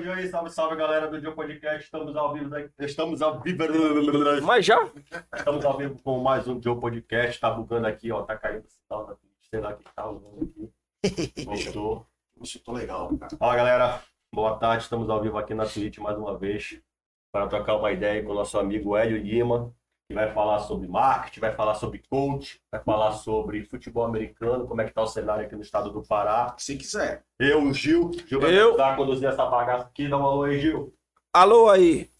hoje aí. Salve, salve, galera do Dio Podcast. Estamos ao vivo. Aí. Estamos ao vivo. Mas já? Estamos ao vivo com mais um Dio Podcast. Tá bugando aqui, ó. Tá caindo o sinal da Sei lá o que tá usando aqui. Voltou. Isso, tô legal, cara. Fala, galera. Boa tarde. Estamos ao vivo aqui na Twitch mais uma vez. Para trocar uma ideia com o nosso amigo Hélio Lima que vai falar sobre marketing, vai falar sobre coach, vai falar sobre futebol americano, como é que tá o cenário aqui no estado do Pará. Se quiser. Eu, o Gil. Gil vai Eu. ajudar a conduzir essa bagaça aqui. Dá um alô aí, Gil. Alô aí.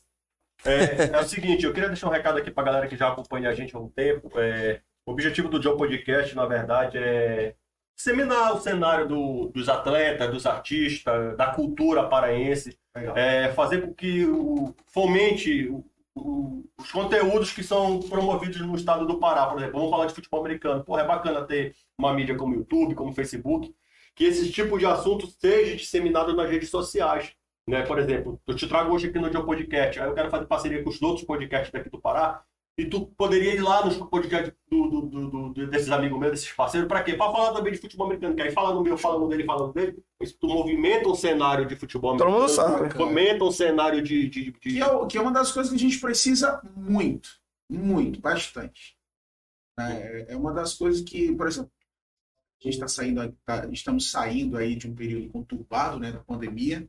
É, é o seguinte, eu queria deixar um recado aqui pra galera que já acompanha a gente há um tempo. É, o objetivo do Joe Podcast, na verdade, é disseminar o cenário do- dos atletas, dos artistas, da cultura paraense, é, fazer com que o, fomente o- os conteúdos que são promovidos no estado do Pará, por exemplo. Vamos falar de futebol americano. Porra, é bacana ter uma mídia como YouTube, como Facebook, que esse tipo de assunto seja disseminado nas redes sociais. Né? Por exemplo, eu te trago hoje aqui no Dia Podcast, aí eu quero fazer parceria com os outros podcasts daqui do Pará, e tu poderia ir lá nos podcasts do, do- do- do- desses amigos meus, desses parceiros, pra quê? Pra falar também de futebol americano, que aí fala no meu, fala no dele, fala no dele, isso tu movimenta um cenário de futebol Todo americano, mundo sabe. fomenta um cenário de... de, de- Que é, que é uma das coisas que a gente precisa muito, muito, bastante. É, é uma das coisas que, por exemplo, a gente está saindo, tá- estamos saindo aí de um período conturbado, né, da pandemia,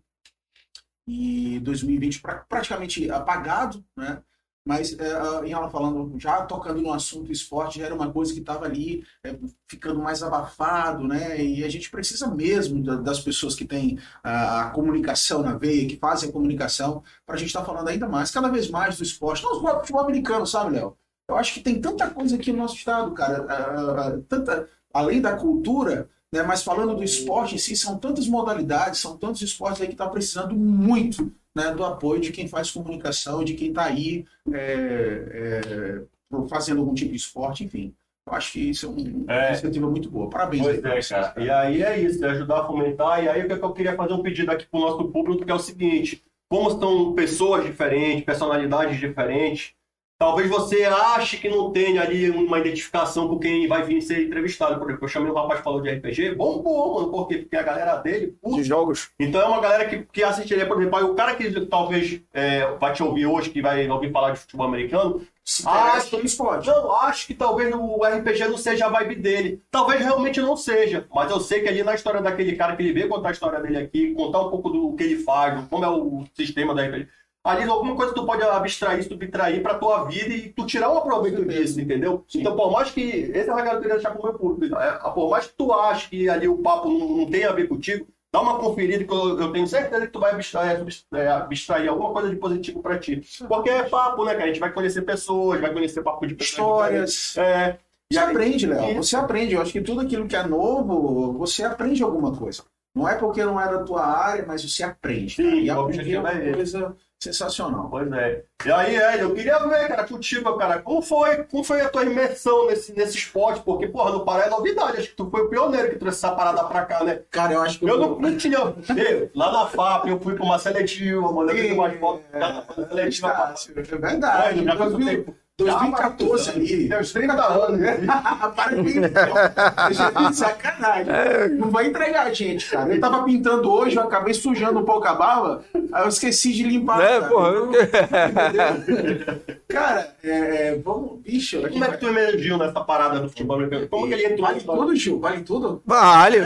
e 2020 pra- praticamente apagado, né? Mas é, em ela falando, já tocando no assunto esporte, já era uma coisa que estava ali é, ficando mais abafado, né? E a gente precisa mesmo da- das pessoas que têm a, a comunicação na veia, que fazem a comunicação, para a gente estar falando ainda mais, cada vez mais do esporte. Não do futebol americano, sabe, Léo? Eu acho que tem tanta coisa aqui no nosso estado, cara, ah, ah, tanta, além da cultura, né? Mas falando do esporte em si, são tantas modalidades, são tantos esportes aí que está precisando muito né, do apoio de quem faz comunicação, de quem está aí é, é, fazendo algum tipo de esporte, enfim. Eu acho que isso é um- uma É. iniciativa muito boa. Parabéns Pois aí é, vocês, cara. E aí é isso, é ajudar a fomentar. E aí o que é eu queria fazer um pedido aqui pro nosso público, que é o seguinte: como são pessoas diferentes, personalidades diferentes, talvez você ache que não tenha ali uma identificação com quem vai vir ser entrevistado. Por exemplo, eu chamei um rapaz que falou de RPG, bom, bom, mano, por quê? Porque a galera dele, putz, De jogos. então é uma galera que, que assistiria, por exemplo, aí o cara que talvez é, vai te ouvir hoje, que vai ouvir falar de futebol americano, Se interessa pelo esporte. não, acho que talvez o RPG não seja a vibe dele. Talvez realmente não seja. Mas eu sei que ali na história daquele cara que ele veio contar a história dele aqui, contar um pouco do que ele faz, como é o sistema da RPG. Ali alguma coisa tu pode abstrair, subtrair pra tua vida e tu tirar um proveito disso, entendeu? Sim. Então, por mais que. Esse é o recado que eu queria deixar pro meu público. É, por mais que tu ache que ali o papo não, não tenha a ver contigo, dá uma conferida que eu, eu tenho certeza que tu vai abstrair, é, abstrair alguma coisa de positivo pra ti. Porque é papo, né, cara? A gente vai conhecer pessoas, vai conhecer papo de pessoas. Histórias. É. Você aprende, Léo. Você aprende. Eu acho que tudo aquilo que é novo, você aprende alguma coisa. Não é porque não é da tua área, mas você aprende. Sim, cara. E aprender é uma é coisa sensacional. Pois é. E aí, Hélio, eu queria ver, cara, contigo, cara, como foi, como foi a tua imersão nesse, nesse esporte? Porque, porra, no Pará é novidade. Acho que tu foi o pioneiro que trouxe essa parada pra cá, né? Cara, eu acho que Eu não, não tinha. Eu, lá na FAP, eu fui pra uma seletiva. Eu umas fotos É, lá na seletiva. É Olha, verdade. já faz um 2000 tempo. 2014 ali. Tem uns 30 anos, né? Para de Deixa de sacanagem. Não vai entregar a gente, cara. Eu tava pintando hoje, eu acabei sujando um pouco a barba, aí eu esqueci de limpar. Né, cara. porra? Entendeu? Cara, é, é, vamos. Bicho, Como é que tu emergiu nessa parada do futebol americano? Como que ele entrou Vale tudo, Gil? Vale tudo? Vale.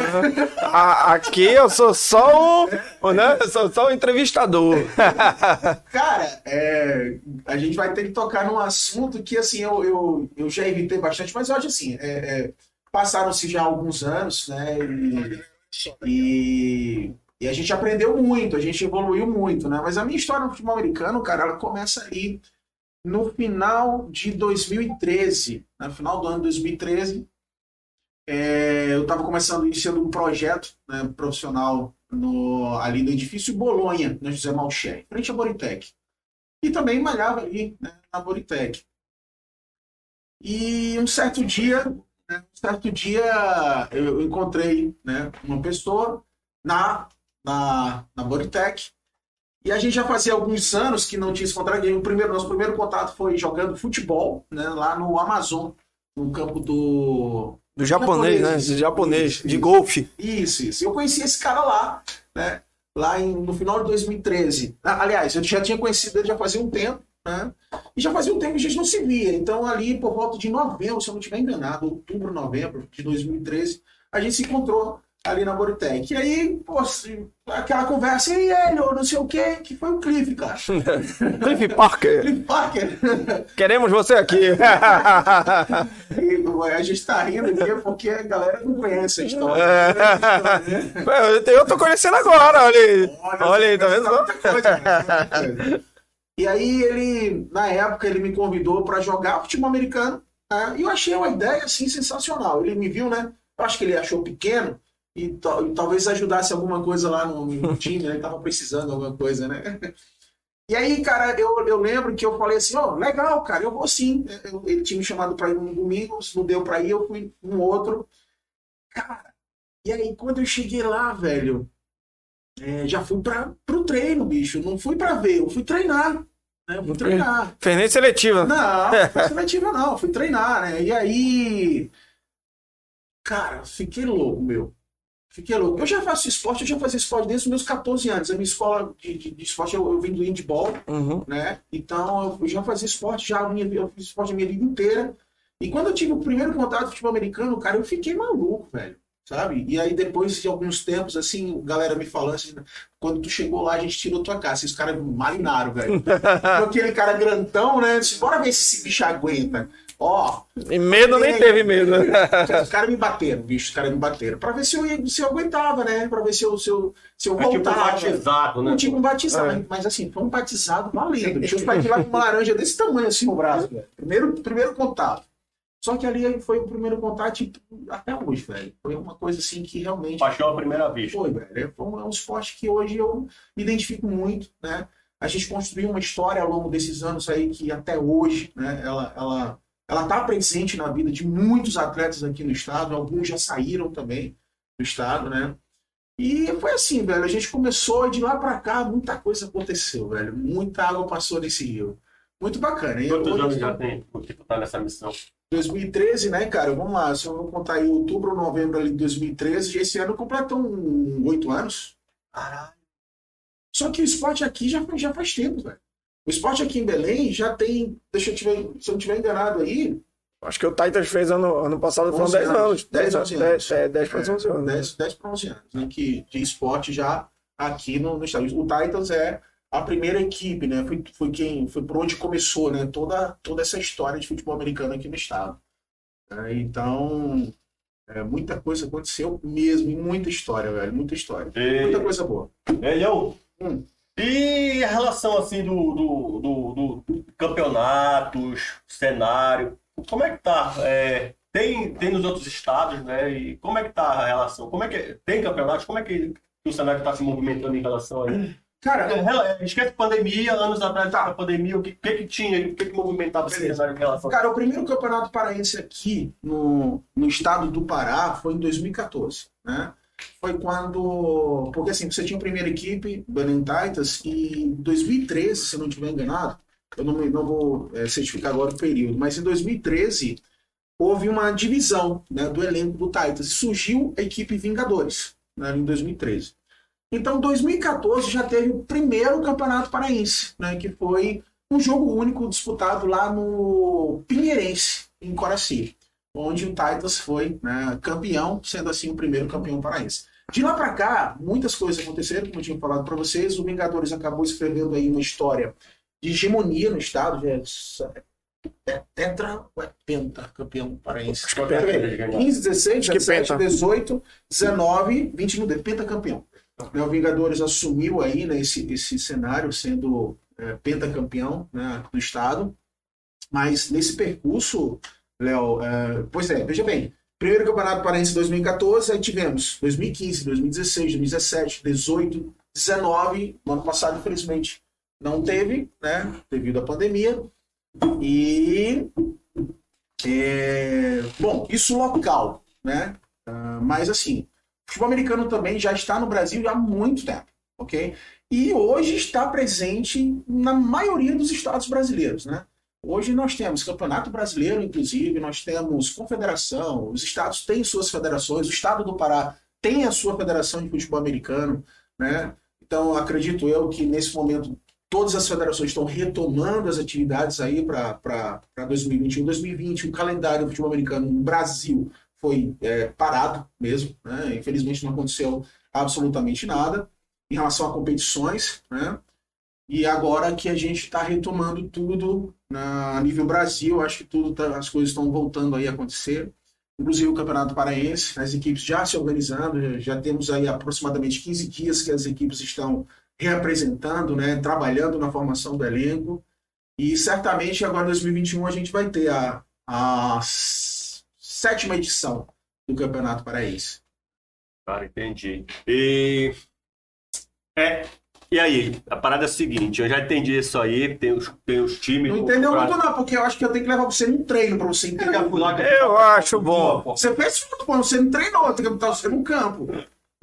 A- Aqui eu sou só o, né? eu sou só o entrevistador. Cara, é, a gente vai ter que tocar num assunto que, assim, eu, eu, eu já evitei bastante, mas acho assim, é, é, passaram-se já alguns anos, né? E, e, e a gente aprendeu muito, a gente evoluiu muito, né? Mas a minha história no futebol americano, cara, ela começa ali no final de 2013, no final do ano de 2013. é, eu estava começando iniciando um projeto né, profissional no, ali no edifício Bolonha, na José Malcher, frente à Boritec. E também malhava ali né, na Boritec. E um certo dia, né, um certo dia eu encontrei né, uma pessoa na, na, na Boritec e a gente já fazia alguns anos que não tinha se encontrado. O primeiro, nosso primeiro contato foi jogando futebol né, lá no Amazon, no campo do, Do japonês, né? Japonês. Do japonês, Isso, de isso. golfe. isso, isso. Eu conheci esse cara lá, né? lá em, no final de 2013. Ah, Aliás, eu já tinha conhecido ele já fazia um tempo, né? E já fazia um tempo que a gente não se via. Então, ali por volta de novembro, se eu não estiver enganado, outubro, novembro de 2013, a gente se encontrou ali na Boritec. E aí, pô, assim, aquela conversa, e ele, ou não sei o quê, que foi o Cliff, cara. Cliff Parker, Cliff Parker. queremos você aqui. E a gente tá rindo aqui porque a galera não conhece a história. É. Eu tô conhecendo agora, olha aí. Olha aí, tá vendo? muita E aí ele, na época, ele me convidou para jogar futebol americano. né? E eu achei uma ideia assim sensacional. Ele me viu, né? Eu acho que ele achou pequeno e, e talvez ajudasse alguma coisa lá no, no time, né? Ele tava precisando de alguma coisa, né? E aí, cara, eu, eu lembro que eu falei assim, ó, legal, cara, eu vou sim. Ele tinha me chamado para ir num domingo, se não deu para ir, eu fui num outro. Cara, e aí quando eu cheguei lá, velho, é, já fui para pro treino, bicho. Não fui para ver, eu fui treinar. Né? Eu fui treinar. Fez nem seletiva. Não, não foi seletiva não, fui treinar, né? E aí, cara, fiquei louco, meu. Fiquei louco. Eu já faço esporte, eu já fazia esporte desde os meus 14 anos. A minha escola de, de- de esporte, eu, eu vim do handball, Uhum. né? Então eu já fazia esporte já minha, eu fiz esporte a minha vida inteira. E quando eu tive o primeiro contato com o futebol americano, cara, eu fiquei maluco, velho. Sabe? E aí depois de alguns tempos, assim, galera me falando assim, quando tu chegou lá, a gente tirou tua casa. Esses caras marinaram, velho. Aquele cara grandão, né? Disse, Bora ver se esse bicho aguenta. Ó, E medo nem teve medo. os caras me bateram, bicho, os caras me bateram. Pra ver se eu, ia- se eu aguentava, né? Pra ver se eu, se eu, se eu É tipo voltava. batizado, né? Não tinha um batizado, É. mas, assim, foi um batizado valendo. Tinha os pais lá com uma laranja desse tamanho assim no braço, velho. Primeiro, primeiro contato. Só que ali foi o primeiro contato tipo, até hoje, velho. Foi uma coisa assim que realmente Paixão à primeira vista. foi, velho. É um, é um esporte que hoje eu me identifico muito, né? A gente construiu uma história ao longo desses anos aí que até hoje, né? Ela, ela, ela tá presente na vida de muitos atletas aqui no estado. Alguns já saíram também do estado, né? E foi assim, velho. A gente começou e de lá pra cá, muita coisa aconteceu, velho. Muita água passou nesse rio. Muito bacana. Quantos hoje- anos já tem que tu tá nessa missão? 2013, né, cara? Vamos lá, se eu vou contar em outubro ou novembro ali de 2013, esse ano completou um, oito anos. Caralho. Só que o esporte aqui já, já faz tempo, velho. O esporte aqui em Belém já tem, deixa eu tiver, se eu não estiver enganado aí, Acho que o Titans fez ano, ano passado, foram 11 10 anos. anos. 10, 10, 11 10, anos. é, 10 para 11 anos. 10, 10 para 11 anos, né, que, de esporte já aqui no, no estado. O Titans é a primeira equipe, né? Foi, foi quem, foi por onde começou, né? Toda, toda essa história de futebol americano aqui no estado. É, então, é, muita coisa aconteceu mesmo, e muita história, velho, muita história. Muita E, coisa boa. Elião, Hum. e a relação assim do, do, do, do campeonatos, cenário, como é que tá? É, tem, tem nos outros estados, né? E como é que tá a relação? Como é que tem campeonatos? Como é que o cenário está se movimentando em relação a isso? Cara, É, Esquece pandemia, anos atrás da pandemia, o que, que, que tinha, o que, que movimentava esse cenário em relação Cara, o primeiro campeonato paraense aqui no, no estado do Pará foi em 2014, né? Foi quando. Porque assim, você tinha a primeira equipe, Belém Titans, e em 2013, se eu não estiver enganado, eu não, não vou é, certificar agora o período, mas em 2013 houve uma divisão né, do elenco do Titans surgiu a equipe Vingadores, né, em 2013. Então, 2014 já teve o primeiro campeonato paraense, né, que foi um jogo único disputado lá no Pinheirense, em Coraci, onde o Titans foi né, campeão, sendo assim o primeiro campeão paraense. De lá para cá, muitas coisas aconteceram, como eu tinha falado para vocês. O Vingadores acabou escrevendo aí uma história de hegemonia no estado. já É, é tetra ou é penta campeão paraense? Acho que é penta. 15, 16, Acho que 17, penta. 18, 19, 20 no pentacampeão. Né, o Vingadores assumiu aí né, esse, esse cenário sendo é, pentacampeão né, do estado. Mas nesse percurso, Léo, é, pois é, veja bem, primeiro campeonato paraense 2014, aí tivemos 2015, 2016, 2017, 2018, 19, no ano passado, infelizmente, não teve, né, devido à pandemia. E é, bom, isso local, né? Ah, mas assim, futebol americano também já está no Brasil há muito tempo, ok? E hoje está presente na maioria dos estados brasileiros, né? Hoje nós temos Campeonato Brasileiro, inclusive, nós temos Confederação, os estados têm suas federações, o estado do Pará tem a sua federação de futebol americano, né? Então, acredito eu que nesse momento todas as federações estão retomando as atividades aí para 2021, 2020. O calendário do futebol americano no Brasil foi é, parado mesmo, né? Infelizmente não aconteceu absolutamente nada em relação a competições, né? E agora que a gente está retomando tudo na, a nível Brasil, acho que tudo tá, as coisas estão voltando aí a acontecer. Inclusive o Campeonato Paraense, as equipes já se organizando, já temos aí aproximadamente 15 dias que as equipes estão reapresentando, né, trabalhando na formação do elenco. E certamente agora em 2021 a gente vai ter a, a sétima edição do Campeonato Paraense. Cara, entendi. E é, e aí, a parada é a seguinte, eu já entendi isso aí, tem os, tem os times. Não entendeu pra... muito, não, porque eu acho que eu tenho que levar você num treino pra você entender. Eu acho bom. Você fez foto, você não treinou, tem que botar você no campo.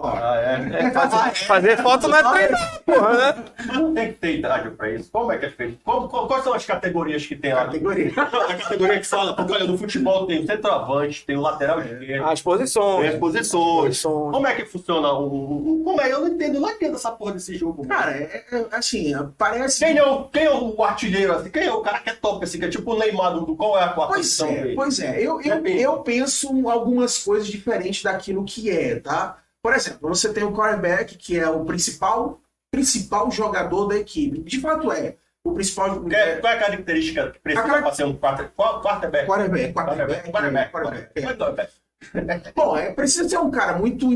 Ah, é. é fazer, fazer, foto não é treinar, porra, né? Não tem que ter idade pra isso. Como é que é feito? Como, quais são as categorias que tem lá? Categoria. A categoria que fala, porque olha, no futebol tem o centroavante, tem o lateral esquerdo. As posições. Tem as posições. posições. Como é que funciona o. Como é? Eu não entendo, não entendo essa porra desse jogo. Cara, é, é, assim, parece. Quem é, o, quem é o artilheiro assim? Quem é o cara que é top assim? Que é tipo o Neymar do. Qual é a quarta pois é, dele? Pois é, eu, eu, eu penso algumas coisas diferentes daquilo que é, tá? Por exemplo, você tem o quarterback, que é o principal, principal jogador da equipe. De fato é. O principal. Qual é, qual é a característica que precisa para ser um quarterback? Quarterback. Quarterback. Quarterback. Quarterback. Bom, é, precisa ser um cara muito.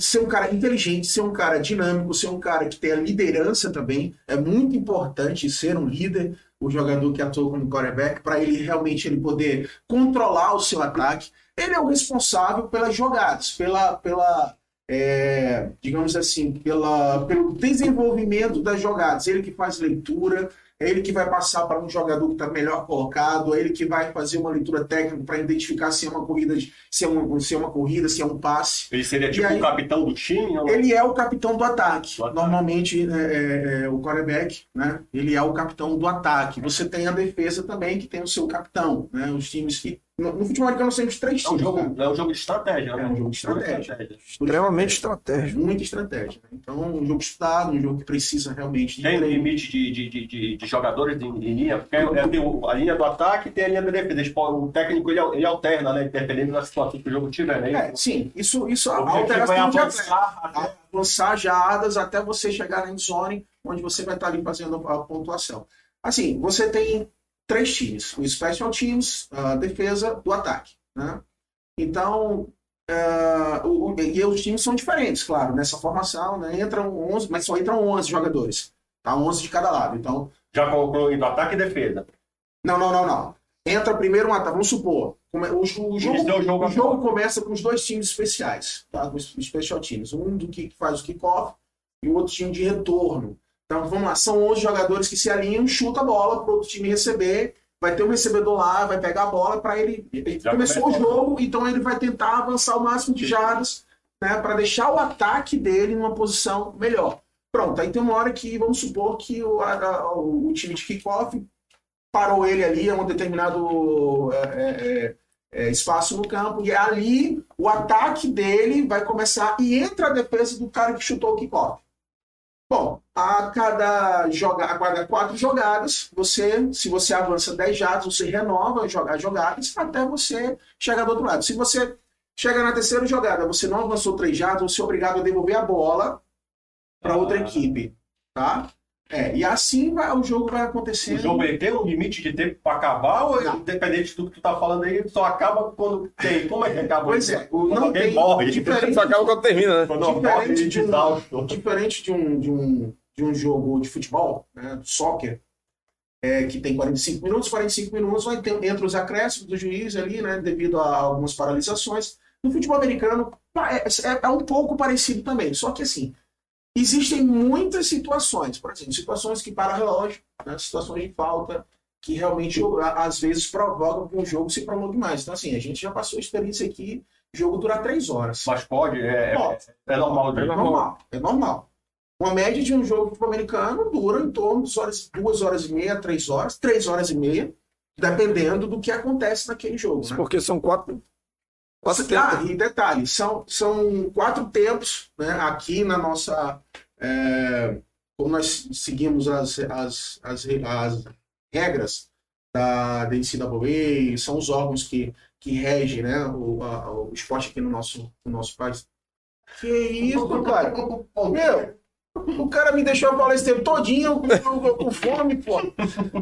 ser um cara inteligente, ser um cara dinâmico, ser um cara que tenha liderança também. É muito importante ser um líder, o jogador que atua como quarterback, para ele realmente ele poder controlar o seu ataque. Ele é o responsável pelas jogadas, pela, pela, é, digamos assim, pela, pelo desenvolvimento das jogadas. Ele que faz leitura, é ele que vai passar para um jogador que está melhor colocado, é ele que vai fazer uma leitura técnica para identificar se é uma corrida, se é uma, se é uma corrida, se é um passe. Ele seria tipo aí, o capitão do time? Não? Ele é o capitão do ataque. Do ataque. Normalmente é, é, é, o quarterback, né? Ele é o capitão do ataque. Você tem a defesa também que tem o seu capitão, né? Os times que no, no futebol americano nós temos três é um jogo, né? É um jogo de estratégia, né? É um jogo de estratégia. Extremamente estratégico. Muita estratégia. Né? Então, um jogo estudado, um jogo que precisa realmente de. Tem limite de, de, de, de, jogadores em, em linha, porque é, tem a linha do ataque e tem a linha da defesa. O técnico ele, ele alterna, né? Dependendo da situação que o jogo tiver, né? É, sim, isso, isso altera vai avançar, até... avançar jadas até você chegar na endzone, onde você vai estar ali fazendo a pontuação. Assim, você tem três times: o Special Teams, a defesa do ataque. Né? Então, uh, o, e os times são diferentes, claro, nessa formação, né? Entram 11, mas só entram 11 jogadores. Tá? 11 de cada lado. Então, Já incluindo ataque e defesa? Não, não, não, não. Entra primeiro um ataque. Vamos supor, o, o, o jogo, o jogo, o jogo começa com os dois times especiais, tá? os special teams. Um do que faz o kickoff e o outro time de retorno. Então vamos lá, são 11 jogadores que se alinham, chuta a bola para o outro time receber. Vai ter um recebedor lá, vai pegar a bola para ele. ele começou o jogo, então ele vai tentar avançar o máximo de jardas né, para deixar o ataque dele numa posição melhor. Pronto, aí tem uma hora que, vamos supor que o, a, o time de kickoff parou ele ali a um determinado é, é, é, espaço no campo, e ali o ataque dele vai começar e entra a defesa do cara que chutou o kickoff. Bom, a cada, joga, a cada quatro jogadas, você, se você avança 10 jardas, você renova jogar jogadas até você chegar do outro lado. Se você chega na terceira jogada, você não avançou 3 jardas, você é obrigado a devolver a bola para outra ah. equipe, tá? É, e assim vai, o jogo vai acontecendo. O jogo tem um limite de tempo para acabar ou não. independente do que tu tá falando aí, só acaba quando tem? Como é que acaba? Pois é, o não tem, morre. Diferente, só acaba quando termina, né? Quando diferente, de um, diferente de um, de um, de um jogo de futebol, né, soccer, é, que tem 45 minutos, 45 minutos vai ter, entre os acréscimos do juiz ali, né, devido a algumas paralisações. No futebol americano é, é, é um pouco parecido também, só que assim, Existem muitas situações, por exemplo, situações que para relógio, né, situações de falta, que realmente às vezes provocam que um jogo se prolongue mais. Então, assim, a gente já passou a experiência aqui, jogo durar três horas. Mas pode? É, pode. é, é normal. É normal. É normal. Uma média de um jogo americano dura em torno de horas, duas horas e meia, três horas, três horas e meia, dependendo do que acontece naquele jogo. Né? Porque são quatro Quatro ah, tempos. e detalhe, são, são quatro tempos né, aqui na nossa, é, como nós seguimos as, as, as, as regras da, da NCAA, são os órgãos que, que regem né, o, a, o esporte aqui no nosso, no nosso país. Que isso, cara? Meu, o cara me deixou falar esse tempo todinho com, com, com fome, pô.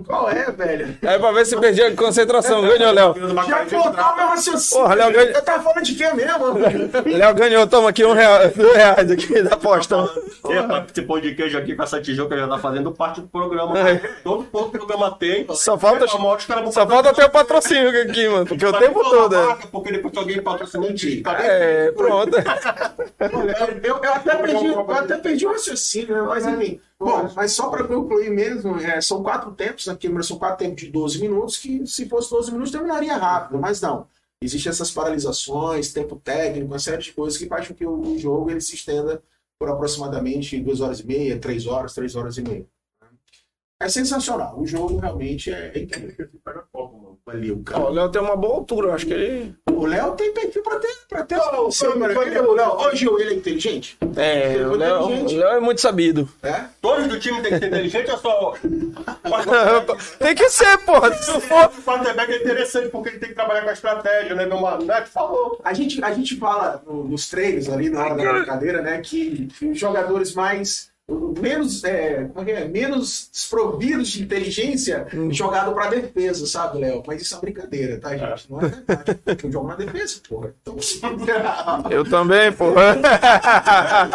Qual é, velho? Aí pra ver se perdi a concentração. Ganhou, Léo. Já cortou meu raciocínio. Porra, Léo ganhou. Eu tava falando de quê mesmo? Léo ganhou. Toma aqui um real, dois reais aqui da aposta. Você participou de queijo aqui com essa tijuca, já tá fazendo parte do programa. É. Todo todo programa tem. Só falta, A caras vão só falta ter o patrocínio aqui, mano. Porque o tempo todo. é. Porque depois que alguém patrocinou, cadê? É, pronto. Eu, eu até perdi, eu até perdi o raciocínio, né? mas enfim. Bom, mas só para concluir mesmo, é, são quatro tempos na câmera, são quatro tempos de 12 minutos, que se fosse 12 minutos terminaria rápido, mas não. Existem essas paralisações, tempo técnico, uma série de coisas que faz com que o, o jogo ele se estenda por aproximadamente duas horas e meia, três horas, três horas e meia. É sensacional. O jogo realmente é, é incrível. Cara. Ó, O Léo tem uma boa altura, eu acho que ele. O Léo tem perfil pra ter. Pra ter seu, mano. O Léo, Gil, ele é inteligente? É, o Léo, o Léo é muito sabido. É? Todos do time tem que ser inteligente ou só. Tem que ser, porra. Se não for. O quarterback é interessante porque ele tem que trabalhar com a estratégia, né, meu mano? Né? Falou. A gente, a gente fala no- nos treinos ali na hora da brincadeira, né, que os jogadores mais menos, é, como é que é? menos desprovidos de inteligência jogado pra defesa, sabe, Léo? Mas isso é brincadeira, tá, gente? Não é verdade. Eu jogo na defesa, porra. Então, Eu também, porra.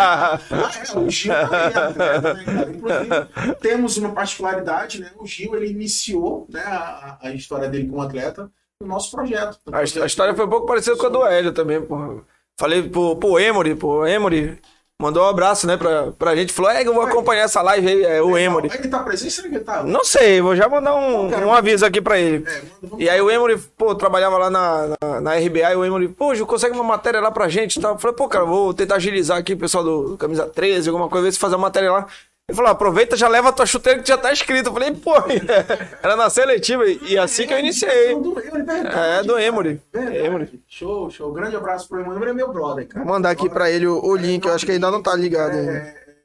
Ah, é, o Gil também é atleta, né, temos uma particularidade, né? O Gil ele iniciou né, a, a história dele como atleta no nosso projeto. A, a história foi um pouco parecida com a do Hélio também, porra. Falei pro, pro Emory, pô, Emory mandou um abraço, né, pra, pra gente. Falou, é que eu vou acompanhar essa live aí, é o Emory. Ele tá presente? Que ele tá? Não sei, vou já mandar um, um aviso aqui pra ele. É, manda- E aí o Emory, pô, trabalhava lá na, na, na RBA e o Emory, pô, Gil, consegue uma matéria lá pra gente. Eu falei, pô, cara, vou tentar agilizar aqui o pessoal do, do Camisa 13, alguma coisa, ver se fazer uma matéria lá. Ele falou, aproveita, já leva a tua chuteira que já tá escrito. Eu falei, pô, era na seletiva e assim que eu iniciei. Do Emory, verdade, É, do Emory. Verdade. Emory. Show, show. Grande abraço pro Emory, é meu brother, cara. Vou mandar aqui pra ele o, o link, eu acho que ainda não tá ligado ainda. É,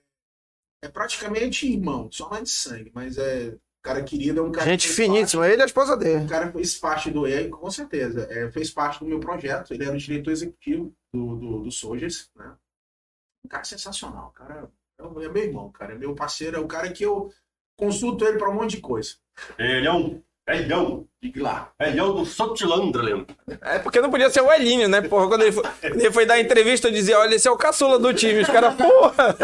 é praticamente irmão, só mais de sangue, mas é cara querido, é um cara Gente finíssima, ele e a esposa parte- dele. O cara fez parte do EI, com certeza. É, fez parte do meu projeto. Ele era o diretor executivo do, do, do Soldiers, né? Um cara sensacional, cara. É, é meu irmão, cara. É meu parceiro, é o cara que eu consulto ele pra um monte de coisa. Elhão. Elhão. Diga lá. Elhão do Sotilandrelen. É porque não podia ser o Elinho, né? Porra, quando ele foi, quando ele foi dar entrevista, eu dizia, olha, esse é o caçula do time. Os caras, porra.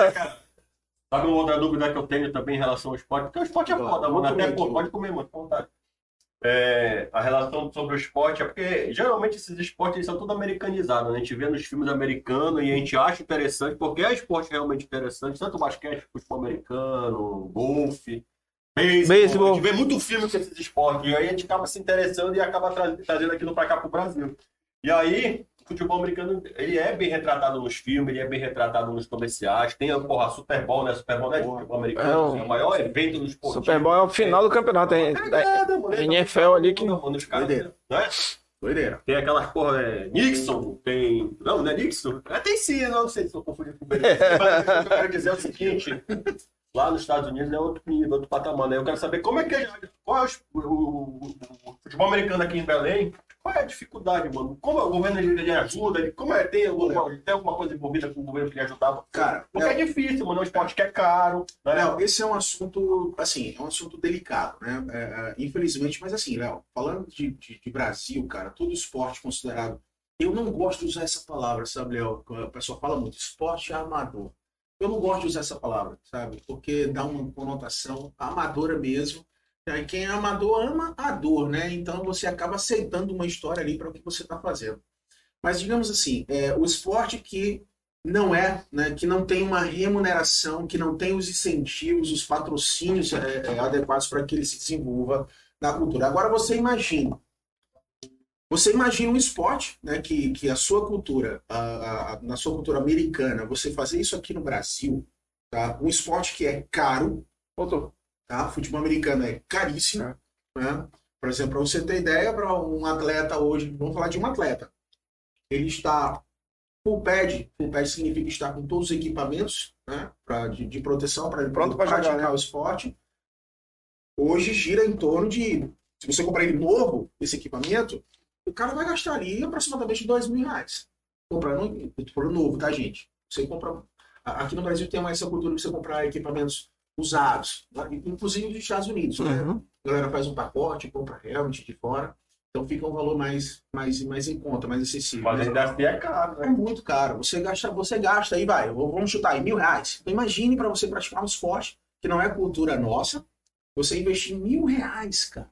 Sabe uma outra dúvida que eu tenho também em relação ao esporte? Porque o esporte é foda, mano. Até, pô, pode comer, mano, com vontade. É, a relação sobre o esporte é porque geralmente esses esportes eles são tudo americanizados, né? A gente vê nos filmes americanos e a gente acha interessante, porque é esporte realmente interessante, tanto basquete, futebol americano, golfe, beisebol. A gente vê muito filme com esses esportes, e aí a gente acaba se interessando e acaba tra- trazendo aquilo pra cá pro Brasil. E aí, o futebol americano, ele é bem retratado nos filmes, ele é bem retratado nos comerciais. Tem a porra, Super Bowl, né? Super Bowl não é de futebol americano, É um- é o maior evento do esporte. Super Bowl é o final do campeonato. É, mano. é NFL ali que não. Mano, os caras, Doideira. né? Doideira. Tem aquelas porra, é, Nixon, tem. Não, não é Nixon? É, tem sim, eu não sei se eu confundi com o Mas o que eu quero dizer é o seguinte: lá nos Estados Unidos é outro nível, outro patamar, né? Eu quero saber como é que é. Qual é o, o- o- o futebol americano aqui em Belém? Qual é a dificuldade, mano? Como o governo ele, ele ajuda? Ele, como é? Tem alguma, tem alguma coisa envolvida com o governo que lhe ajudava? Cara, Porque é difícil, mano. É um esporte que é caro. Né? Léo, esse é um assunto, assim, é um assunto delicado, né? É, é, infelizmente, mas assim, Léo, falando de, de, de Brasil, cara, todo esporte considerado. Eu não gosto de usar essa palavra, sabe, Léo? A pessoa fala muito, esporte amador. Eu não gosto de usar essa palavra, sabe? Porque dá uma conotação amadora mesmo. E quem é amador ama a dor, né? Então você acaba aceitando uma história ali para o que você está fazendo. Mas digamos assim, é, o esporte que não é, né, que não tem uma remuneração, que não tem os incentivos, os patrocínios é, é, adequados para que ele se desenvolva na cultura. Agora você imagina, você imagina um esporte, né, que, que a sua cultura, a, a- na sua cultura americana, você fazer isso aqui no Brasil, tá? Um esporte que é caro, tá? Futebol americano é caríssimo, né? Por exemplo, para você ter ideia, para um atleta hoje, vamos falar de um atleta, ele está Full pad, full pad significa estar com todos os equipamentos né, pra, de, de proteção para Pronto pra jogar, praticar né? o esporte. Hoje gira em torno de, se você comprar ele novo, esse equipamento, o cara vai gastar ali aproximadamente dois mil reais. Comprando, comprando novo, tá, gente? Você compra. Aqui no Brasil tem mais essa cultura de você comprar equipamentos usados, né, inclusive dos Estados Unidos, né? Uhum. A galera faz um pacote, compra realmente de fora. Então fica um valor mais, mais, mais em conta, mais acessível. Mas ainda assim é caro, É né? muito caro. Você gasta, você gasta aí, vai, vamos chutar aí, mil reais. Então imagine para você praticar um esporte que não é cultura nossa, você investir mil reais, cara.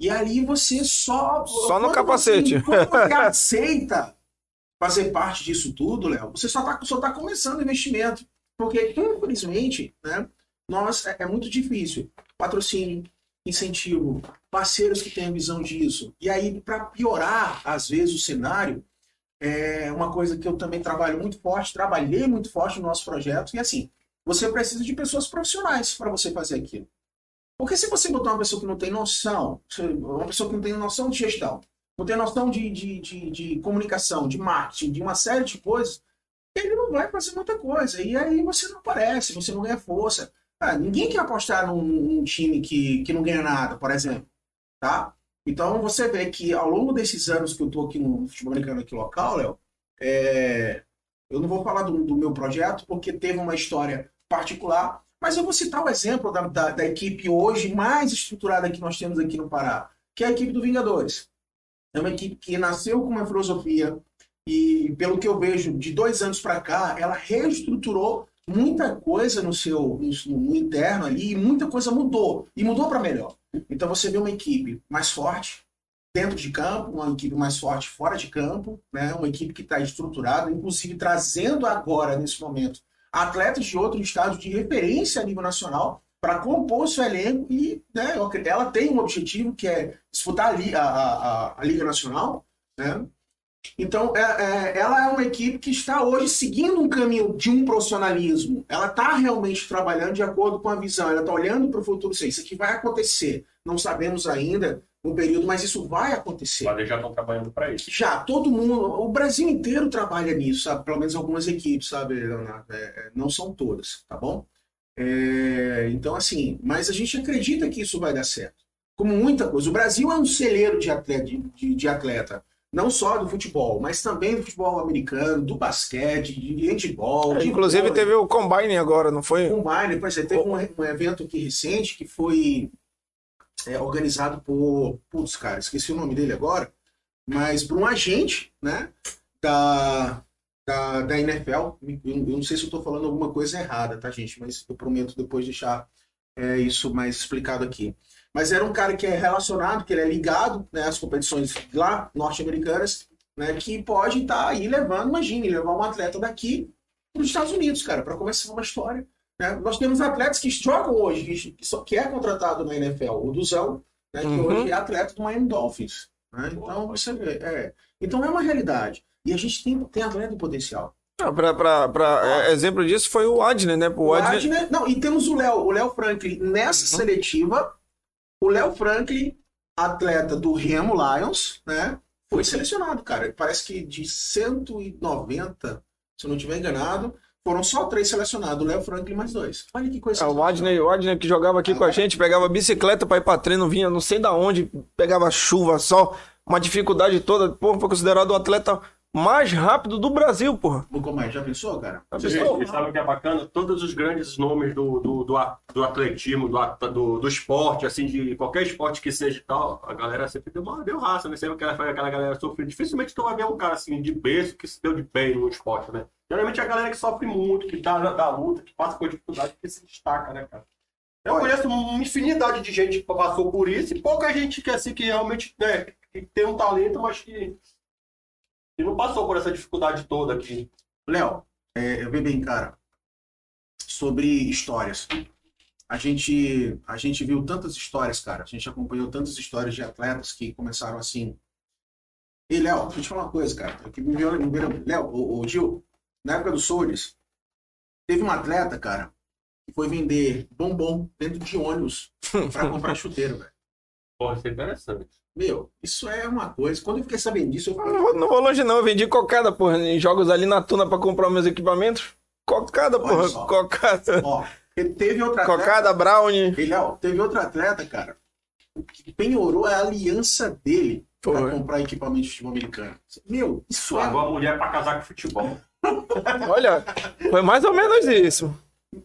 E ali você só. Só no capacete. Você, quando você aceita fazer parte disso tudo, Léo, você só tá, só tá começando o investimento. Porque, infelizmente, né, nós, é, é muito difícil. Patrocínio, incentivo, parceiros que tenham visão disso. E aí, para piorar, às vezes, o cenário, é uma coisa que eu também trabalho muito forte, trabalhei muito forte no nosso projeto, e assim, você precisa de pessoas profissionais para você fazer aquilo. Porque se você botar uma pessoa que não tem noção, uma pessoa que não tem noção de gestão, não tem noção de, de, de, de comunicação, de marketing, de uma série de coisas, ele não vai fazer muita coisa. E aí você não aparece, você não ganha força. Ah, ninguém quer apostar num, num time que, que não ganha nada, por exemplo. Tá? Então você vê que ao longo desses anos que eu estou aqui no futebol americano aqui local, Léo, é, eu não vou falar do, do meu projeto porque teve uma história particular, mas eu vou citar o exemplo da, da, da equipe hoje mais estruturada que nós temos aqui no Pará, que é a equipe do Vingadores. É uma equipe que nasceu com uma filosofia e, pelo que eu vejo, de dois anos para cá, ela reestruturou muita coisa no seu no, no interno ali e muita coisa mudou e mudou para melhor. Então você vê uma equipe mais forte dentro de campo, uma equipe mais forte fora de campo, né? Uma equipe que está estruturada, inclusive trazendo agora nesse momento atletas de outros estados de referência a nível nacional para compor seu elenco e né, ela tem um objetivo que é disputar a, a, a, a Liga Nacional, né? Então, é, é, ela é uma equipe que está hoje seguindo um caminho de um profissionalismo. Ela está realmente trabalhando de acordo com a visão. Ela está olhando para o futuro. Isso aqui vai acontecer. Não sabemos ainda no período, mas isso vai acontecer. Mas eles já estão trabalhando para isso. Já, todo mundo, o Brasil inteiro trabalha nisso, sabe? Pelo menos algumas equipes, sabe, Leonardo? É, é, não são todas, tá bom? É, então, assim, mas a gente acredita que isso vai dar certo. Como muita coisa. O Brasil é um celeiro de atleta, de, de- de atleta. Não só do futebol, mas também do futebol americano, do basquete, de handball. de Inclusive vôlei. teve o Combine agora, não foi? Combine, pois é, teve um, um evento aqui recente que foi é, organizado por. Putz, cara, esqueci o nome dele agora, mas por um agente, né? Da, da, da NFL. Eu, eu não sei se eu estou falando alguma coisa errada, tá, gente? Mas eu prometo depois deixar é, isso mais explicado aqui. Mas era um cara que é relacionado, que ele é ligado né, às competições lá norte-americanas, né? Que pode estar aí levando, imagine, levar um atleta daqui para os Estados Unidos, cara, para começar uma história. né? Nós temos atletas que jogam hoje, que, que, só- que é contratado na NFL. O Duzão, né, que Uhum. hoje é atleta do Miami Dolphins. né? Então, você vê, é. Então é uma realidade. E a gente tem, tem atleta potencial. Ah, pra, pra, pra- é, exemplo disso foi o Adner, né? O O Adner, Adner, não, e temos o Léo, o Léo Franklin nessa Uhum. seletiva. O Léo Franklin, atleta do Remo Lions, né? Foi selecionado, cara. Parece que de 190, se eu não estiver enganado, foram só três selecionados. O Léo Franklin mais dois. Olha que coisa. Ah, o Adner, o Adner que jogava aqui com a gente, pegava bicicleta pra ir pra treino, vinha não sei da onde, pegava chuva, sol, uma dificuldade toda. Porra, foi considerado o atleta mais rápido do Brasil, porra. Nunca mais. Já pensou, cara? Já Gente, pensou? e sabe o que é bacana? Todos os grandes nomes do, do, do, do atletismo, do, do, do esporte, assim, de qualquer esporte que seja e tal, a galera sempre deu, uma, deu raça, né? Sempre aquela, aquela galera sofrida. Dificilmente tu vai ver um cara assim de berço que se deu de bem no esporte, né? Geralmente é a galera que sofre muito, que dá da luta, que passa por dificuldade, que se destaca, né, cara? Eu conheço uma infinidade de gente que passou por isso e pouca gente que assim que realmente né, que tem um talento, mas que, que não passou por essa dificuldade toda aqui. Léo, é, eu vi bem, cara, sobre histórias. A gente, a gente viu tantas histórias, cara. A gente acompanhou tantas histórias de atletas que começaram assim. E, Léo, deixa eu te falar uma coisa, cara. Que me veio- Léo, o, Gil, na época do Soules, teve um atleta, cara, que foi vender bombom dentro de ônibus pra comprar chuteiro, velho. Pode ser interessante. Meu, isso é uma coisa. Quando eu fiquei sabendo disso, eu Não falei, vou, não vou longe, não. Eu vendi cocada, porra, em jogos ali na Tuna pra comprar meus equipamentos. Cocada, Olha porra. só. Cocada. ó, ele teve outra atleta, Cocada, brownie. ele, ó, teve outro atleta, cara, que penhorou a aliança dele pra Foi. comprar equipamento de futebol americano. Meu, isso é Largou a mulher pra casar com futebol. Olha, foi mais ou menos isso.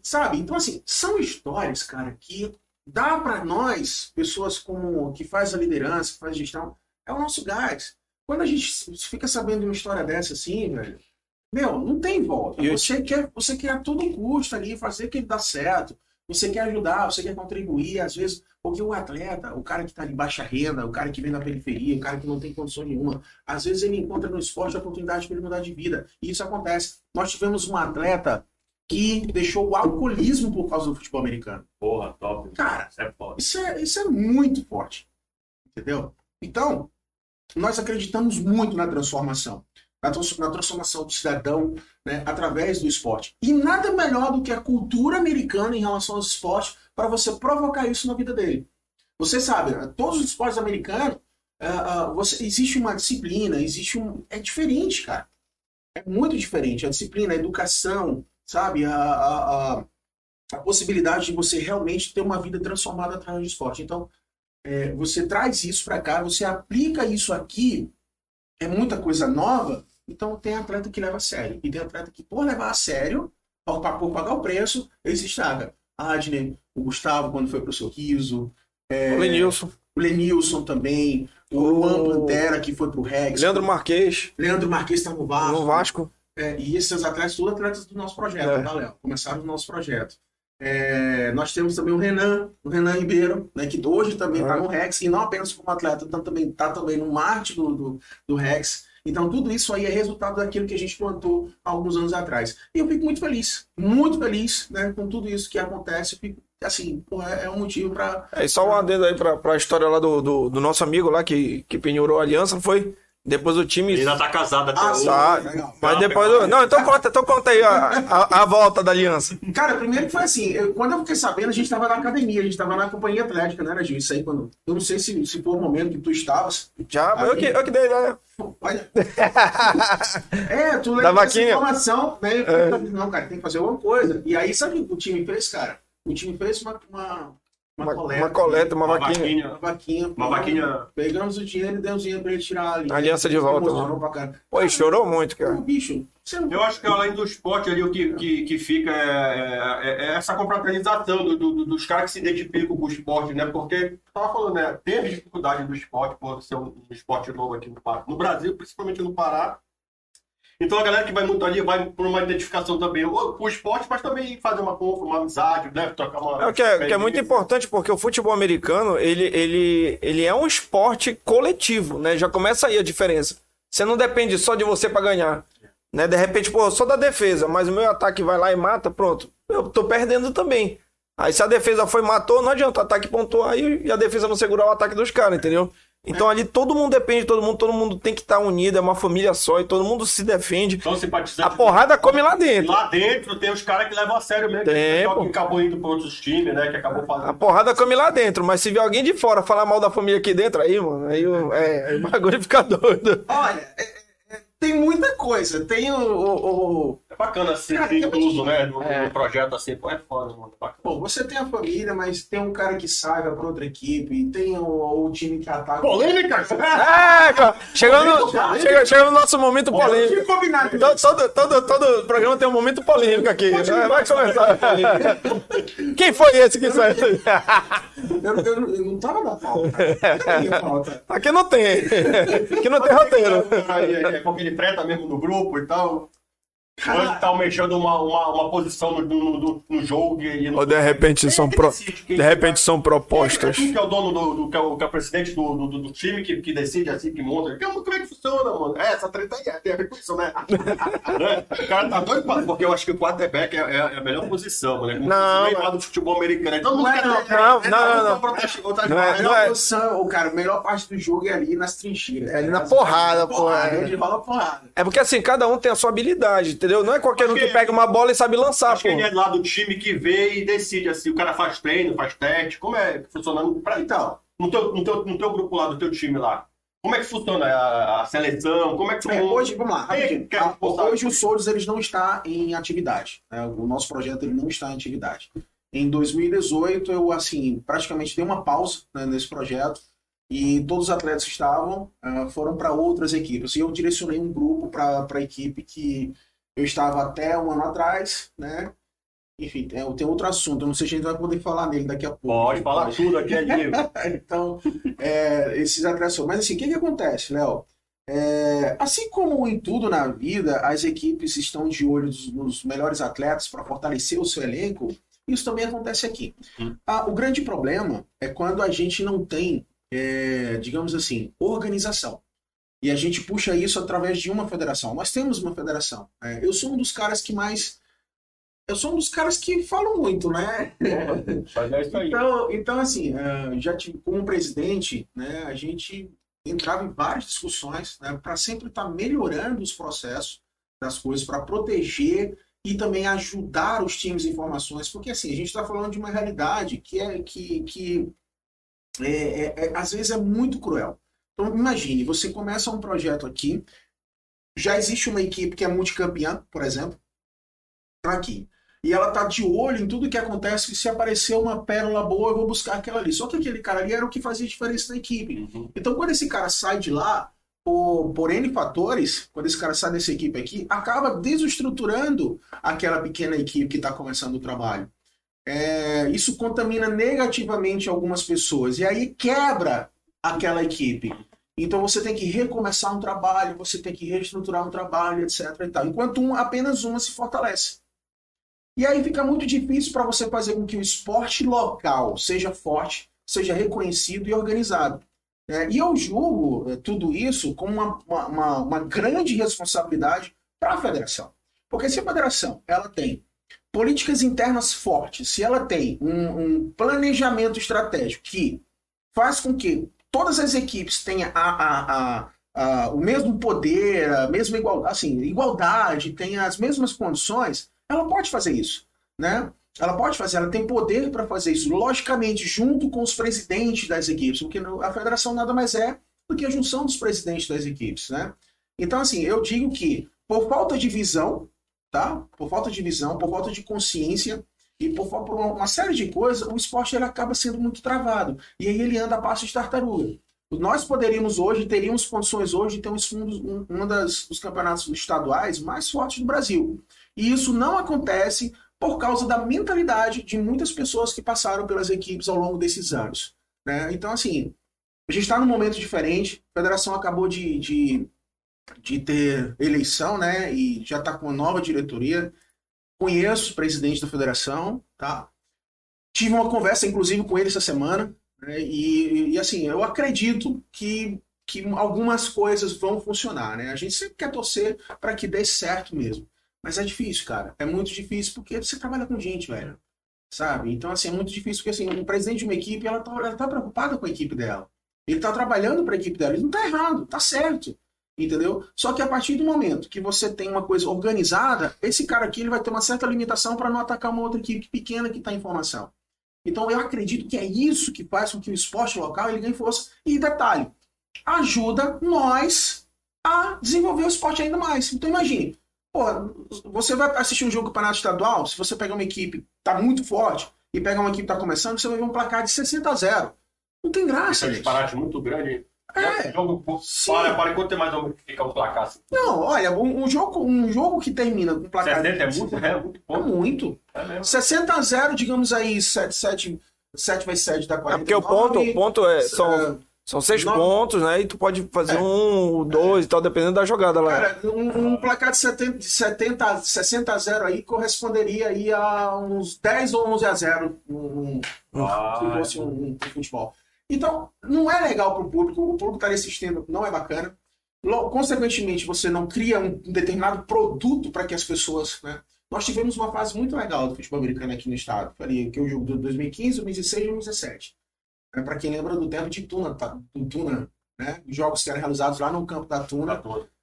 Sabe? Então, assim, são histórias, cara, que dá pra nós, pessoas como que faz a liderança, que faz a gestão, é o nosso gás. Quando a gente fica sabendo de uma história dessa assim, velho, meu, não tem volta. Eu- Você quer, você quer a todo custo ali fazer que ele dá certo. Você quer ajudar, você quer contribuir, às vezes, porque o atleta, o cara que está de baixa renda, o cara que vem da periferia, o cara que não tem condição nenhuma, às vezes ele encontra no esporte a oportunidade para ele mudar de vida. E isso acontece. Nós tivemos uma atleta que deixou o alcoolismo por causa do futebol americano. Porra, top. Cara, Isso é foda. isso é, isso é muito forte. Entendeu? Então, nós acreditamos muito na transformação. Na, trans- na transformação do cidadão né, através do esporte. E nada melhor do que a cultura americana em relação aos esportes para você provocar isso na vida dele. Você sabe, né, todos os esportes americanos, ah, ah, você, existe uma disciplina, existe um. É diferente, cara. É muito diferente. A disciplina, a educação, sabe? A, a, a, a possibilidade de você realmente ter uma vida transformada através do esporte. Então, é, você traz isso para cá, você aplica isso aqui, é muita coisa nova, então tem atleta que leva a sério. E tem atleta que, por levar a sério, por, por pagar o preço, ele se estraga. Adney, o Gustavo, quando foi pro Sorriso, é, O Lenilson, o Lenilson também, o O- Luan Pantera, que foi pro Rex, Leandro Marques, Leandro Marques está no Vasco. no Vasco. É, e esses atletas, todos atletas do nosso projeto, É. tá, Léo? Começaram no nosso projeto. É, nós temos também o Renan, o Renan Ribeiro, né, que hoje também está no Rex, e não apenas como atleta, então também está também no marketing do, do, do Rex. Então, tudo isso aí é resultado daquilo que a gente plantou alguns anos atrás. E eu fico muito feliz, muito feliz né, com tudo isso que acontece. Eu fico, assim, pô, é, é um motivo para. É, e só um adendo aí pra, pra história lá do, do, do nosso amigo lá que, que penhorou a aliança, não foi? Depois o time. Ele ainda tá casado até Ah, hoje. Tá, legal. mas depois. do- Não, então conta, então conta aí a, a, a volta da aliança. Cara, primeiro que foi assim, eu- quando eu fiquei sabendo, a gente estava na academia, a gente estava na companhia atlética, né, Gil? Isso aí, quando. Eu não sei se, se foi o momento que tu estavas. Já, eu que, eu que dei ideia. Olha. é, tu Da lembra dessa vaquinha. informação, né? Eu falei, Não, cara, tem que fazer alguma coisa. E aí, sabe o que o time fez, cara? O time fez uma, uma, Uma, coleta. uma coleta, uma, Uma vaquinha. Uma vaquinha. Uma vaquinha. Pegamos o dinheiro e demos dinheiro pra ele tirar ali. Aliança de volta, cara. Pô, e chorou muito, Pô, cara. bicho, não Eu acho que além do esporte ali, o que, que, que fica é, é- é essa confraternização do- do- dos caras que se identificam com o esporte, né? Porque, tava falando, né? Teve dificuldade do esporte por ser um, um esporte novo aqui no Pará. No Brasil, principalmente no Pará. Então a galera que vai muito ali vai por uma identificação também ou com o esporte, mas também fazer uma compra, uma amizade, né? Trocar uma. É o que é, que é muito importante, porque o futebol americano, ele, ele, ele é um esporte coletivo, né? Já começa aí a diferença. Você não depende só de você pra ganhar. Né? De repente, pô, eu sou da defesa, mas o meu ataque vai lá e mata, pronto. Eu tô perdendo também. Aí se a defesa foi e matou, não adianta o ataque pontuar e e a defesa não segurar o ataque dos caras, entendeu? Então ali todo mundo depende de todo mundo, todo mundo tem que estar unido, é uma família só e todo mundo se defende. São simpatizantes. A porrada come lá dentro. lá dentro tem os caras que levam a sério mesmo. Tem, que que acabou indo para outros times, né? Que acabou A fazendo. porrada come lá dentro, mas se vier alguém de fora falar mal da família aqui dentro, aí, mano, aí o- é, aí o bagulho fica doido. Olha, é- é- tem muita coisa. Tem o- o- o É bacana Cara, ser eu te- incluso, né? No, É. projeto assim, pô, é foda, mano. Bacana. Pô, você tem a família, mas tem um cara que sai, vai pra outra equipe, tem o, o time que ataca. Polêmica! É, cara, chegando, chega, chega no nosso momento polêmico. combinado. Todo, todo, todo, todo programa tem um momento polêmico aqui. Vai, vai começar. Quem foi esse que saiu? Eu, eu- eu não tava na pauta. Aqui não tem. Aqui não tem roteiro. Aí, é, é porque ele treta mesmo no grupo e tal. Cara. Hoje tá almejando uma, uma, uma posição no, no, no- no jogo e no. Ou de repente são, pro... de repente são É propostas. tu que é o dono do, do, que, é o, que é o presidente do, do, do- time que, que decide assim, que monta. Como, como é que funciona, mano? É, essa treta aí é, tem a ver com isso, né? O cara tá doido pra, porque eu acho que o quarterback é, é a melhor posição, né? Como Não, lá do futebol americano. Todo mundo Não é não, não, é, não, não, não. Não é- melhor não é- posição, o cara, a melhor parte do jogo é ali nas trincheiras. É ali na porrada, pô, é. Rola porrada. É porque assim, cada um tem a sua habilidade, entendeu? Não é qualquer um que Porque- pega uma bola e sabe lançar, Acho pô. que ele é lá do time que vê e decide assim. O cara faz treino, faz teste. Como é que funciona pra Então, no teu, no, teu, no teu grupo lá, do teu time lá, como é que funciona a, a seleção? Como é que É, hoje, vamos lá, rapidinho. quer Ah, hoje o Souros eles não está em atividade. né? O nosso projeto ele não está em atividade. Em 2018, eu assim praticamente dei uma pausa né, nesse projeto e todos os atletas que estavam ah, foram para outras equipes. E eu direcionei um grupo para a equipe que eu estava até um ano atrás, né? Enfim, tem, tem outro assunto. Eu não sei se a gente vai poder falar nele daqui a pouco. Pode falar tudo aqui, é livre. então, é, esses foram. Mas assim, o que, que acontece, Léo? É, assim como em tudo na vida, as equipes estão de olho nos, nos melhores atletas para fortalecer o seu elenco, isso também acontece aqui. Hum. Ah, o grande problema é quando a gente não tem, é, digamos assim, organização. E a gente puxa isso através de uma federação. Nós temos uma federação. É, eu sou um dos caras que mais. Eu sou um dos caras que falam muito, né? É. Então, então assim, eh, já tive, como presidente, né, a gente entrava em várias discussões né, para sempre estar melhorando os processos das coisas, para proteger e também ajudar os times em informações, porque assim, a gente está falando de uma realidade que é que, que é, é- é- às vezes é muito cruel. Então, imagine, você começa um projeto aqui, já existe uma equipe que é multicampeã, por exemplo, tá aqui. E ela tá de olho em tudo que acontece, que se aparecer uma pérola boa, eu vou buscar aquela ali. Só que aquele cara ali era o que fazia diferença na equipe. Uhum. Então, quando esse cara sai de lá, por, por N fatores, quando esse cara sai dessa equipe aqui, acaba desestruturando aquela pequena equipe que está começando o trabalho. É, isso contamina negativamente algumas pessoas. E aí quebra aquela equipe. Então você tem que recomeçar um trabalho, você tem que reestruturar um trabalho, etc. E tal. Enquanto um, apenas uma se fortalece. E aí fica muito difícil para você fazer com que o esporte local seja forte, seja reconhecido e organizado. né? e eu julgo eh, tudo isso como uma, uma- uma grande responsabilidade para a federação. Porque se a federação ela tem políticas internas fortes, se ela tem um, um planejamento estratégico que faz com que todas as equipes tenham a, a- a- a- o mesmo poder, a mesma igualdade, assim, igualdade, tenha as mesmas condições, ela pode fazer isso, né? Ela pode fazer, ela tem poder para fazer isso, logicamente, junto com os presidentes das equipes, porque a federação nada mais é do que a junção dos presidentes das equipes, né? Então, assim, eu digo que por falta de visão, tá? Por falta de visão, por falta de consciência e por, por uma série de coisas, o esporte ele acaba sendo muito travado. E aí ele anda a passo de tartaruga. Nós poderíamos hoje, teríamos condições hoje de ter um um, uma das, dos campeonatos estaduais mais fortes do Brasil. E isso não acontece por causa da mentalidade de muitas pessoas que passaram pelas equipes ao longo desses anos. né? Então, assim, a gente está num momento diferente, a federação acabou de, de, de ter eleição, né? E já está com uma nova diretoria. Conheço o presidente da federação, tá? Tive uma conversa, inclusive, com ele essa semana, né? e, e, assim, eu acredito que, que algumas coisas vão funcionar, né? A gente sempre quer torcer para que dê certo mesmo. Mas é difícil, cara. É muito difícil porque você trabalha com gente, velho. Sabe? Então, assim, é muito difícil porque, assim, um presidente de uma equipe, ela tá, ela tá preocupada com a equipe dela. Ele tá trabalhando para a equipe dela. Ele não tá errado, tá certo. Entendeu? Só que a partir do momento que você tem uma coisa organizada, esse cara aqui ele vai ter uma certa limitação para não atacar uma outra equipe pequena que está em formação. Então eu acredito que é isso que faz com que o esporte local ele ganhe força. E detalhe, ajuda nós a desenvolver o esporte ainda mais. Então imagine, pô, você vai assistir um jogo do campeonato estadual, se você pegar uma equipe que tá muito forte e pegar uma equipe que tá começando, você vai ver um placar de 60 a 0. Não tem graça, é um disparate muito grande. É. Jogo, para, para enquanto tem mais um fica o placar. assim. Não, olha, um, um jogo, um jogo que termina com placar 70 é muito, é muito É pouco. muito. É mesmo. 60 a 0, digamos aí, 7, 7, 7 vezes 7 dá É 49. porque o ponto, o ponto é, são, É, são seis nove- pontos, né? E tu pode fazer É. um, dois e tal, dependendo da jogada lá. Cara, um, um placar de 70, de 70, 60 a 0 aí corresponderia aí a uns 10 ou 11 a 0 um, Ah, se fosse um, um futebol. Então, não é legal para o público, o público está assistindo, não é bacana. Lo- Consequentemente, você não cria um determinado produto para que as pessoas. Né? Nós tivemos uma fase muito legal do futebol americano aqui no estado. Falei que é o jogo de 2015, 2016 e 2017. É, para quem lembra do tempo de Tuna, tá? do Tuna né? Os jogos que eram realizados lá no campo da tá Tuna.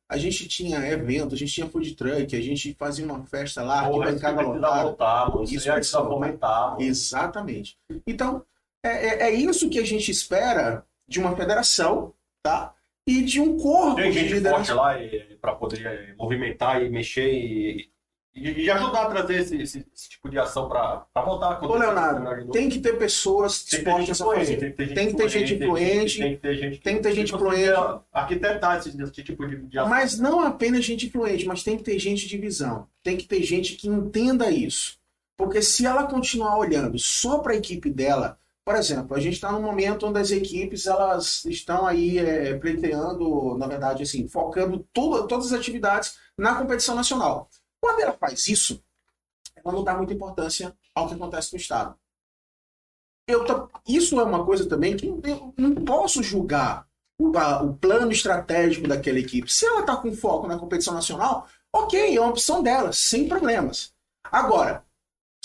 A gente tinha evento, a gente tinha food truck, a gente fazia uma festa lá, Porra, arquibancada precisa lotada. voltar, mano. Isso fomentar, mano. Exatamente. Então, é, é, é isso que a gente espera de uma federação, tá? E de um corpo Tem de gente liderança. forte lá para poder eh, movimentar e mexer e, e, e ajudar a trazer esse, esse- esse tipo de ação para voltar a Ô. Leonardo, tem que ter pessoas Tem que ter gente dispostas a fazer. tem que ter gente influente, tem que ter gente, tem que ter gente influente. arquitetar esse, esse tipo de, de ação. Mas não apenas gente influente, mas tem que ter gente de visão. Tem que ter gente que entenda isso. Porque se ela continuar olhando só para a equipe dela, por exemplo, a gente está num momento onde as equipes elas estão aí é, pleiteando, na verdade, assim, focando tudo- todas as atividades na competição nacional. Quando ela faz isso, ela não dá muita importância ao que acontece no estado. Eu isso é uma coisa também que eu não posso julgar o, o plano estratégico daquela equipe. Se ela está com foco na competição nacional, ok, é uma opção dela, sem problemas. Agora,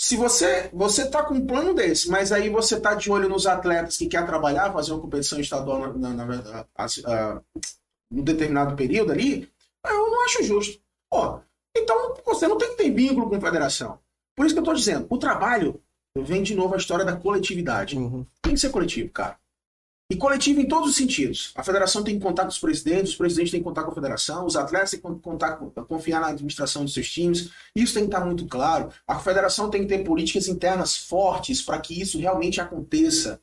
se você você está com um plano desse, mas aí você está de olho nos atletas que quer trabalhar, fazer uma competição estadual na, na, na ah, num determinado período ali, eu não acho justo. Pô, então você não tem que ter vínculo com a federação. Por isso que eu estou dizendo, o trabalho vem de novo a história da coletividade. Uhum. Tem que ser coletivo, cara. E coletivo em todos os sentidos. A federação tem que contar com os presidentes, os presidentes têm que contar com a federação, os atletas têm que contar confiar na administração dos seus times. Isso tem que estar muito claro. A federação tem que ter políticas internas fortes para que isso realmente aconteça.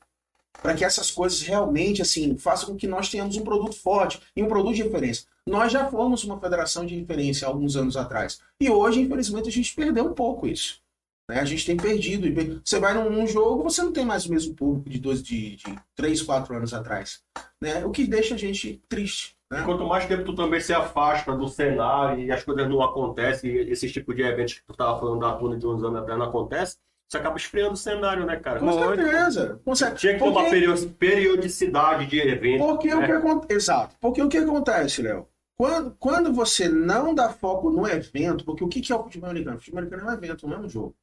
Para que essas coisas realmente assim façam com que nós tenhamos um produto forte e um produto de referência. Nós já fomos uma federação de referência há alguns anos atrás. E hoje, infelizmente, a gente perdeu um pouco isso. Né? A gente tem perdido. Você vai num, num jogo, você não tem mais o mesmo público de dois, de, de três, quatro anos atrás. Né? O que deixa a gente triste. Né? Quanto mais tempo tu também se afasta do cenário e as coisas não acontecem, esse tipo de eventos que tu tava falando da Tuna de uns anos atrás não acontece, você acaba esfriando o cenário, né, cara? Com certeza. Com certeza. Tinha que ter uma Porque- perio- periodicidade de eventos. Porque o né? que acontece. Exato. Porque o que acontece, Léo? Quando, quando você não dá foco no evento, porque o que que é o futebol americano? O futebol americano é um evento, não é um jogo.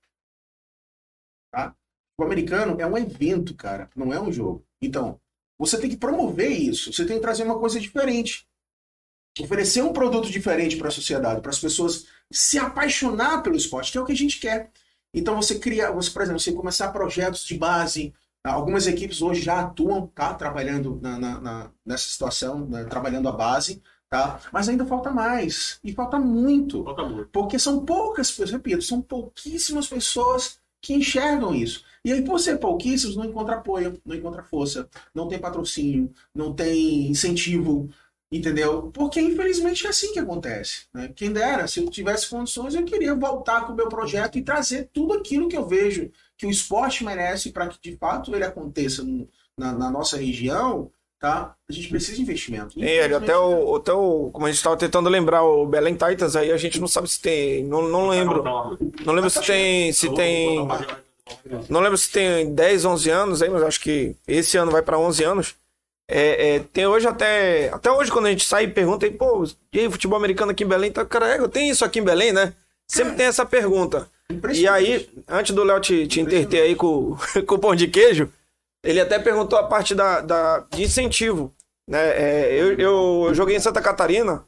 Tá? O americano é um evento, cara, não é um jogo. Então, você tem que promover isso, você tem que trazer uma coisa diferente. Oferecer um produto diferente para a sociedade, para as pessoas se apaixonar pelo esporte, que é o que a gente quer. Então você cria, você, por exemplo, você começar projetos de base, Algumas equipes hoje já atuam, tá? Trabalhando na, na- na- nessa situação, né, trabalhando a base, tá? Mas ainda falta mais. E falta muito. Falta muito. Porque são poucas pessoas, repito, são pouquíssimas pessoas que enxergam isso. E aí, por ser pouquíssimos, não encontra apoio, não encontra força, não tem patrocínio, não tem incentivo, entendeu? Porque, infelizmente, é assim que acontece. Né? Quem dera, se eu tivesse condições, eu queria voltar com o meu projeto e trazer tudo aquilo que eu vejo que o esporte merece para que, de fato, ele aconteça no- na, na nossa região, tá? A gente precisa de investimento. E ele, até o, até o. Como a gente estava tentando lembrar, o Belém Titans aí, a gente não sabe se tem. Não, não lembro. Não lembro se tem. Se tem. Não lembro se tem 10, 11 anos aí, mas acho que esse ano vai para 11 anos. É, é, tem hoje até. Até hoje, quando a gente sai e pergunta, aí, pô, e aí, futebol americano aqui em Belém? Tá, cara, é, tem isso aqui em Belém, né? Sempre tem essa pergunta. E aí, antes do Léo te, te interter aí com, com o pão de queijo, ele até perguntou a parte da, da, de incentivo. Né? É, eu, eu joguei em Santa Catarina,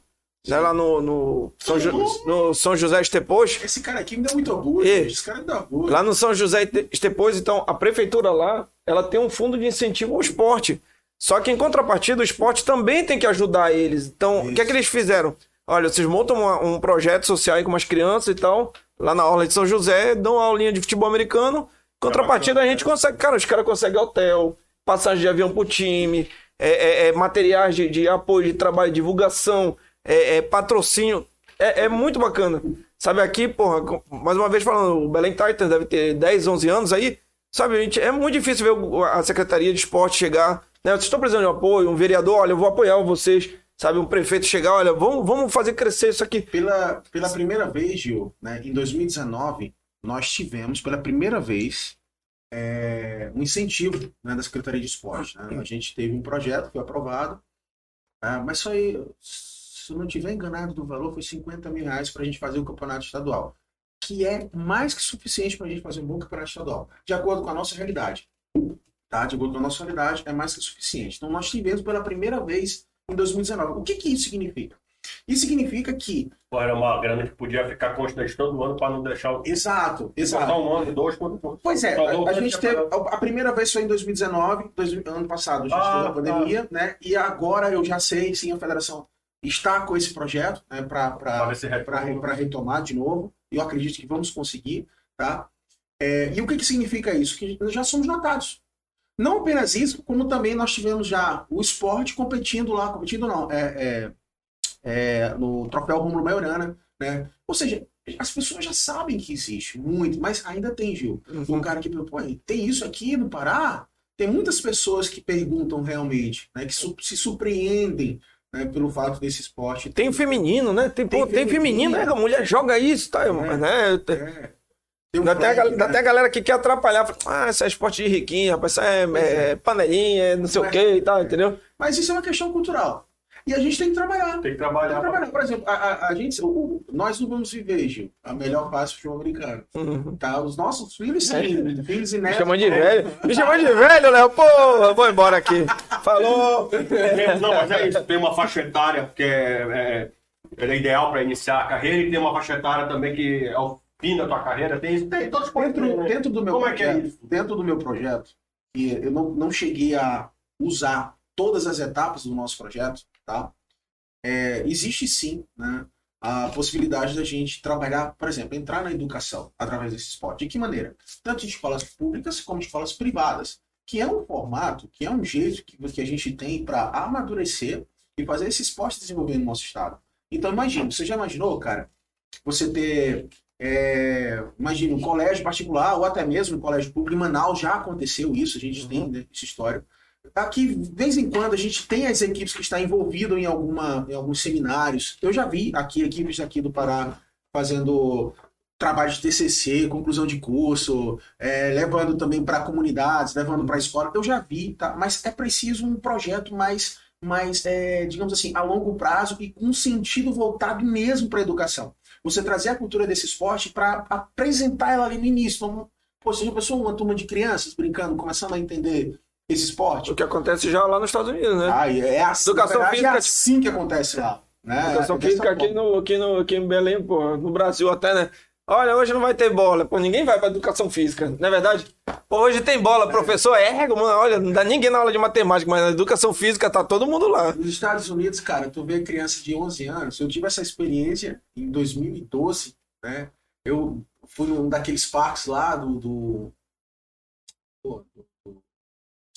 né, lá no, no, São, Ju- no São José Estepos. Esse cara aqui me deu muito orgulho. E-. Esse cara me dá orgulho. Lá no São José Este- Estepos, então, a prefeitura lá, ela tem um fundo de incentivo ao esporte. Só que em contrapartida, o esporte também tem que ajudar eles. Então, o que é que eles fizeram? Olha, vocês montam uma- um projeto social aí com umas crianças e tal, lá na Orla de São José, dão uma aulinha de futebol americano. Contrapartida, a gente consegue, cara, os caras conseguem hotel, passagem de avião pro time, é, é, é, materiais de, de apoio, de trabalho, divulgação, é, é, patrocínio. É, é muito bacana. Sabe, aqui, porra, mais uma vez falando, o Belém Titans deve ter 10, 11 anos aí. Sabe, a gente, é muito difícil ver a Secretaria de Esporte chegar. Né? Vocês estão precisando de um apoio, um vereador, olha, eu vou apoiar vocês. Sabe, um prefeito chegar, olha, vamos, vamos fazer crescer isso aqui. Pela, pela primeira vez, Gil, né, em 2019, nós tivemos pela primeira vez é, um incentivo né, da Secretaria de Esporte. né? A gente teve um projeto foi aprovado, ah, mas foi, se eu não estiver enganado do valor, foi 50 mil reais para a gente fazer o campeonato estadual, que é mais que suficiente para a gente fazer um bom campeonato estadual, de acordo com a nossa realidade. Tá? De acordo com a nossa realidade, é mais que suficiente. Então, nós tivemos pela primeira vez em 2019. O que, que isso significa? Isso significa que, era uma grana que podia ficar constante todo ano para não deixar o. exato, Exato. um ano, dois, quando Pois é, a, a gente teve. A, primeira vez foi em 2019, dois- ano passado, a gente Ah, teve a pandemia, né? E agora eu já sei, sim, a federação está com esse projeto, né, Para retomar de novo. Eu acredito que vamos conseguir, tá? É, e o que, que significa isso? Que nós já somos notados. Não apenas isso, como também nós tivemos já o esporte competindo lá, competindo não, é, é, é, no troféu Romulo Maiorana, né? Ou seja, as pessoas já sabem que existe muito, mas ainda tem, Gil. Um cara que pô, tem isso aqui no Pará? Tem muitas pessoas que perguntam realmente, né? Que su- se surpreendem né, pelo fato desse esporte. Tem o feminino, né? Tem, pô, Tem tem feminino, feminino. né? A mulher joga isso, tá? É. Né? É. Tem um tem, a, né? tem a galera que quer atrapalhar. fala, Ah, isso é esporte de riquinho, rapaz. Isso é, é panelinha, é não sei o é. que e tal, entendeu? Mas isso é uma questão cultural. E a gente tem que trabalhar. Tem que Tem que trabalhar. trabalhar. Por exemplo, a, a- a gente, o- o- nós não vamos viver, Gil, a melhor fase do futebol americano. Uhum. Tá? Os nossos filhos, É. sim. Filhos e Me netos. chamando de velho. Me chamando de velho, Léo. Pô, eu vou embora aqui. Falou. Não, mas é isso. Tem uma faixa etária que é, é, é ideal para iniciar a carreira e tem uma faixa etária também que é o fim da tua carreira. Tem isso. Tem todos os Dentro, dentro do meu Como é que é projeto, isso? dentro do meu projeto, que eu não, não cheguei a usar todas as etapas do nosso projeto, tá? É, existe sim, né, a possibilidade da gente trabalhar, por exemplo, entrar na educação através desse esporte. De que maneira? Tanto em escolas públicas como em escolas privadas, que é um formato, que é um jeito que, que a gente tem para amadurecer e fazer esse esporte desenvolver no nosso estado. Então imagina, você já imaginou, cara, você ter é, imagina, um colégio particular ou até mesmo um colégio público em Manaus já aconteceu isso, a gente tem né, essa história. Aqui, de vez em quando, a gente tem as equipes que estão envolvidas em, alguma, em alguns seminários. Eu já vi aqui equipes aqui do Pará fazendo trabalho de TCC, conclusão de curso, é, levando também para comunidades, levando para a escola. Eu já vi, tá? Mas é preciso um projeto mais, mais é, digamos assim, a longo prazo e com sentido voltado mesmo para a educação você trazer a cultura desse esporte para apresentar ela ali no início. Então, pô, você já pensou uma turma de crianças brincando, começando a entender esse esporte? O que acontece já lá nos Estados Unidos, né? Ah, é assim, Educação verdade, física- é assim que acontece lá. Né? Educação É física aqui no, aqui, no, aqui em Belém, pô, no Brasil até, né? Olha, hoje não vai ter bola. Pô, ninguém vai pra educação física, não é verdade? Pô, hoje tem bola, professor é mano. Olha, não dá ninguém na aula de matemática, mas na educação física tá todo mundo lá. Nos Estados Unidos, cara, tu vê criança de 11 anos. Eu tive essa experiência em 2012, né? Eu fui num daqueles parques lá do. do...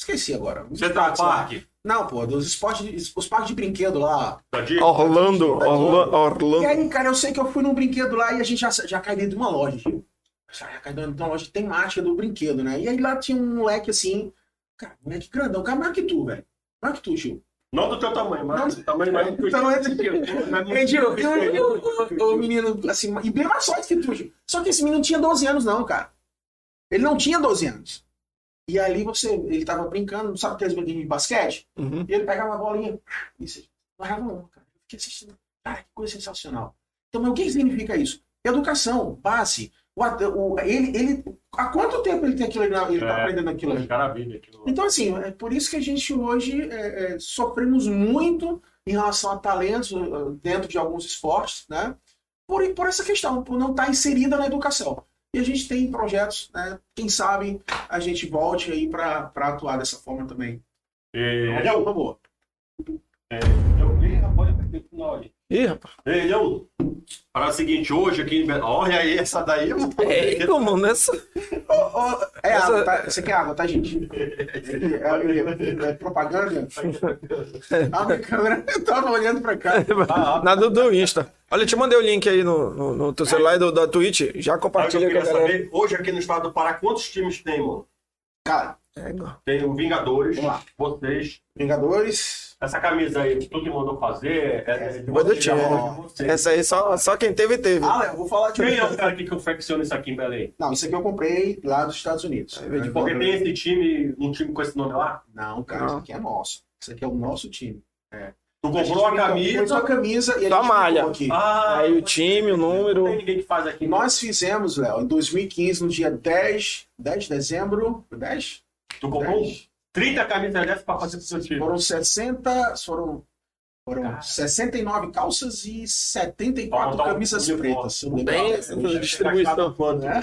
Esqueci agora. Um Central parques lá. Não, pô, dos esportes, os parques de brinquedo lá. Disney. Orlando, Orla- E Orlando. aí, cara, eu sei que eu fui num brinquedo lá e a gente já, já caiu dentro de uma loja, Gil. Já caiu dentro de uma loja temática do brinquedo, né? E aí lá tinha um moleque assim, cara, moleque grandão, cara, maior que tu, velho. Maior que tu, Gil. Não do teu tamanho, mas Não. do tamanho mais do Então, é- que eu- eu- eu- o menino, assim, e bem mais forte que tu, Gil. Só que esse menino não tinha 12 anos, não, cara. Ele não tinha 12 anos. E ali você, ele tava brincando, sabe aqueles brinquedos de basquete? Uhum. E ele pegava a bolinha e você largava um, cara. Eu fiquei assistindo. Cara, que coisa sensacional. Então, mas o que significa isso? Educação, base. O, o- ele, ele, há quanto tempo ele tem aquilo ali, ele tá É. aprendendo aquilo ali? Aquilo. Então, assim, é por isso que a gente hoje é, é, sofremos muito em relação a talentos uh, dentro de alguns esportes, né? Por, por essa questão, por não estar inserida na educação. E a gente tem projetos, né? Quem sabe a gente volte aí para atuar dessa forma também. É uma boa. eu vi, rapaz, eu perdi o final ali. Ih, rapaz. Ei, Leão, para o seguinte, hoje aqui em Belo... Olha aí, essa daí... É, como nessa? É Essa- água, tá? Você quer água, tá, gente? É, é- é propaganda? A minha câmera eu tava olhando pra cá. Ah, Na do, do Insta. Olha, eu te mandei o link aí no, no, no teu celular e do, da Twitch. Já eu compartilha com a queria galera. saber? Hoje aqui no estado do Pará, quantos times tem, mano? Cara, É, igual. Tem o Vingadores, Vamos lá. vocês. Vingadores. Essa camisa aí, tu que mandou fazer, é, é do time, é né? Essa aí só, só quem teve, teve. Ah, Léo, vou falar de Quem é o cara que confecciona isso aqui em Belém? Não, isso aqui eu comprei lá dos Estados Unidos. Porque tem esse time, um time com esse nome lá. Não, cara, Não. isso aqui é nosso. Isso aqui é o nosso time. Tu A comprou a pintou- camisa. pintou a camisa e a malha. aqui. Ah, Aí o time, o número. Não tem ninguém que faz aqui. Nós fizemos, Léo, em 2015, no dia 10, 10 de dezembro. 10? Tu comprou 10. 30 camisas dessas pra fazer pro seu time. Foram 60, foram Foram Cara. 69 calças e Pra 74 montar um camisas uniforme. pretas. engano. essa distribuição. Né?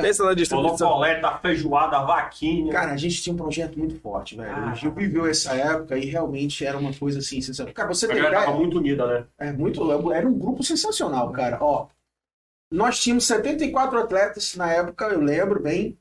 Pensa na distribuição. coleta, feijoada, vaquinha. Cara, a gente tinha um projeto muito forte, velho. Ah. O Gil viveu essa época e realmente era uma coisa assim, sensacional. Cara, você a tava ideia? muito unida, né? É muito, era um grupo sensacional, cara. Ó, nós tínhamos 74 atletas na época, eu lembro bem,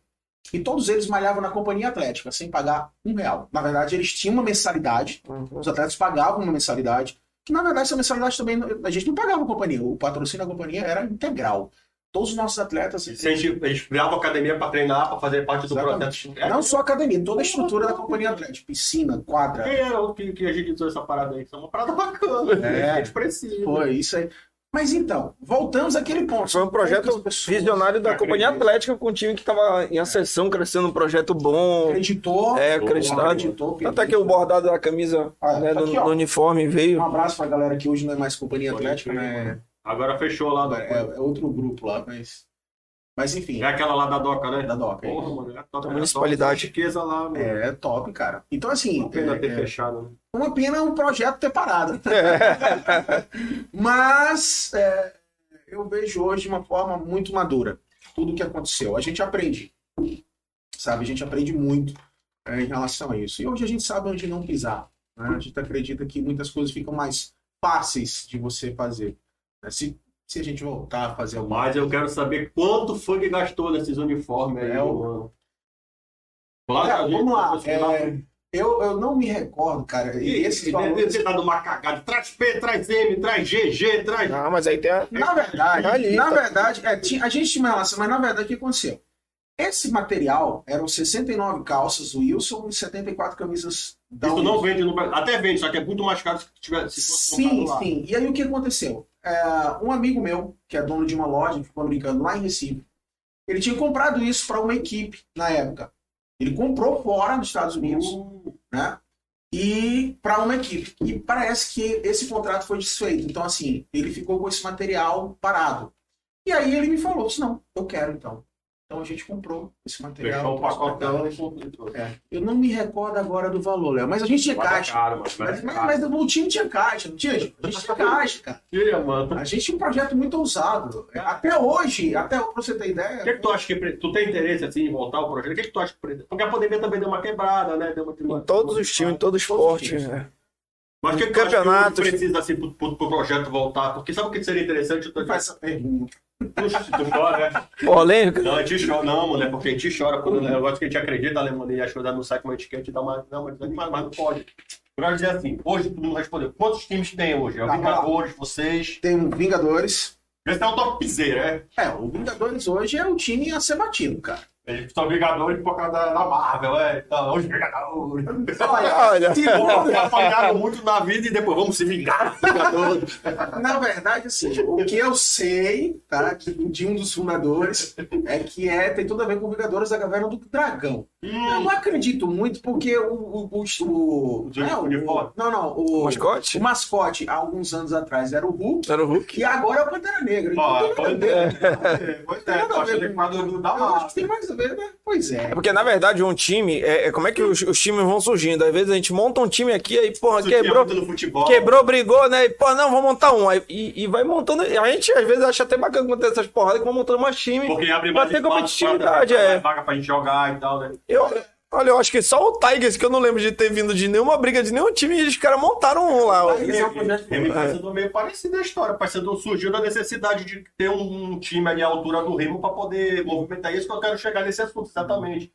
e todos eles malhavam na companhia atlética, sem pagar um real. Na verdade, eles tinham uma mensalidade, os atletas pagavam uma mensalidade, que na verdade essa mensalidade também, a gente não pagava a companhia, o patrocínio da companhia era integral. Todos os nossos atletas... Se a gente, eles criavam academia pra treinar, pra fazer parte do Exatamente. processo. Não só a academia, toda a estrutura da companhia atlética, piscina, quadra, Quem era o que, que agilizou essa parada aí? Isso é uma parada bacana. É. A gente precisa. Foi isso aí. Mas então, voltamos àquele ponto. Foi um projeto visionário da Acredito. Companhia Atlética com um time que tava em ascensão, crescendo um projeto bom. Acreditou. É, acreditado. acreditou. Até que o bordado da camisa Ah, né, tá do, aqui, do uniforme veio. Um abraço pra galera que hoje não é mais companhia atlética, né? Agora fechou lá. É, é outro grupo lá, mas. Mas enfim, É aquela lá da DOCA, né? da DOCA. é Porra, mano. É top, Da é municipalidade. top, riqueza lá, mano. É, é top, cara. Então, assim, Uma pena é, ter é, fechado, né? uma pena um projeto ter parado. Mas é, eu vejo hoje de uma forma muito madura tudo o que aconteceu. A gente aprende, sabe? A gente aprende muito é, em relação a isso. E hoje a gente sabe onde não pisar. né? A gente acredita que muitas coisas ficam mais fáceis de você fazer. né? Se, se a gente voltar a fazer alguma Mas eu quero saber quanto foi que gastou nesses uniformes aí, É, o- mano. Claro, Cara, vamos lá. tá é, eu, eu não me recordo, cara. E E esse esses deve valores. ter dado uma cagada. Traz P, traz M, traz GG, traz. Não, mas aí tem a. Na verdade, Ali, na tá. verdade, é, tinha- a gente tinha uma relação, mas na verdade o que aconteceu? Esse material eram 69 calças do Wilson e 74 camisas da Isso Wilson. não vende no Brasil. Até vende, só que é muito mais caro se tivesse se Sim, sim. E aí o que aconteceu? É, um amigo meu, que é dono de uma loja de futebol americano lá em Recife, ele tinha comprado isso para uma equipe na época. Ele comprou fora dos Estados Unidos, Uh, né? E para uma equipe. E parece que esse contrato foi desfeito. Então, assim, ele ficou com esse material parado. E aí ele me falou: disse, não, eu quero então. Então a gente comprou esse material. fechou o pacotão e comprou. É. Eu não me recordo agora do valor, Léo, mas a gente tinha Mas é caixa. caro, mano. Mas, Mas, mas, mas, mas o time tinha caixa, não tinha? gente? A gente tinha caixa, cara. Tinha, mano. A gente tinha um projeto muito ousado. Até hoje, até pra você ter O que, ideia. que tu acha que. Tu tem interesse assim em voltar ao projeto? O que, que tu acha que. Porque a pandemia também deu uma quebrada, né? Deu uma... Em todos os times, em todo esporte. né? Mas o que, que precisa assim pro, pro, pro projeto voltar? Porque sabe o que seria interessante? Eu tô Faz essa pergunta. Puxa, tu chora, né? Polêmica. Não, a gente chora, não, mano, é porque a gente chora quando o negócio que a gente acredita, Alemão, e as coisas não saem como a gente quer, a gente dá uma. Não, mas, mas, não pode. Eu quero dizer assim, hoje todo mundo respondeu. Quantos times tem hoje? É o Tá, Vingadores, vocês. Tem o Vingadores. Esse é o topzera, né? É, o Vingadores hoje é o time a ser batido, cara. Eles são Vingadores por causa da, da Marvel, é. Então, os Vingadores. Olha, Segundo, apanharam muito na vida e depois vamos se vingar. Vingadores. Na verdade, assim, o que eu sei, tá, que de um dos fundadores, é que é, tem tudo a ver com Vingadores da Caverna do Dragão. Eu Hum, não acredito muito, porque o. o, o, o- O de não, uniforme? não, não. O, mascote? o mascote, há alguns anos atrás, era o Hulk, Era o Hulk. e agora é o Pantera Negra. Então, ó, a pode ver. é, pois é, que tem mais do da Eu acho que Marvel. tem mais a ver, né? Pois é. É porque, na verdade, um time, é, é como é que os, os times vão surgindo. Às vezes a gente monta um time aqui, aí, porra, Isso quebrou, futebol. quebrou, brigou, né? E, pô, não, vamos montar um. Aí, e, e vai montando. A gente, às vezes, acha até bacana quando tem essas porradas que vão montando mais time. Porque abre Pra mais ter espaço, competitividade, pra- é. vaga pra gente jogar e tal, né? Eu, olha, eu acho que só o Tigers, que eu não lembro de ter vindo de nenhuma briga de nenhum time, e os caras montaram um lá. Tigers é um projeto É meio parecendo meio parecida a história. Parecendo surgiu da necessidade de ter um time ali à altura do Remo para poder movimentar isso, que eu quero chegar nesse assunto, exatamente.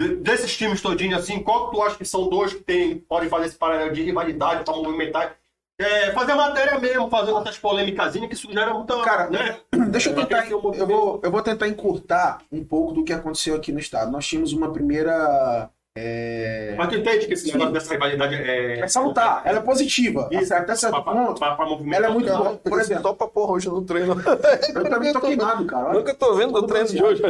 De- desses times todinhos, assim, qual que tu acha que são dois que tem, podem fazer esse paralelo de rivalidade para movimentar? É, fazer matéria mesmo, fazendo essas polêmicas que isso gera muita. Cara, né? Deixa eu tentar. Eu vou, eu vou tentar encurtar um pouco do que aconteceu aqui no estado. Nós tínhamos uma primeira. É, Mas tu entende que esse negócio dessa rivalidade é. é salutar, ela é positiva. Isso. Até certo ponto. Para movimentar. Ela é muito boa. Por exemplo, Topa porra hoje no treino. eu também tô queimado, cara. Olha, Nunca tô vendo o treino de hoje.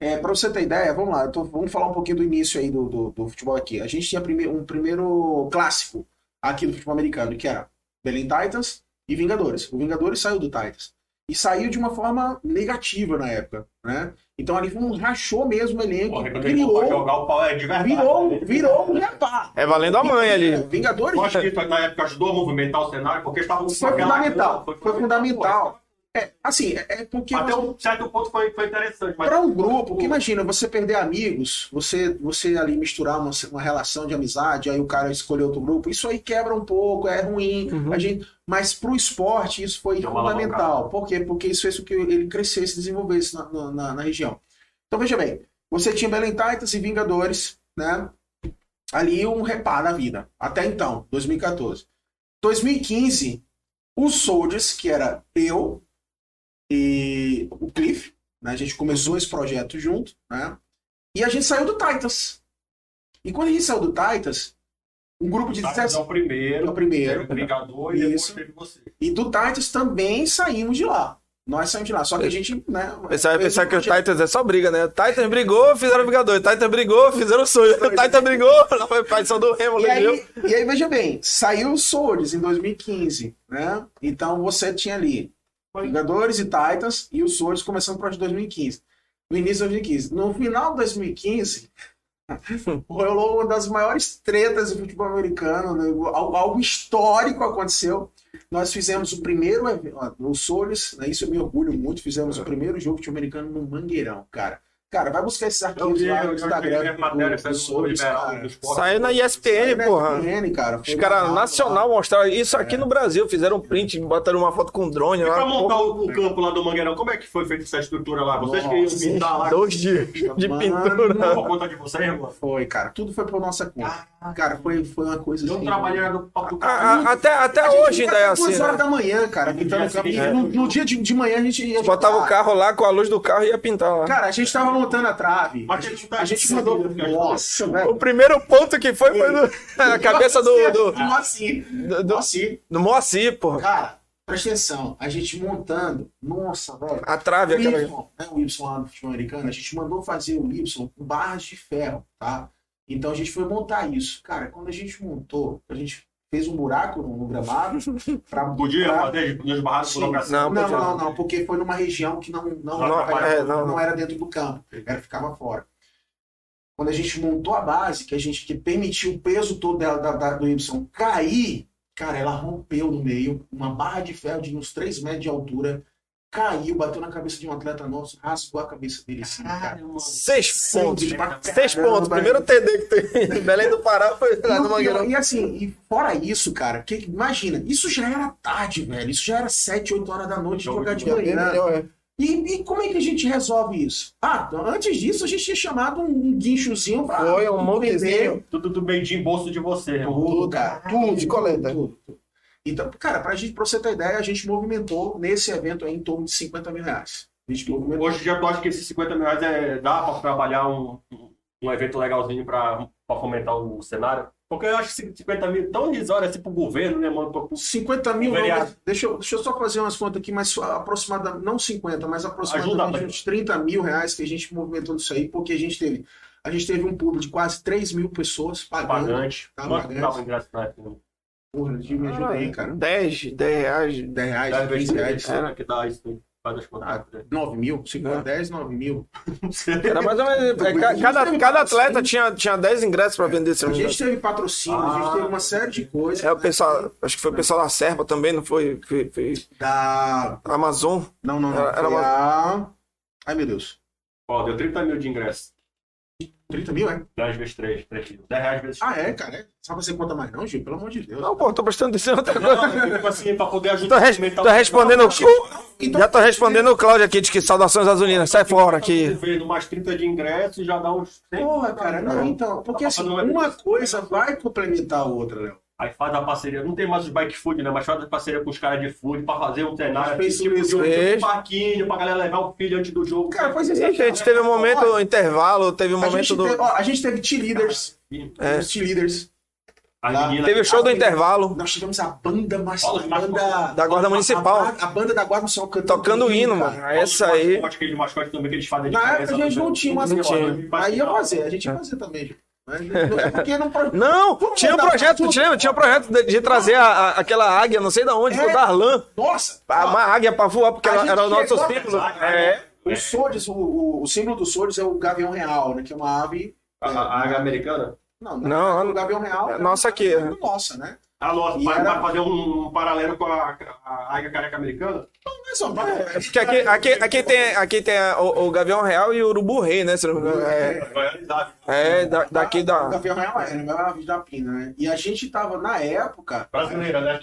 É, pra você ter ideia, vamos lá, eu tô- vamos falar um pouquinho do início aí do, do, do futebol aqui. A gente tinha prime- um primeiro clássico aqui do futebol americano, que era Belém Titans e Vingadores. O Vingadores saiu do Titans. E saiu de uma forma negativa na época, né? Então ali um rachou mesmo o elenco, Porra, for criou, jogar o pau é de verdade. virou, virou um repá. É valendo a mãe ali. Vingadores Eu acho que na época ajudou a movimentar o cenário, porque estavam com foi fundamental, foi fundamental. É, assim, é, é porque Até um certo ponto foi, foi interessante. Mas para um grupo, porque imagina, você perder amigos, você você ali misturar uma, uma relação de amizade, aí o cara escolher outro grupo, isso aí quebra um pouco, é ruim. Uhum. A gente, mas pro esporte isso foi Deu fundamental. Por quê? Porque isso fez com que ele crescesse, desenvolvesse na, na, na- região. Então veja bem, você tinha Belém Titans e Vingadores, né? Ali um repar na vida. Até então, 2014. 2015, os Soldiers, que era eu e o Cliff, né? A gente começou esse projeto junto, né? E a gente saiu do Titans. E quando a gente saiu do Titans, um grupo de Titans 17 é o primeiro, é o primeiro. o Vingador e depois Isso. teve você. E do Titans também saímos de lá. Nós saímos de lá. Só que a gente, né? Pensar, pensar que o. Titans é só briga, né? Titans brigou, fizeram Vingador. Titans brigou, fizeram o sonho. Titans brigou, lá foi traição do Remo, E legião. aí, e aí, veja bem, saiu o Soldiers em 2015, né? Então você tinha ali Vingadores e Titans e o Soldiers começando para 2015. No início de 2015. No final de 2015, rolou uma das maiores tretas do futebol americano, né? algo, histórico aconteceu. Nós fizemos o primeiro evento, no Soldiers, né? isso eu me orgulho muito, fizemos o primeiro jogo de futebol americano no Mangueirão, cara. Cara, vai buscar esses Eu arquivos vi, lá no eu Instagram do, do cara. esporte. Saiu na ESPN, porra. ESPN, cara. Os caras nacional lá. mostraram isso aqui no Brasil. Fizeram um print, botaram uma foto com drone E lá. pra montar porra, o, o campo lá do Mangueirão, como é que foi feita essa estrutura lá? Vocês queriam pintar lá Dois dias de Mano. pintura. por conta de vocês, mano? Foi, cara. Tudo foi por nossa conta. Cara, foi, foi uma coisa assim. trabalho do papo Até, até hoje ainda é assim. duas horas Né? da manhã, cara, pintando o campo. E No, no dia de, de manhã a gente ia. Botava o carro lá com a luz do carro e ia pintar lá. Cara, a gente tava montando a trave. Mas A gente, que a gente mandou. Nossa, velho. O primeiro ponto que foi foi no- a cabeça do, do, Moacir. do, do, Moacir. do Moacir, porra. Cara, presta atenção. A gente montando. Nossa, velho. A trave, O aquela. Y, né, o Y lá no futebol americano, a gente mandou fazer o Y com barras de ferro, tá? Então a gente foi montar isso. Cara, quando a gente montou, a gente fez um buraco no, no gramado pra, Podia pra- fazer nos barrados Sim. burocracia? Não, Não, podia. não, não, porque foi numa região que não, não, Não, não, é, era, não, não não. era dentro do campo, era, ficava fora. Quando a gente montou a base, que a gente que permitiu o peso todo dela, da, da- do Y cair, cara, ela rompeu no meio, uma barra de ferro de uns 3 metros de altura, caiu, bateu na cabeça de um atleta nosso, rasgou a cabeça dele assim, cara. Seis pontos. Seis caramba, pontos. Primeiro TD que tem em Belém do Pará foi lá no Mangueirão. e, assim, e fora isso, cara, que, imagina, isso já era tarde, velho. Isso já era 7, 8 horas da noite de Jogo jogar de manhã. E, e como é que a gente resolve isso? Ah, então, antes disso a gente tinha chamado um, guinchozinho pra. Foi um vender Tudo do meio de bolso de você, irmão. Tudo, cara. Tudo de coleta. Tudo, tudo. Então, cara, pra você ter ideia, a gente movimentou nesse evento aí em torno de 50 mil reais. Hoje dia, tu acha que esses 50 mil reais é, dá pra trabalhar um, um evento legalzinho pra fomentar o cenário? Porque eu acho que 50 mil tão risório assim pro governo, né, mano? Tô- 50 mil, não, mas deixa, eu, deixa eu só fazer umas contas aqui, mas aproximadamente, não 50, mas aproximadamente Ajuda, uns 30 mil reais que a gente movimentou nisso aí, porque a gente teve, a gente teve um público de quase 3 mil pessoas pagando. Pagante. Tá Quanto pagante. Né? Porra, de me ajuda aí, cara. 10, 10 reais. 10 reais, 10 vezes 15 reais. Era que dá isso, faz as contas. Ah, 9 mil, 5 É. 10, 9 mil. Era mais ou menos. é, ca- cada, cada atleta tinha, tinha 10 ingressos pra vender, se A gente teve patrocínio, a gente teve uma série de coisas. É o pessoal, acho que foi o pessoal da Serpa também, não foi? Foi, foi Da. Amazon. Não, não, não. Era- era a. Ai, meu Deus. Ó, deu 30 mil de ingresso. 30 mil, é? 10 vezes 3, 3 quilos. 10 reais vezes Ah, é, cara. É. Só você conta mais, não, Gil? Pelo amor de Deus. Não, pô, tô prestando atenção outra coisa. Não, tipo assim, pra poder ajudar Tô, res- tô respondendo. Então, Já tô respondendo o Cláudio aqui de que saudações azulinas. Sai fora aqui. Governo mais 30 de ingresso e já dá uns. Porra, cara, não, então. Porque assim, uma coisa vai complementar a outra, Léo. Aí faz a parceria. Não tem mais os bike food, né? Mas faz a parceria com os caras de food pra fazer um cenário. Fez tipo, isso, de um, fez. um parquinho pra galera levar o filho antes do jogo. Cara, faz E isso. a gente teve um momento, intervalo, teve um momento do. teve, ó, a gente teve cheerleaders. É. Os cheerleaders. Lá. meninas. Teve o show do intervalo. Nós tivemos a banda, os banda. Da Guarda Municipal. A, a banda da Guarda Municipal cantando. Tocando o hino, cara. mano. Essa aí. Mascotes também que eles fazem de Na época a gente não tinha uma tinha. Aí ia fazer, a gente ia fazer também. É porque não pro- Não, tinha um projeto, lembra? Tinha um projeto de, de trazer a- a- aquela águia, não sei de onde, É. do Darlan. Nossa! Uma águia pra voar, porque ela era o nosso símbolo. É. O Swords, o, o, o símbolo do Swords é o gavião real, né? Que é uma ave. A, a águia americana? Não, Não, o gavião real. é nossa aqui, É né? nossa, né? Ah, nossa, E vai, era- fazer um, paralelo com a, a águia careca americana? Ó, vai- É porque aqui, aqui, aqui tem, aqui tem a- o, o Gavião Real e o Urubu Rei, né? se não me engano. É, realizar. é da- daqui O da. gavião real é, né? É ave da pina, né? E a gente tava, na época. Brasileira, né?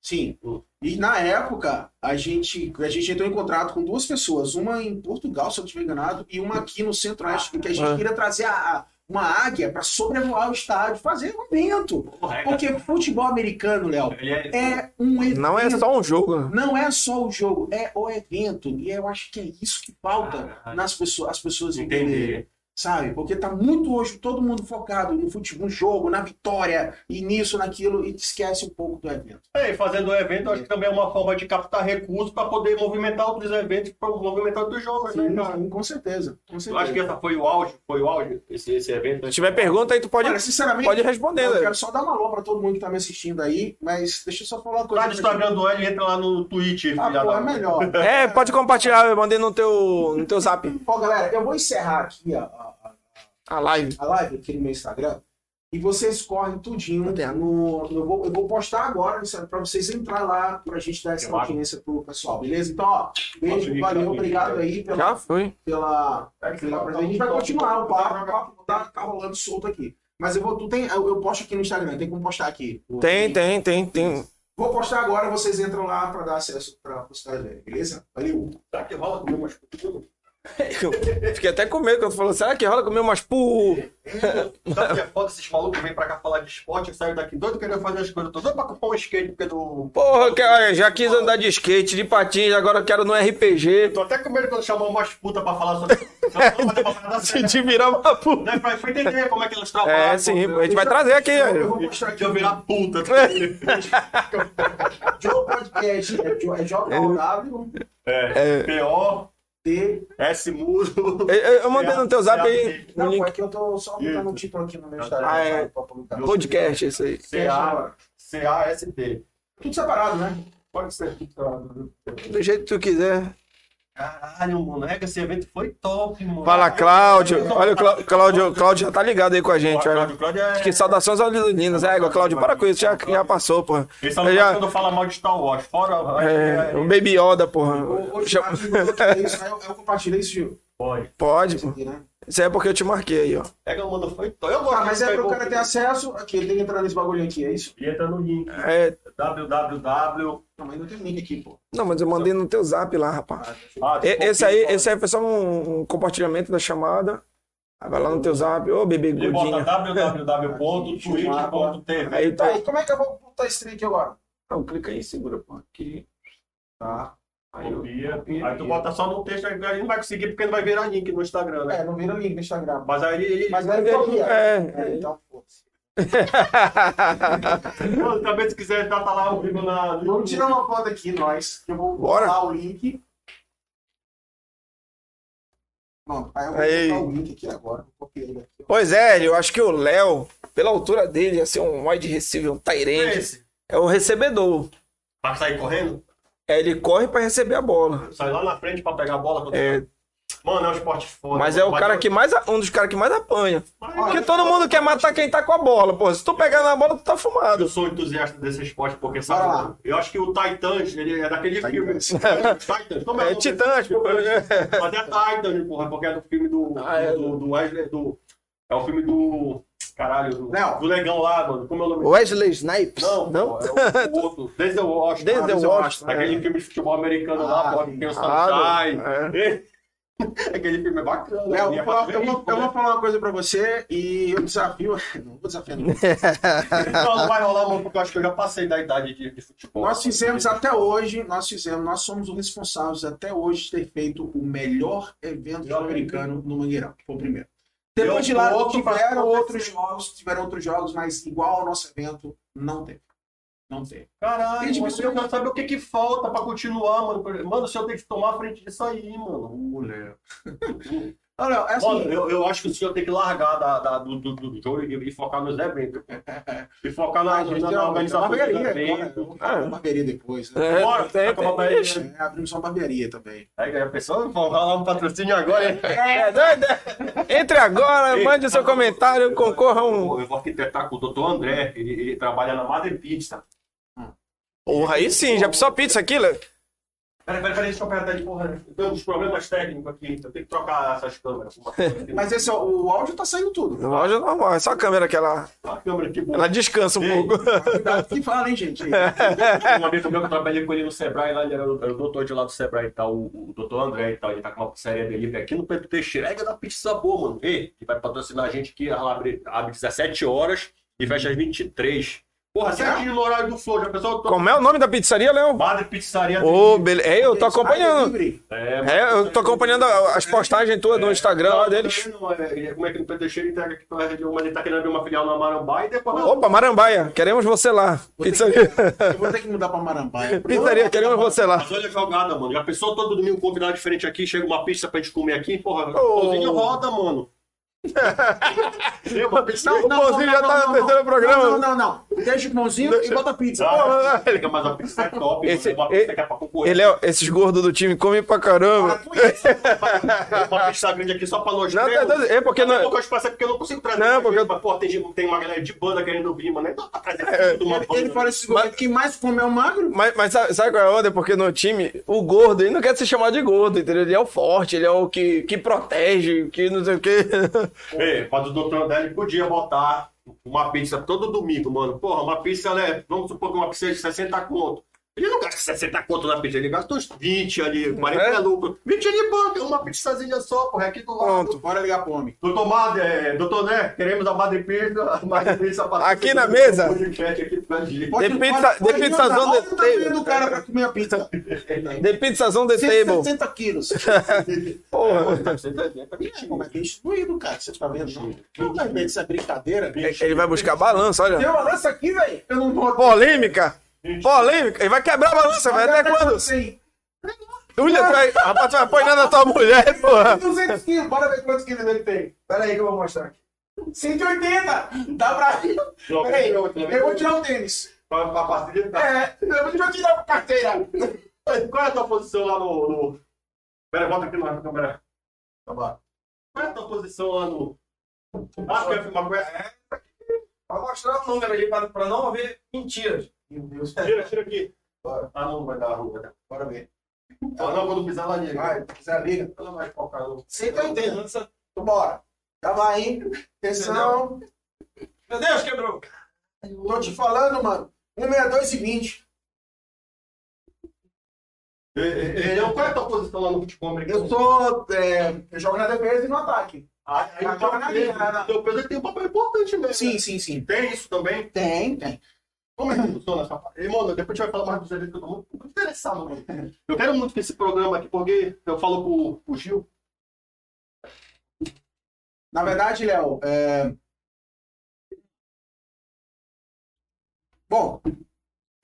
Sim. Hum. E na época, a gente, a gente entrou em contrato com duas pessoas, uma em Portugal, se eu não estiver enganado, e uma aqui no Centro-Oeste, porque a gente Ah. queria trazer a- uma águia para sobrevoar o estádio, fazer um evento. Porra, é, Porque futebol americano, Léo, é, é um evento. Não é só um jogo. né? Não é só o jogo, é o evento. E eu acho que é isso que falta Caralho. nas pessoas, as pessoas entenderem. Sabe? Porque tá muito hoje todo mundo focado no futebol, no jogo, na vitória, e nisso, naquilo, e esquece um pouco do evento. É, e fazendo o evento, acho que também é uma forma de captar recursos para poder movimentar outros eventos, para movimentar outros jogos, né, Sim, cara? sim, com certeza. Com Eu certeza. acho que essa foi o auge, foi o auge, esse, esse evento. Se tiver pergunta aí, tu pode, Olha, sinceramente, pode responder. eu né? quero só dar uma alô pra todo mundo que tá me assistindo aí, mas deixa eu só falar uma coisa. Lá no Instagram do L, entra lá no Twitch, Ah, pô, é melhor. É, pode compartilhar, eu mandei no teu, no teu zap Ó, galera, eu vou encerrar aqui a, a, a live. a live aqui no meu Instagram e vocês correm tudinho no, no- eu, vou, eu vou postar agora para vocês entrar lá pra gente dar essa Claro. audiência pro pessoal, beleza? Então, ó, beijo, valeu, obrigado aí pela, Já foi. pela, pela presença. A gente vai continuar o papo, o papo tá, tá rolando solto aqui. Mas eu vou, tu tem, eu, eu posto aqui no Instagram, tem como postar aqui. Tem, tem, tem, tem. Vou postar agora, vocês entram lá para dar acesso para os caras verem, beleza? Valeu. Será que rola comigo umas Eu Fiquei até com medo quando falou, será que rola comer umas pu? Sabe o que é foda? Esses malucos que vêm pra cá falar de esporte, saem daqui doido querendo fazer as coisas. Tô doido pra comprar um skate, porque do. Porra, que- olha, já quis andar de skate, de patins, agora eu quero no RPG. Tô até com medo quando chamar umas putas pra falar sobre. Se te virar uma puta. Né, pra, pra entender como é que elas trabalham. É, sim, a gente vai trazer aqui. Eu, eu vou postar aqui Eu virar puta. Joe Podcast, é Joe- é J-O-W, É. S. Mudo. Eu, eu- mandei no teu zap aí o Não, link. é que eu tô só botando um título aqui no meu Instagram. Ah, é. Podcast, isso aí. C.A. C-A-S-T. Tudo separado, né? Pode ser. Do jeito que tu quiser. Caralho, mano. É que esse evento foi top, mano. Fala, Cláudio. Olha, o Clá- Cláudio, Cláudio já tá ligado aí com a gente, olha. Cláudio, Cláudio é... Que saudações aos Linos. É, Cláudio, para com isso, já, já passou, porra. Eles só Eu não já- quando fala mal de Star Wars. Fora... É, o Baby Yoda, porra. É isso, aí eu, eu compartilhei isso, Gil. Pode. Pode, pô. Isso aí é porque eu te marquei aí, ó. Pega, mano, foi top. Eu gosto Ah, mas é pro cara o- ter acesso. Aqui, ele tem que entrar nesse bagulho aqui, é isso? E entra no link. É, www. Não, mas não tem link aqui, pô. não, mas eu mandei no teu zap lá, rapaz. Ah, Esse aí, esse aí foi só um, um compartilhamento da chamada. Aí vai lá no teu zap, ô bebê Ele bota gordinha. www.twitch.tv. Aí Tá, e como é que eu vou botar esse trem aqui agora? Não, clica aí, segura, pô. Aqui. Tá. Aí eu- Copia. Aí tu bota só no texto, aí a gente não vai conseguir porque não vai virar link no Instagram, né? É, não vira link no Instagram. Mas aí ele. Mas vai vir É. É, então, foda-se. Mano, também se quiser entrar, tá lá ao vivo na. Vamos tirar uma foto aqui, nós. que Eu vou Bora. botar o link. Pronto, aí eu vou Aí. botar o link aqui agora. Aqui. Pois é, eu acho que o Léo, pela altura dele, ia ser um wide receiver, um É Tyrande. esse. É o recebedor. Pra sair correndo? É, ele corre pra receber a bola. Sai lá na frente pra pegar a bola. É, Mano, é um esporte foda. mas é o cara que mais. Um dos caras que mais apanha. Mas- Porque todo mundo quer matar quem tá com a bola, pô. Se tu pegar na bola, tu tá fumado. Eu sou entusiasta desse esporte porque, sabe, eu acho que o Titans, ele é daquele Titans. filme. Titans, como É o nome Titãs, pô. Mas é Titans, porra, porque é do filme do, Ah, é. do, do Wesley, do... É o filme do... Caralho, Não. do Negão lá, mano. Como é o nome? Wesley Snipes? Não, Não? pô, é o, outro. Denzel Washington. Denzel Ah, Washington, Aquele é. filme de futebol americano lá, Ah, pô, que tem o Sunshine. Aquele filme é bacana. Né? eu, vou falar- eu vou, eu vou falar uma coisa pra você e eu desafio. Não vou desafiar ninguém. Não, não vai rolar, mano, porque eu acho que eu já passei da idade de, de futebol. Nós fizemos até hoje, nós fizemos, nós somos os responsáveis até hoje de ter feito o melhor evento sul-americano no Mangueirão, foi o primeiro. Depois de lá tiveram outros jogos, tiveram outros jogos, mas igual ao nosso evento, não teve. Não teve. Caralho, Gente, mano, você- quero saber o que que falta pra continuar, mano. Mano, o senhor tem que tomar a frente disso aí, mano. Não, Léo, é assim. Mano, eu, eu acho que o senhor tem que largar da, da- do, do, do jogo e, e focar nos eventos. E focar na, Ah, gente, na, na organização barbearia, eu vou uma barbearia depois. Né? É, Bora, tem, tem. barbearia. É, abrimos uma barbearia também. Aí a pessoa vai rolar um patrocínio agora, hein? É doido? Entre agora, mande o seu comentário, concorra a um. Eu vou arquitetar com o doutor André, ele, ele trabalha na Madre Pizza. Porra, aí sim, já precisou pizza aqui, Léo? Peraí, peraí, peraí, deixa eu apertar de porra. Eu tenho uns problemas técnicos aqui, eu tenho que trocar essas câmeras. Mas esse, ó, o áudio tá saindo tudo. No áudio normal, é só a câmera que ela, a câmera aqui, ela descansa um Ei. pouco. Cuidado que fala, hein, gente? Um amigo meu que eu trabalhei com ele no Sebrae, lá, ele era o, era o doutor de lá do Sebrae e tal, o, o doutor André e tal. Ele tá com uma pizzaria delivery aqui no Pedro Teixeira. É da pizza boa, mano. Ei, ele vai patrocinar a gente aqui, ela abre, abre 17 horas e fecha às 23. Porra, certinho no horário do Flow, já pensou? Eu tô... Como é o nome da pizzaria, Léo? Madre Pizzaria. Ô, beleza. É, eu tô acompanhando. É, É, eu tô acompanhando as postagens todas no Instagram lá deles. Não, é, como é que Teixeira entrega aqui pra região, mas ele tá querendo abrir uma filial na Marambá e depois... Opa, Marambaia, queremos você lá. Pizzaria. Eu vou ter que mudar pra Marambaia. Pizzaria, queremos você lá. Mas olha a jogada, mano. Já pensou todo domingo um convidado diferente aqui, chega uma pizza pra gente comer aqui, porra, o pãozinho roda, mano. Tem uma pizza O pãozinho já tá no terceiro programa. Não, não, não. Deixa o pãozinho e bota a pizza. Ah, fica, mas a pizza é top, Esse-. Uma pizza que é pra concorrer. E Léo, esses gordos do time comem pra caramba. Uma pizza grande aqui só pra nós Não, tá doido. É porque a não- pouco eu espaço é porque eu não consigo trazer. Não, porque- mas, Pô, tem, tem uma galera de banda querendo vir, mano. Então tá trazendo tudo uma Ele, banda. ele fala esse momento, quem mais come é o magro. Mas, mas sabe, sabe qual é a onda? Porque no time, o gordo, ele não quer se chamar de gordo, entendeu? Ele é o forte, ele é o que, que protege, que não sei o quê. Ei, mas o doutor André podia botar uma pizza todo domingo, mano. Porra, uma pizza, né? Vamos supor que uma pizza de 60 conto. Ele não gasta 60 conto na pizza, ele gasta uns 20 ali, 40 É? é lucro. 20 ali, banca, uma pizzazinha só, porra, aqui do lado. Pronto. Bora ligar pro homem. Doutor Madre, é, doutor André, queremos a Madre Pizza, a Madre Pizza Aqui na mesa. aqui. Pode- De pizza- pode- de pode pizzazão mandar. Olha de o tamanho table. do cara pra comer a pizza. The Pizzazão The Table. 160 quilos. Porra. Como é que é destruído, cara? Você tá vendo? Não vai ver essa brincadeira. Ele vai buscar balança, olha. Tem uma lança aqui, velho. Eu não vou. Polêmica. Polêmica. Ele vai quebrar a balança, vai até quando? Sim. Ulha, tu vai, rapaz, tu vai apanhar na tua mulher, porra. 200 quilos. Bora ver quantos quilos ele tem. Pera aí que eu vou mostrar aqui. 180. Dá pra... Pera aí. Eu vou tirar o tênis. Pra, pra partir da... É. Eu vou tirar a carteira. Qual é a tua posição lá no. no... Pera, aí, bota aqui na câmera. Tá bom. Qual é a tua posição lá no. Ah, quer filmar com ela? Pra mostrar o número ali, pra, pra não haver mentiras. Meu Deus. Tira, tira aqui. Bora. Ah, não, vai dar, vai dar. Bora ver. Ah, não, quando pisar lá, liga. Vai, quiser liga. Não vai focar, não. 180. Então bora. Já vai, hein? Atenção. Meu Deus, quebrou. Tô te falando, mano. 162 e 20. Ei, ei, ei, Qual é a tua posição lá no futebol americano? Eu sou. é, eu jogo na defesa e no ataque. Ah, aí, Ah, joga na linha, né? Teu peso tem um papel importante mesmo. Sim, né? sim, sim. Tem isso também? Tem, tem. Como é que funciona essa parte? Ei, mano, depois a gente vai falar mais dos eventos que eu tô muito interessado, mano. Eu quero muito que esse programa aqui, porque eu falo pro, pro Gil. Na verdade, Léo, é... bom,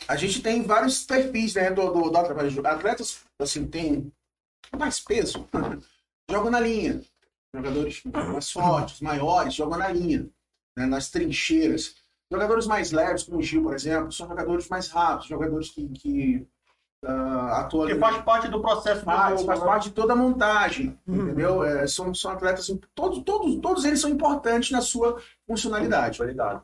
a gente tem vários perfis né, do, do, do atleta. Atletas, assim, tem mais peso, jogam na linha. Jogadores mais fortes, maiores, jogam na linha, né, nas trincheiras. Jogadores mais leves, como o Gil, por exemplo, são jogadores mais rápidos, jogadores que, que ah, atuam Que ali- faz parte do processo faz, faz né? parte de toda a montagem, Uhum. entendeu? É, são, são atletas, assim, todos, todos, todos eles são importantes na sua funcionalidade, Qualidade.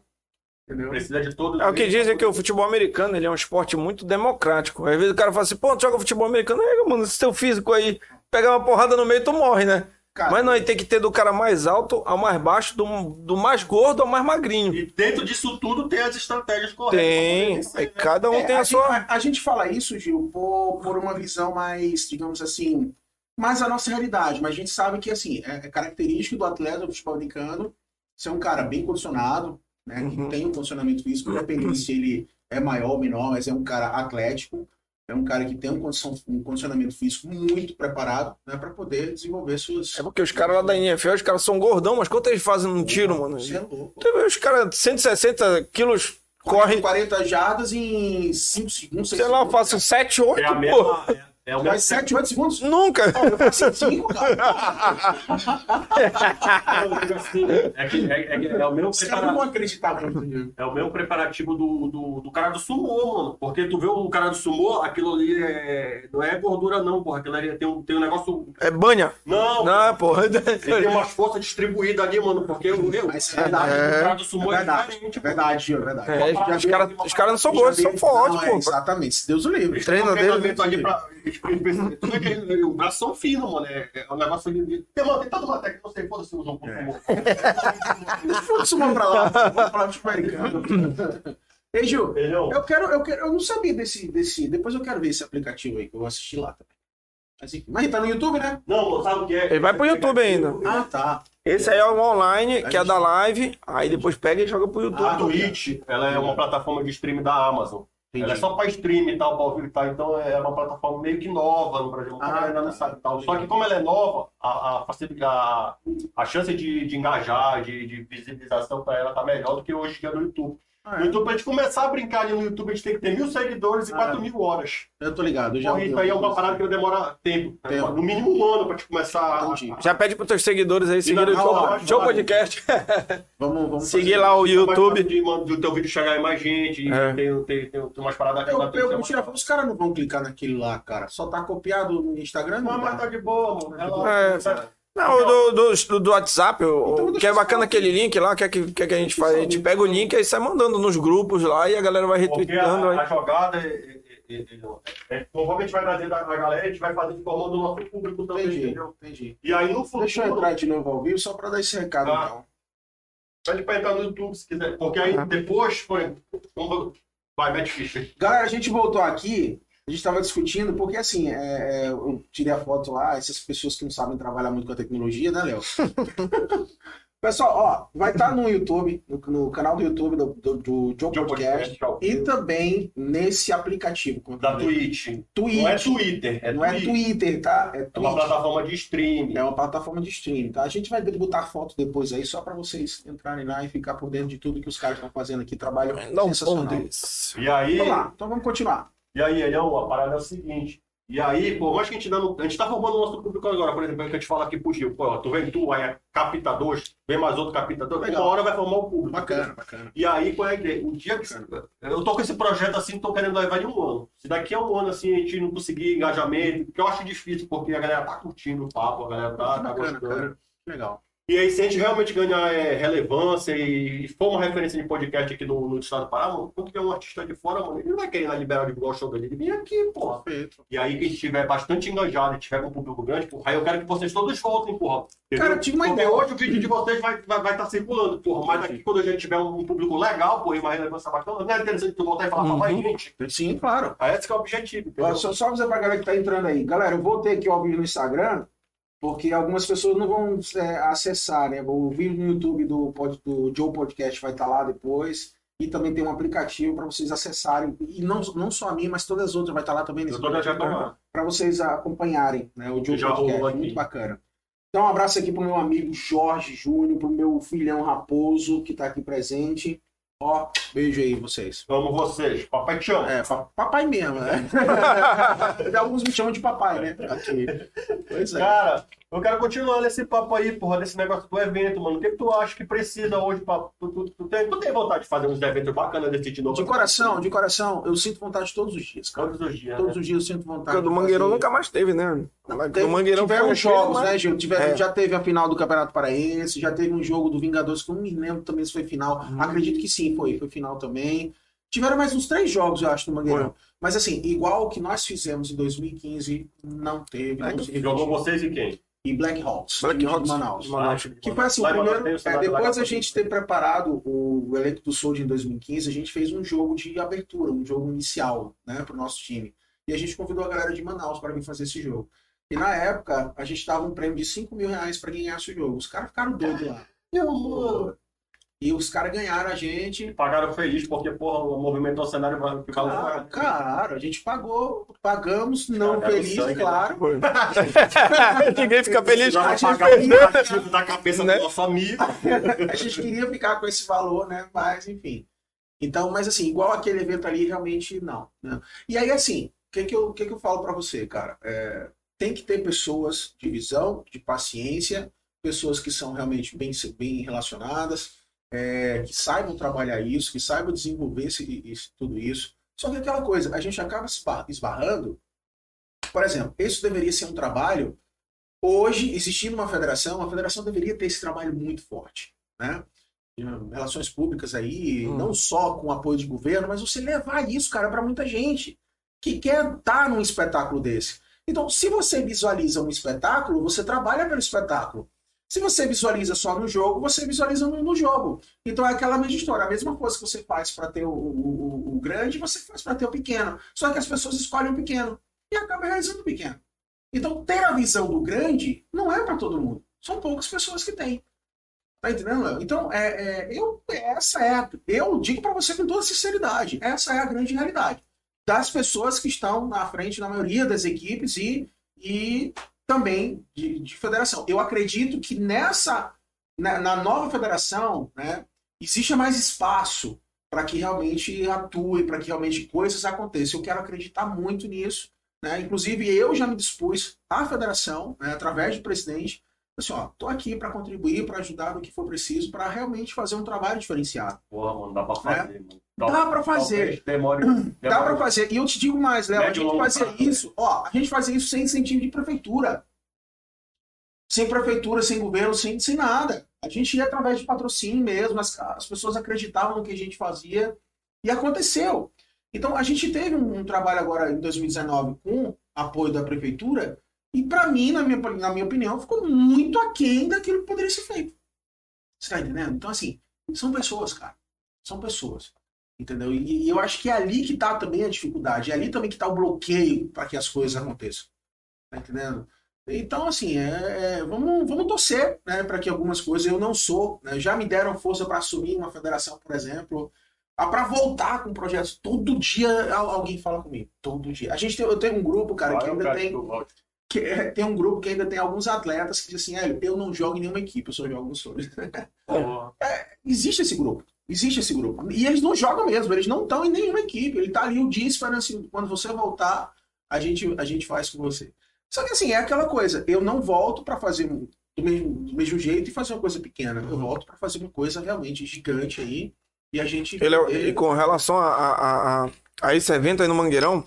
entendeu? Precisa de todos. É o que dizem que o futebol americano ele é um esporte muito democrático. Às vezes o cara fala assim, pô, tu joga futebol americano, é, mano, esse teu físico aí, pegar uma porrada no meio, tu morre, né? Cara, Mas não, ele tem que ter do cara mais alto ao mais baixo, do, do mais gordo ao mais magrinho. E dentro disso tudo tem as estratégias corretas. Tem, aí né? cada um é, tem a gente, sua. a- a gente fala isso, Gil, por, por uma visão mais, digamos assim, mais a nossa realidade, mas a gente sabe que, assim, é, é característico do atleta do futebol americano ser um cara bem condicionado, né, que Uhum. tem um condicionamento físico, independente se ele é maior ou menor, mas é um cara atlético, é um cara que tem um, condição, um condicionamento físico muito preparado, né, para poder desenvolver suas... É porque os caras lá da NFL, os caras são gordão, mas quanto eles fazem num tiro, mano? Você é louco. Vê os caras 160 quilos correm, 40 jardas em 5 segundos, sei lá, eu faço 7, 8, É pô. mesma. É o Vai meu 7, 8 segundos? Nunca! Eu faço 5, cara. É, que- é- é- é o meu Os caras não preparativo, vão acreditar muito é o meu preparativo do, do, do cara do sumô, mano. Porque tu vê o cara do sumô, aquilo ali é, não é gordura, não, porra. Aquilo ali tem um, tem um negócio. É banha. Não, Não, porra. ele tem umas forças distribuídas ali, mano. Porque eu, eu, Mas é verdade, o cara do É sumô é, verdade, diferente, é verdade, é verdade. É, os caras cara não são gordos, são fortes, Não, é, pô. Exatamente, se Deus o livre. Um dele, pra. ele- o braço são finos, mano. É, é um negócio de. Tem, mano, tem toda uma técnica, não sei quando se usa um pouco. Deixa eu sumar pra lá, vamos falar de futebol americano. Ei, Entendeu? eu quero, eu quero, eu não sabia desse, desse. Depois eu quero ver esse aplicativo aí, que eu vou assistir lá também. Mas, enfim, mas tá no YouTube, né? Não, sabe o que é? Ele vai pro YouTube ainda. Ah, tá. Esse aí é o online, que é da live, aí depois pega e joga pro A YouTube. Twitch, ela é uma plataforma de streaming da Amazon. Ela é Entendi. só pra stream e tal, pra ouvir e tal. Então é uma plataforma meio que nova no Brasil. Ah, galera não sabe e tal. Só que como ela é nova, a, a, a, chance de, de engajar, de, de visibilização pra ela tá melhor do que hoje que é no YouTube. Ah, No é. YouTube, pra gente começar a brincar ali no YouTube, a gente tem que ter mil seguidores e Ah, quatro é. mil horas. Eu tô ligado, eu já Porra, isso aí é uma parada que demora tempo. né? Tempo. No mínimo um ano pra te começar a... Já pede pros teus seguidores aí seguirem o não. Podcast. Vamos, vamos Seguir fazer. lá o YouTube. De, do teu vídeo chegar em mais gente. É. Tem, tem, tem, tem umas paradas aqui Eu, eu, é eu, os caras não vão clicar naquele lá, cara. Só tá copiado no Instagram, Não, mas tá? de boa, mano. Ela- É, Não, o do, do, do, do WhatsApp, o- Então que é bacana aquele link lá, que é que, que, é que a gente faz? A gente pega o link e sai mandando nos grupos lá e a galera vai retweetando. a, Aí. a jogada é, é, gente vai trazendo a, a galera, a gente vai fazendo formando o nosso público também, Entendi, entendeu? entendi. E aí no futuro, Deixa eu entrar de novo ao vivo só pra dar esse recado, Tá. então. pede pra entrar no YouTube se quiser. Porque aí Uhum. depois, como- vai, Matt Fischer. Galera, a gente voltou aqui, a gente tava discutindo, porque assim, é, é, eu tirei a foto lá, essas pessoas que não sabem trabalhar muito com a tecnologia, né, Léo? Pessoal, ó, vai estar no YouTube, no, no canal do YouTube do, do, do Joe Joe Podcast, Podcast, e também nesse aplicativo. Da. Twitch. Twitch. Não é Twitter, é Não é Twitch. Twitter, tá? É É uma plataforma de streaming. É uma plataforma de streaming, tá? A gente vai botar foto depois aí, só para vocês entrarem lá e ficar por dentro de tudo que os caras estão fazendo aqui. Trabalho Dá um sensacional. E aí, Vamos lá, então vamos continuar. E aí, Elião, a parada é o seguinte. E aí, por mais que a gente ainda não. A gente tá formando o nosso público agora, por exemplo, que a gente fala aqui pro Gil, pô, tu vem tu, aí é capta dois, vem mais outro capta dois, Legal. uma hora vai formar o público. Bacana, bacana. E aí, qual é que é? O dia que. Eu tô com esse projeto assim, tô querendo levar de um ano. Se daqui a um ano assim a gente não conseguir engajamento, porque eu acho difícil, porque a galera tá curtindo o papo, a galera tá, Que tá bacana, gostando. cara. Que legal. E aí, se a gente realmente ganhar é, relevância e for uma referência de podcast aqui no, no estado do Pará, mano, quando tem um artista de fora, mano, ele não vai querer ir lá liberar de o show dele, ele vem aqui, porra. Perfeito. E aí, que a gente estiver bastante engajado e tiver com um público grande, porra, aí eu quero que vocês todos voltem, porra. Entendeu? Cara, eu tive uma Porque ideia. hoje o vídeo de vocês vai estar vai, vai tá circulando, porra. Mas aqui, quando a gente tiver um público legal, porra, e uma relevância bacana, não é interessante tu voltar e falar pra mais Uhum. gente. Sim, claro. Aí esse que é o objetivo, entendeu? só, só avisar pra galera que tá entrando aí. Galera, eu vou ter aqui ao vivo no Instagram, porque algumas pessoas não vão é, acessar, né? O vídeo no YouTube do, do Joe Podcast vai estar lá depois. E também tem um aplicativo para vocês acessarem. E não, não só a minha, mas todas as outras vai estar lá também para vocês acompanharem né, o Joe Já Podcast. Muito bacana. Então, um abraço aqui pro meu amigo Jorge Júnior, pro meu filhão Raposo, que tá aqui presente. Ó, beijo aí vocês. Amo vocês. Papai te ama. É, pa- papai mesmo, né? Alguns me chamam de papai, né? Aqui. Pois é. Cara, eu quero continuar nesse papo aí, porra, desse negócio do evento, mano. O que, que tu acha que precisa hoje pra. Tu, tu, tu tem, tu tem vontade de fazer uns eventos bacanas desse de novo? De coração, de coração, eu sinto vontade todos os dias, cara. Todos os dias. Todos né? os dias eu sinto vontade. Porque do Mangueirão fazer. nunca mais teve, né? Teve, do Mangueirão tiveram foi jogos, mas- né, Gil? Tiveram, É. Já teve a final do Campeonato Paraense, já teve um jogo do Vingadores, que eu não me lembro também se foi final. Uhum. Acredito que sim, foi. Foi final também. Tiveram mais uns três jogos, eu acho, no Mangueirão. Mas assim, igual o que nós fizemos em 2015, não teve. É, Não Jogou vocês e quem? E Black Hawks. Black de Hawks Manaus. de Manaus. Que foi assim, o Lá primeiro, o é, depois a gente ter preparado o elenco do Soldier em 2015, a gente fez um jogo de abertura, um jogo inicial, né, pro nosso time. E a gente convidou a galera de Manaus para vir fazer esse jogo. E na época, a gente dava um prêmio de 5 mil reais para quem ganhasse o jogo. Os caras ficaram doidos lá. E os caras ganharam a gente. Pagaram feliz porque, porra, o cenário vai ficar Claro, claro, a gente pagou, pagamos, não Cagaram feliz, sangue, né? claro. Ninguém fica feliz. Vai A gente o da cabeça Né? do nosso amigo. a gente queria ficar com esse valor, né? Mas, enfim. Então, mas assim, igual aquele evento ali, realmente não. né? E aí, assim, que, que, eu, que, que eu falo para você, cara? É, tem que ter pessoas de visão, de paciência, pessoas que são realmente bem, bem relacionadas, é, que saibam trabalhar isso, que saibam desenvolver esse, isso, tudo isso. Só que aquela coisa, a gente acaba esbarrando. Por exemplo, isso deveria ser um trabalho. Hoje, existindo uma federação, a federação deveria ter esse trabalho muito forte. Né? Relações públicas aí, hum. não só com apoio de governo, mas você levar isso, cara, para muita gente que quer estar num espetáculo desse. Então, se você visualiza um espetáculo, você trabalha pelo espetáculo. Se você visualiza só no jogo, você visualiza no, no jogo. Então é aquela mesma história. A mesma coisa que você faz para ter o, o, o, grande, você faz para ter o pequeno. Só que as pessoas escolhem o pequeno e acabam realizando o pequeno. Então ter a visão do grande não é para todo mundo. São poucas pessoas que têm. Tá entendendo, Léo? Então, é, é, eu, essa é. Eu digo para você com toda sinceridade: essa é a grande realidade das pessoas que estão na frente na maioria das equipes e, e também de, de federação. Eu acredito que nessa, na, na nova federação, né, existe mais espaço para que realmente atue, para que realmente coisas aconteçam. Eu quero acreditar muito nisso. Né? Inclusive, eu já me dispus à federação, né, através do presidente, assim, ó, tô aqui para contribuir, para ajudar no que for preciso, para realmente fazer um trabalho diferenciado. Porra, mano, dá para fazer, né? mano. Dá, para fazer. Demore, demore. Dá para fazer. E eu te digo mais, Léo, a gente fazia isso, ó, a gente fazia isso sem incentivo de prefeitura sem prefeitura, sem governo, sem, sem nada. A gente ia através de patrocínio mesmo, as, as pessoas acreditavam no que a gente fazia e aconteceu. Então a gente teve um, um trabalho agora em 2019 com apoio da prefeitura e para mim, na minha, na minha opinião, ficou muito aquém daquilo que poderia ser feito. Você tá entendendo? Então assim, são pessoas, cara. São pessoas. Entendeu? E, e eu acho que é ali que tá também a dificuldade, é ali também que tá o bloqueio para que as coisas aconteçam. Tá entendendo? Então, assim, é, é, vamos, vamos torcer né, para que algumas coisas eu não sou. Né, já me deram força para assumir uma federação, por exemplo, para voltar com projetos. Todo dia alguém fala comigo. Todo dia. A gente tem, eu tenho um grupo, cara, que ainda tem. Que é, tem um grupo que ainda tem alguns atletas que dizem assim: eu não jogo em nenhuma equipe, eu só jogo no Soros. é, existe esse grupo. Existe esse grupo. E eles não jogam mesmo, eles não estão em nenhuma equipe. Ele está ali o dia esperando assim: quando você voltar, a gente, a gente faz com você. Só que assim, é aquela coisa, eu não volto para fazer do mesmo, do mesmo jeito e fazer uma coisa pequena. Eu volto para fazer uma coisa realmente gigante aí. E a gente. Ele, é, e com relação a, a, a, a, esse evento aí no Mangueirão,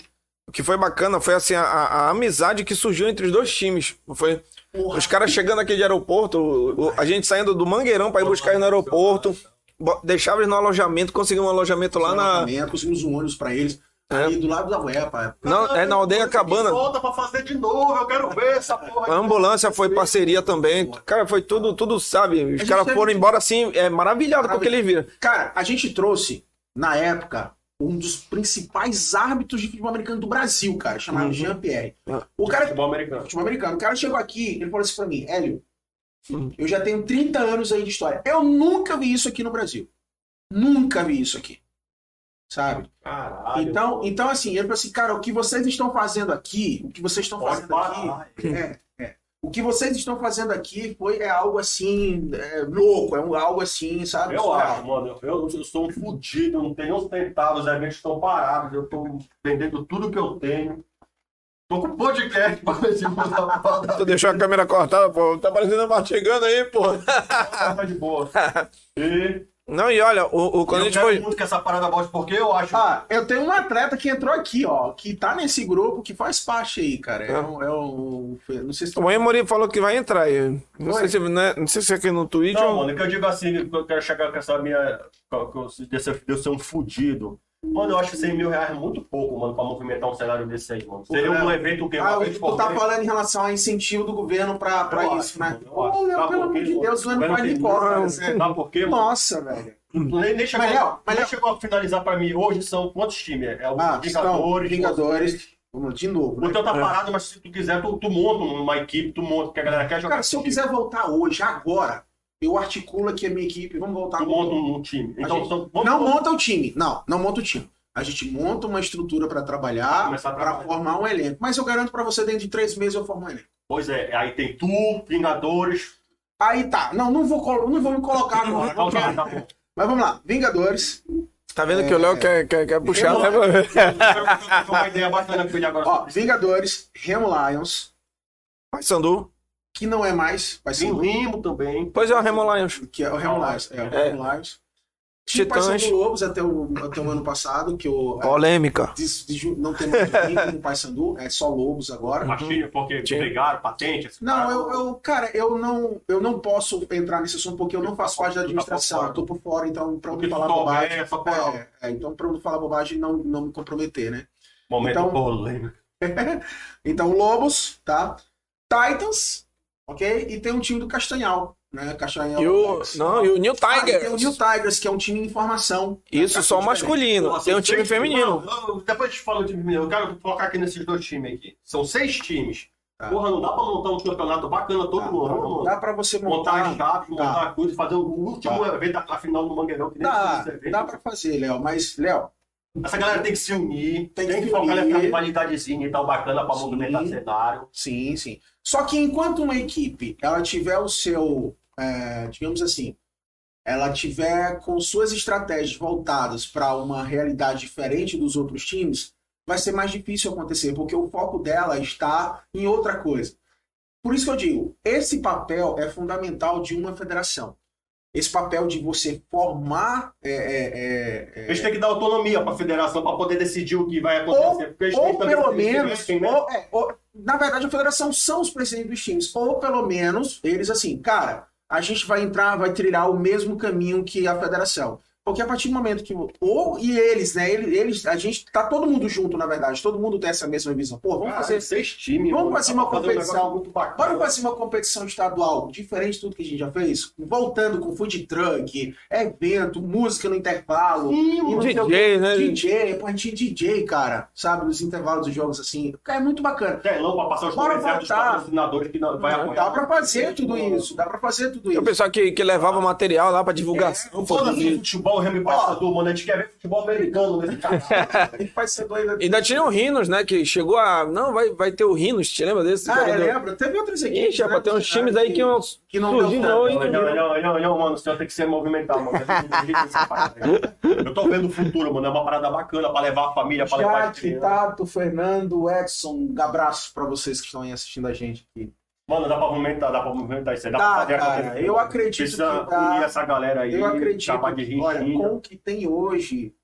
o que foi bacana foi assim, a, a amizade que surgiu entre os dois times. Foi Porra. os caras chegando aqui de aeroporto, o, a gente saindo do Mangueirão para ir buscar eles no aeroporto, deixava eles no alojamento, conseguimos um alojamento lá na. Conseguimos um ônibus para eles. É. Do lado da UEPA. Não, é na aldeia Cabana. Volta pra fazer de novo, eu quero ver essa porra. A ambulância foi parceria também. Cara, foi tudo, tudo sabe? Os caras foram embora assim, é maravilhado com o que eles viram. Cara, a gente trouxe, na época, um dos principais árbitros de futebol americano do Brasil, cara, chamado uhum. Jean Pierre. Ah. O cara, futebol americano. Futebol americano. O cara chegou aqui, ele falou assim pra mim, Hélio, uhum. eu já tenho 30 anos aí de história. Eu nunca vi isso aqui no Brasil. Nunca vi isso aqui sabe? Caralho, então, então, assim, ele falou assim, cara, o que vocês estão fazendo aqui, o que vocês estão Pode fazendo parar. aqui, é, o que vocês estão fazendo aqui foi é algo assim, é, louco, é um, algo assim, sabe? Eu acho, mano, eu, eu, eu sou um fudido, eu não tenho uns centavos, os eventos estão parados, eu tô vendendo tudo que eu tenho. Tô com podcast pra ver se Tu deixou a câmera cortada, pô. Tá parecendo mastigando aí, pô. Tá de boa. E não, e olha, o, o quando eu a gente foi. muito que essa parada volte, porque eu acho. Ah, eu tenho um atleta que entrou aqui, ó, que tá nesse grupo, que faz parte aí, cara. É, é, um, é um, Não sei se. O Emory falou que vai entrar aí. Não, sei se, né, não sei se é aqui no Twitch. Não, ou... mano, é que eu digo assim, eu quero chegar com essa minha. Desse, de eu ser um fudido. Mano, eu acho que 100 mil reais é muito pouco, mano, pra movimentar um cenário desse aí, mano. Seria um evento que Ah, tu tá falando em relação ao incentivo do governo pra, pra isso, acho, né? Pô, pelo amor de Deus, o ano vai de embora. Sabe por quê, mano? Nossa, velho. Nem, nem, chegou, Léo, mas nem chegou a finalizar pra mim. Hoje são quantos times? É o ah, Vingadores. Vingadores. Vamos de novo. Né? O teu tá parado, mas se tu quiser, tu, tu monta uma equipe, tu monta, porque a galera quer jogar. Cara, se eu quiser voltar hoje, agora, eu articulo aqui a minha equipe, vamos voltar. Tu monta um, time. Então, gente, são, não monta o time. Não, não monta o time. A gente monta uma estrutura para trabalhar, para formar um elenco. Mas eu garanto para você, dentro de três meses eu formo um elenco. Pois é, aí tem tu, Vingadores. Aí tá. Não, não vou, não vou me colocar agora. Não, tá, tá, Mas vamos lá. Vingadores. Tá vendo que o Léo quer, quer, quer puxar, né? mano? Foi uma ideia bacana com ele agora. Ó, Vingadores, Remo Lions, Paysandu. Que não é mais, vai ser Tem o Rimo também. Pois é, o Remo Lions. que é o Remo Lions. É, o É. Remo Lions. Titãs. Paysandu Lobos até o, até o ano passado, que o, Polêmica. Des- des- não tem mais ninguém no Paysandu, é só Lobos agora. Machinho, porque Tinha. brigaram, patente. Não, eu, eu, cara, eu não, eu não posso entrar nesse assunto porque eu não faço parte da tá administração, fora. eu tô por fora, então pra não falar bobagem. é É, é, então pra não falar bobagem não, não me comprometer, né? Momento Então- polêmico. Então, Lobos, tá? Titans, ok? E tem um time do Castanhal, né? Castanhal. E o, Alex. não, e o New Ah, e tem o Tigers. New Tigers, que é um time em formação. Isso só masculino. Pô, Tem um time feminino. Não, eu- depois eu te falo do time feminino. Eu quero colocar aqui nesses dois times aqui. São seis times. Tá. Porra, não dá pra montar um campeonato bacana todo Tá, ano, não mano. dá pra você Montar as montar. chaves, montar a coisa, fazer o último Tá. evento da final do Mangueirão. Que nem Dá, esse evento. dá pra fazer, Léo, mas, Léo, Essa galera tem que se unir, Tem tem, que que focar nessa rivalidadezinha e tal, bacana Sim. movimentar cenário. Sim, sim. Só que enquanto uma equipe ela tiver o seu, é, digamos assim, ela tiver com suas estratégias voltadas para uma realidade diferente dos outros times, vai ser mais difícil acontecer, porque o foco dela está em outra coisa. Por isso que eu digo, esse papel é fundamental de uma federação. Esse papel de você formar é, é, é, é, Eles têm que dar autonomia pra federação pra poder decidir o que vai acontecer. ou também pelo menos, né? ou- é, ou- na verdade, a federação são os presidentes dos times. Ou pelo menos, eles assim, cara, a gente vai entrar, vai trilhar o mesmo caminho que a federação. Porque a partir do momento que. Ou e eles, né? Eles, eles, a gente tá todo mundo junto, na verdade. Todo mundo tem essa mesma visão. Pô, vamos Cara, fazer. seis times. Vamos mano, fazer uma um competição. bacana. Bora fazer uma competição estadual, diferente de tudo que a gente já fez, voltando com food truck, evento, música no intervalo. Sim, e DJ, né? DJ, pô, a gente tinha DJ, cara, sabe, nos intervalos dos jogos assim. Cara, é muito bacana. telão pra passar os Bora comerciais dos patrocinadores que não vai apoiar. Dá pra fazer tudo isso, dá pra fazer tudo Tem o isso. pessoal que, que levava material lá pra divulgação. É, pô, Futebol, Remy Passador, mano. A gente quer ver futebol americano nesse cara. Ele faz ser doido. Ainda tinha o Rinos, né? Que chegou a. Não, vai, vai ter o Rinos, te lembra desse? Ah, eu lembro. Teve outras equipes. Ixi, né, tem uns times aí que iam que não certo. não, hein? Não, não, não, não, mano, o senhor tem que se movimentar, mano. Eu tô vendo o futuro, mano. É uma parada bacana pra levar a família, pra levar crianças. Tato, Fernando, Edson, um abraço pra vocês que estão aí assistindo a gente aqui. Mano, dá pra movimentar, dá pra movimentar isso aí. Dá Dá, pra fazer cara, acontecer. eu acredito Precisa que dá. unir essa galera aí. Eu acredito, olha, com o que tem hoje,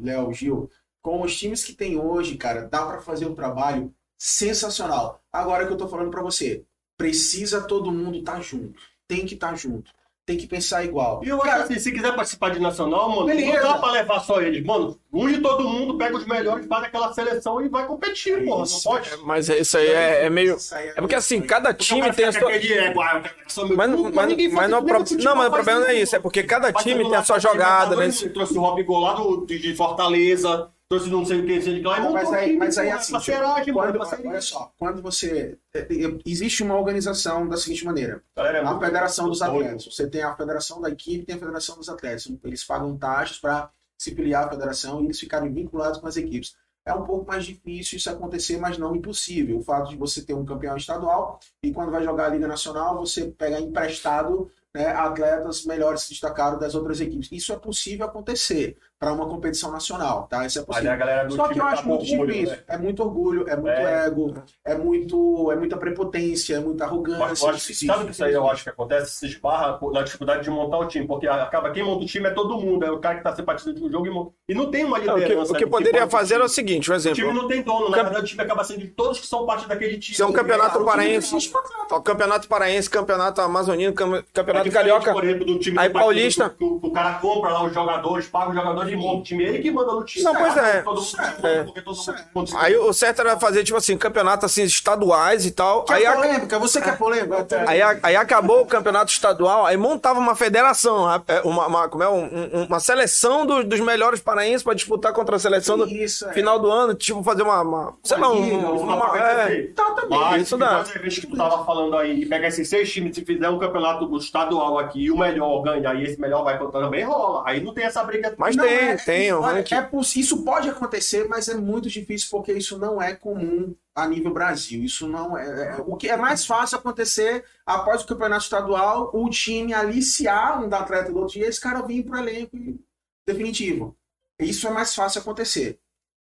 Léo, Gil, com os times que tem hoje, cara, dá pra fazer um trabalho sensacional. Agora que eu tô falando pra você, precisa todo mundo estar junto. Tem que estar junto. Tem que pensar igual. E eu acho assim, se quiser participar de nacional, mano, Beleza. não dá pra levar só eles. Mano, une todo mundo, pega os melhores, faz aquela seleção e vai competir, porra. Não pode. Mas isso aí é, é meio. Aí É porque assim, cada Porque time cara tem a sua. meu Mas, clube, mas, ninguém mas faz não, pro- não, mas o problema não é isso, é porque cada time tem a sua jogada, né? Trouxe o Robigol lá do, de, de Fortaleza, trouxe não sei o que, sei de lá, e Não, mas montou aí, time, mas aí assim, parceiragem, mano, quando, parceria. olha só, quando você. é, é, Existe uma organização da seguinte maneira: Galera, é a Federação dos doido. Atletas. Você tem a Federação da equipe tem a Federação dos Atletas. Eles pagam taxas para se filiar à federação e eles ficarem vinculados com as equipes. É um pouco mais difícil isso acontecer, mas não impossível. O fato de você ter um campeão estadual e quando vai jogar a Liga Nacional, você pegar emprestado né, atletas melhores se destacaram das outras equipes. Isso é possível acontecer para uma competição nacional, tá? Isso é Mas possível. a galera do Só que eu tá acho com muito orgulho, difícil. né? É muito orgulho, é muito É. ego, é muito, é muita prepotência, é muita arrogância. Mas eu acho que, sabe o que isso aí eu acho que acontece? Se esbarra na dificuldade de montar o time, porque acaba quem monta o time é todo mundo, é o cara que tá simpatizando do jogo e monta. E não tem uma Não, o que, liderança. o que poderia fazer time. o seguinte, um O time exemplo. não tem dono, na Camp- verdade o time acaba sendo de todos que são parte daquele time. Se é um campeonato É, paraense, o campeonato paraense, campeonato amazonino, cam- É campeonato diferente, carioca. por exemplo, do time Aí paulista. O cara compra lá os jogadores, paga os jogadores e monta o time. Ele que manda no time. Não, pois é. Todo mundo, É. todo mundo Aí o certo era fazer, tipo assim, campeonatos assim, estaduais e tal. Quer Aí, a- polêmica? Você quer polêmica? aí, aí acabou o campeonato estadual, aí montava uma federação, é, uma, uma, como é, um- um- uma seleção dos, dos melhores paraenses pra disputar contra a seleção do Isso, é. final do ano, tipo, fazer uma, uma- sei lá, um, liga, uma, uma- é, Tá, também. Mas Isso se dá. que tu tava falando aí e pegar esses seis times e fizer um campeonato estadual aqui e o melhor ganha e esse melhor vai contar também rola. Aí não tem essa briga. mas Não, tem, é- tem, um olha, ranking. é poss- isso pode acontecer, mas é muito difícil porque isso não é comum a nível Brasil. Isso não é, é- O que é mais fácil acontecer após o campeonato estadual, o time aliciar um da atleta do outro dia, esse cara vir pro elenco e- definitivo. isso é mais fácil acontecer.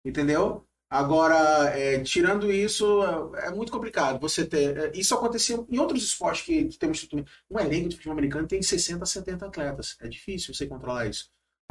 Entendeu? Agora, é, tirando isso, é, é muito complicado você ter. é, Isso acontecia em outros esportes que, que temos. Um elenco de futebol americano tem 60, 70 atletas. É difícil você controlar isso.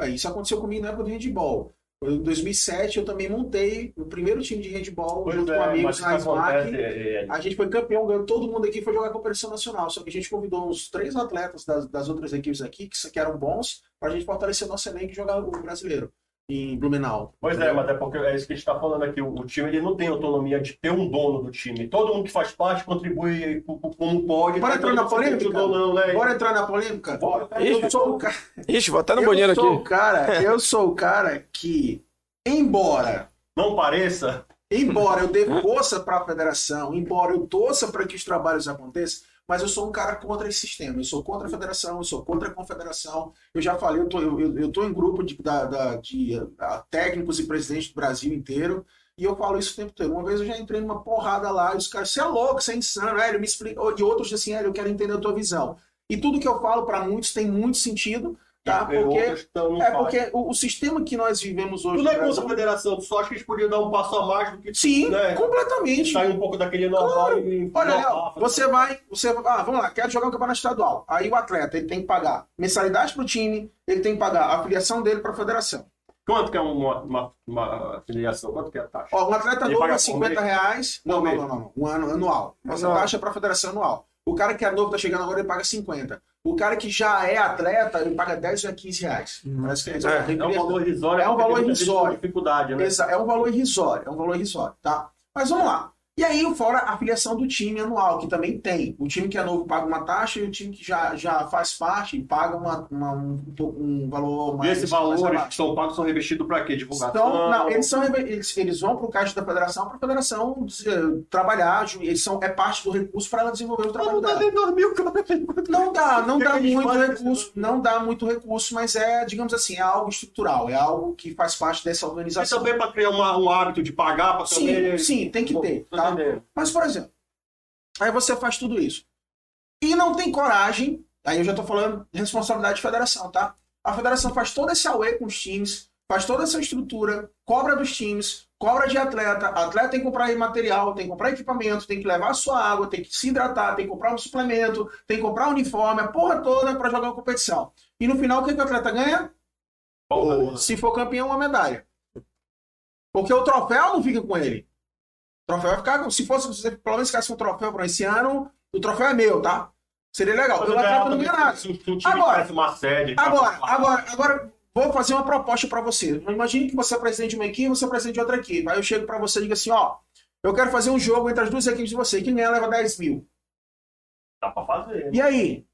Isso aconteceu comigo na época do handball. Em 2007, eu também montei o primeiro time de handball Pois junto é, com amigos na SMAC. é, é, A gente foi campeão, ganhou todo mundo aqui foi jogar competição nacional. Só que a gente convidou uns três atletas das, das outras equipes aqui, que, que eram bons, para a gente fortalecer nosso elenco e jogar o brasileiro em Blumenau. Pois é, mas é porque é isso que a gente está falando aqui. O, o time ele não tem autonomia de ter um dono do time. Todo mundo que faz parte contribui co- co- como pode. Bora entrar na polêmica? não, né? Bora entrar na polêmica? Bora. Eu sou o cara. Ixi, vou até no eu banheiro sou aqui. o cara. Eu sou o cara que, embora Não pareça. Embora eu dê força para a federação, embora eu torça para que os trabalhos aconteçam, mas eu sou um cara contra esse sistema. Eu sou contra a federação, eu sou contra a confederação. Eu já falei, eu tô, eu, eu- tô em grupo de, da, da- de ah, técnicos e presidentes do Brasil inteiro. E eu falo isso o tempo todo. Uma vez eu já entrei numa porrada lá, e os caras, você é louco, você é insano, Hélio, me explica. E outros assim, Hélio, eu quero entender a tua visão. E tudo que eu falo para muitos tem muito sentido, tá? E Porque, outros tão- não é porque o, o sistema que nós vivemos hoje. Não é no contra a federação, só acha que eles podiam dar um passo a mais do que Sim, né? completamente. sair um pouco daquele normal e. Olha, Léo, você vai, você ah, vamos lá, quero jogar um campeonato estadual. Aí o atleta ele tem que pagar mensalidade para o time, ele tem que pagar a filiação dele para a federação. Quanto que é uma, uma, uma afiliação? Quanto que é a taxa? Ó, um atleta Ele novo é por 50 mês? reais. Não, não, não, não, não. Um ano anual. Essa taxa é para a federação anual. O cara que é novo, tá chegando agora, ele paga 50. O cara que já é atleta, ele paga 10 ou 15 reais. Parece que É, É um valor irrisório. É um valor irrisório. dificuldade, né? É um valor irrisório, é um valor irrisório, tá? Mas vamos lá. E aí, fora a filiação do time anual, que também tem. O time que é novo paga uma taxa e o time que já, já faz parte paga uma, uma- um, um valor E mais. esses mais valores que são pagos são revestidos para quê? Divulgação? Então, não, eles, são, eles, eles vão para o caixa da federação para a federação eh, trabalhar, eles são, é parte do recurso para ela desenvolver o trabalho Não dá nem dois mil. Não dá, não dá muito recurso, não dá muito recurso, mas é, digamos assim, é algo estrutural, é algo que faz parte dessa E organização. também para criar uma- um hábito de pagar para Sim, também. sim, tem que ter, tá? Mas, por exemplo, aí você faz tudo isso. E não tem coragem, aí eu já tô falando de responsabilidade de federação, tá? A federação faz todo esse away com os times, faz toda essa estrutura, cobra dos times, cobra de atleta, atleta tem que comprar material, tem que comprar equipamento, tem que levar a sua água, tem que se hidratar, tem que comprar um suplemento, tem que comprar um uniforme, a porra toda para jogar uma competição. E no final, o que, que o atleta ganha? Porra, Se for campeão, uma medalha. Porque o troféu não fica com ele. O troféu vai ficar. Se fosse, se você pelo menos ficasse um troféu para esse ano, o troféu é meu, tá? Seria legal. Ideal não ganha nada. se se time Agora- sede. Agora, agora, agora, vou fazer uma proposta para você. Imagine que você é presidente de uma equipe, você é presidente de outra equipe. Aí eu chego para você e digo assim: ó, eu quero fazer um jogo entre as duas equipes de você. Quem ganhar leva 10 mil. Dá para fazer. E aí?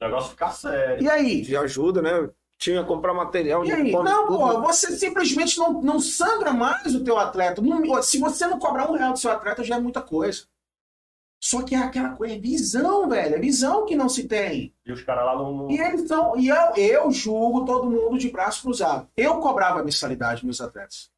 O negócio fica sério. E aí? De ajuda, né? Tinha que comprar material, E aí? Não, tudo. pô, você simplesmente não, não sangra mais o teu atleta. Não- se você não cobrar um real do seu atleta, já é muita coisa. Só que é aquela coisa, é visão, velho. É visão que não se tem. E os caras lá não. não- E eles são. E eu, eu julgo todo mundo de braço cruzado. Eu cobrava a mensalidade dos meus atletas.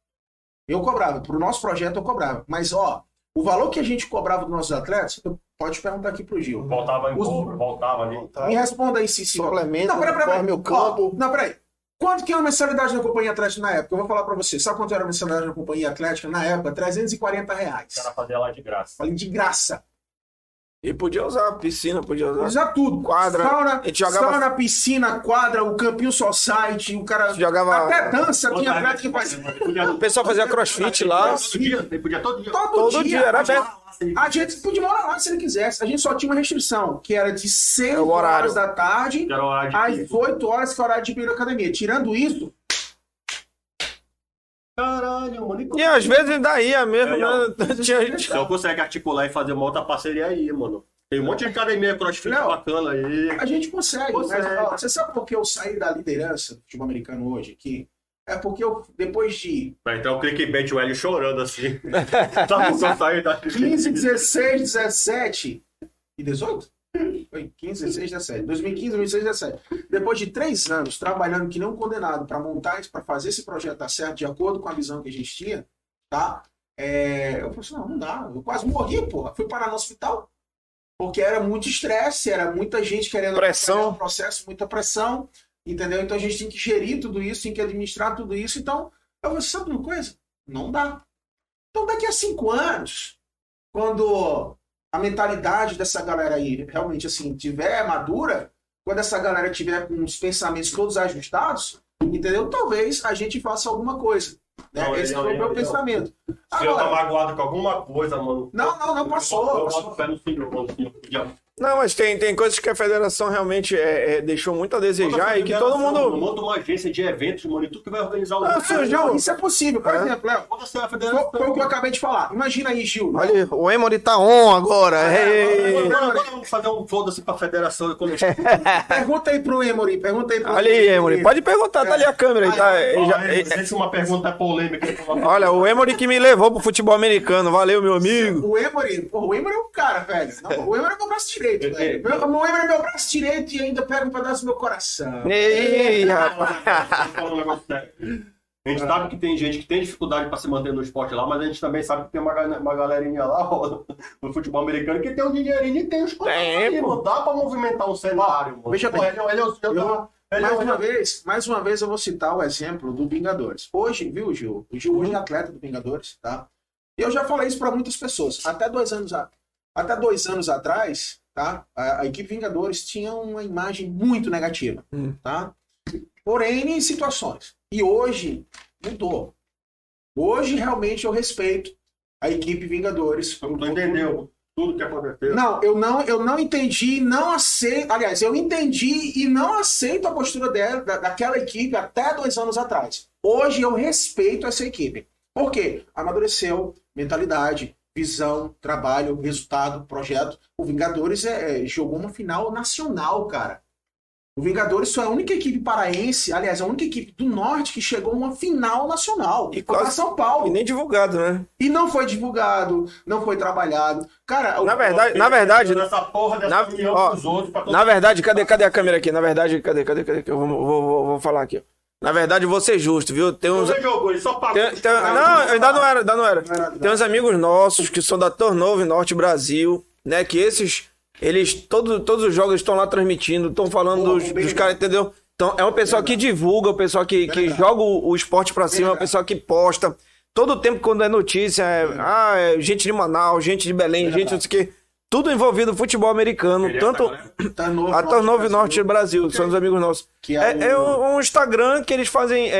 Eu cobrava. Pro nosso projeto eu cobrava. Mas, ó, o valor que a gente cobrava dos nossos atletas, eu- pode perguntar aqui pro Gil. Voltava em Os- voltava ali. Me responda aí, Cici. Suplemento, Não, peraí, peraí. uniforme, o campo. Ó, não, peraí. Quanto que é a mensalidade da Companhia Atlética na época? Eu vou falar pra você. Sabe quanto era a mensalidade da Companhia Atlética na época? 340 reais. O cara fazia lá de graça. Falei de graça. E podia usar piscina, podia usar. Usar tudo. Quadra. Sauna, jogava- sauna, piscina, quadra, o campinho society, o cara... Jogava. Até dança tinha atleta que faz... O pessoal fazia crossfit lá. Todo dia, ele podia todo dia. Todo, Todo dia. dia, era a gente- aberto. A gente podia morar lá se ele quisesse. A gente só tinha uma restrição, que era de 6 É o horário. horas da tarde Que era o horário de às pico. 8 horas, que é o horário de ir na academia. Tirando isso, Caralho, mano. E às vezes ainda ia mesmo, É, né? Tinha gente. Então consegue articular e fazer uma outra parceria aí, mano. Tem um monte de academia crossfit Léo, bacana aí. a gente consegue. Consegue. Mas, ó, você sabe por que eu saí da liderança do futebol americano hoje aqui? É porque eu, depois de Vai entrar o clickbait o Hélio chorando assim. Da 15, 16, 17 e 18? Foi 15, 16, 17. 2015, 2016, 17. Depois de três anos trabalhando que não condenado para montar, para fazer esse projeto dar certo de acordo com a visão que a gente tinha, tá? É, eu falei assim, não, não dá. Eu quase morri, porra. Fui parar no hospital. Porque era muito estresse, era muita gente querendo Pressão. o processo, muita pressão. Entendeu? Então a gente tem que gerir tudo isso, tem que administrar tudo isso. Então, eu vou sabe uma coisa? Não dá. Então, daqui a cinco anos, quando a mentalidade dessa galera aí realmente assim tiver madura, quando essa galera tiver com os pensamentos todos ajustados, entendeu? Talvez a gente faça alguma coisa. Né? Não, Esse foi o meu pensamento. Se eu tá Agora, magoado com alguma coisa, mano. não, não, não passou. Eu passou. boto o pé no senhor, mano. Não, mas tem, tem coisas que a federação realmente é, é, deixou muito a desejar e que todo mundo. Monta uma agência de eventos, mano, e tu que vai organizar o Ah, evento. seu Gil, Isso é possível. Por É. exemplo, foi, federação. foi o que eu acabei de falar. Imagina aí, Gil. Olha, o Emory tá on agora. Ei. Agora, agora vamos fazer um foda-se pra federação e quando Pergunta aí pro Emory. Pergunta aí pro Olha aí, Emory. Pode perguntar, tá ali a câmera aí, tá? Ele já- ele- Se uma pergunta é polêmica. Olha, o Emory que me levou pro futebol americano. Valeu, meu amigo. O Emory, o Emory é um cara, velho. Não, o Emory é meu braço direito, velho. Meu- O Emory é meu braço direito e ainda pega um pedaço do meu coração. Ei, rapaz. A gente sabe que tem gente que tem dificuldade pra se manter no esporte lá, mas a gente também sabe que tem uma, uma galerinha lá ó, no futebol americano que tem um dinheirinho e tem os pô. mano. Dá pra movimentar um cenário, mano. veja Pô, bem. ele, é- ele, é o- ele, é Eu- ele, mais uma vez, mais uma vez eu vou citar o exemplo do Vingadores. Hoje, viu, Gil? O Gil hoje é atleta do Vingadores, tá? E eu já falei isso para muitas pessoas. Até dois anos, a- até dois anos atrás, tá? A, a equipe Vingadores tinha uma imagem muito negativa, Hum. tá? Por N situações. E hoje mudou. Hoje realmente eu respeito a equipe Vingadores. Tu entendeu tudo que aconteceu. Não, eu não, eu não entendi, não aceito. Aliás, eu entendi e não aceito a postura dela, da, daquela equipe até dois anos atrás. Hoje eu respeito essa equipe. Por quê? Amadureceu, mentalidade, visão, trabalho, resultado, projeto. O Vingadores é, é, jogou uma final nacional, cara. O Vingadores foi a única equipe paraense, aliás, a única equipe do norte que chegou a uma final nacional. E para quase- São Paulo. E nem divulgado, né? E não foi divulgado, não foi trabalhado. Cara, o- Na verdade, na verdade, Essa porra dessa na- ó, dos outros Na verdade, cadê, cadê a câmera aqui? Na verdade, cadê, cadê, cadê? Eu vou, vou, vou, vou falar aqui. ó. Na verdade, vou ser justo, viu? Tem uns. Você jogou, ele só pagou. Tem, tem- não, ainda não era, ainda não era. Não era, não. Tem uns amigos nossos que são da Tornove Norte Brasil, né? Que esses, eles, todos, todos os jogos estão lá transmitindo, estão falando Pô, dos, dos caras, entendeu? Então, é o pessoal que divulga, o pessoal que, que joga o, o esporte pra cima, o Verdade. pessoal que posta. Todo tempo, quando é notícia, é, ah, é gente de Manaus, gente de Belém, gente não sei o quê. Tudo envolvido no futebol americano, Ele tanto essa galera? Tá novo, a Tornove Brasil. Norte do Brasil, são os amigos nossos. Que é É, é o- um, um Instagram que eles fazem. é,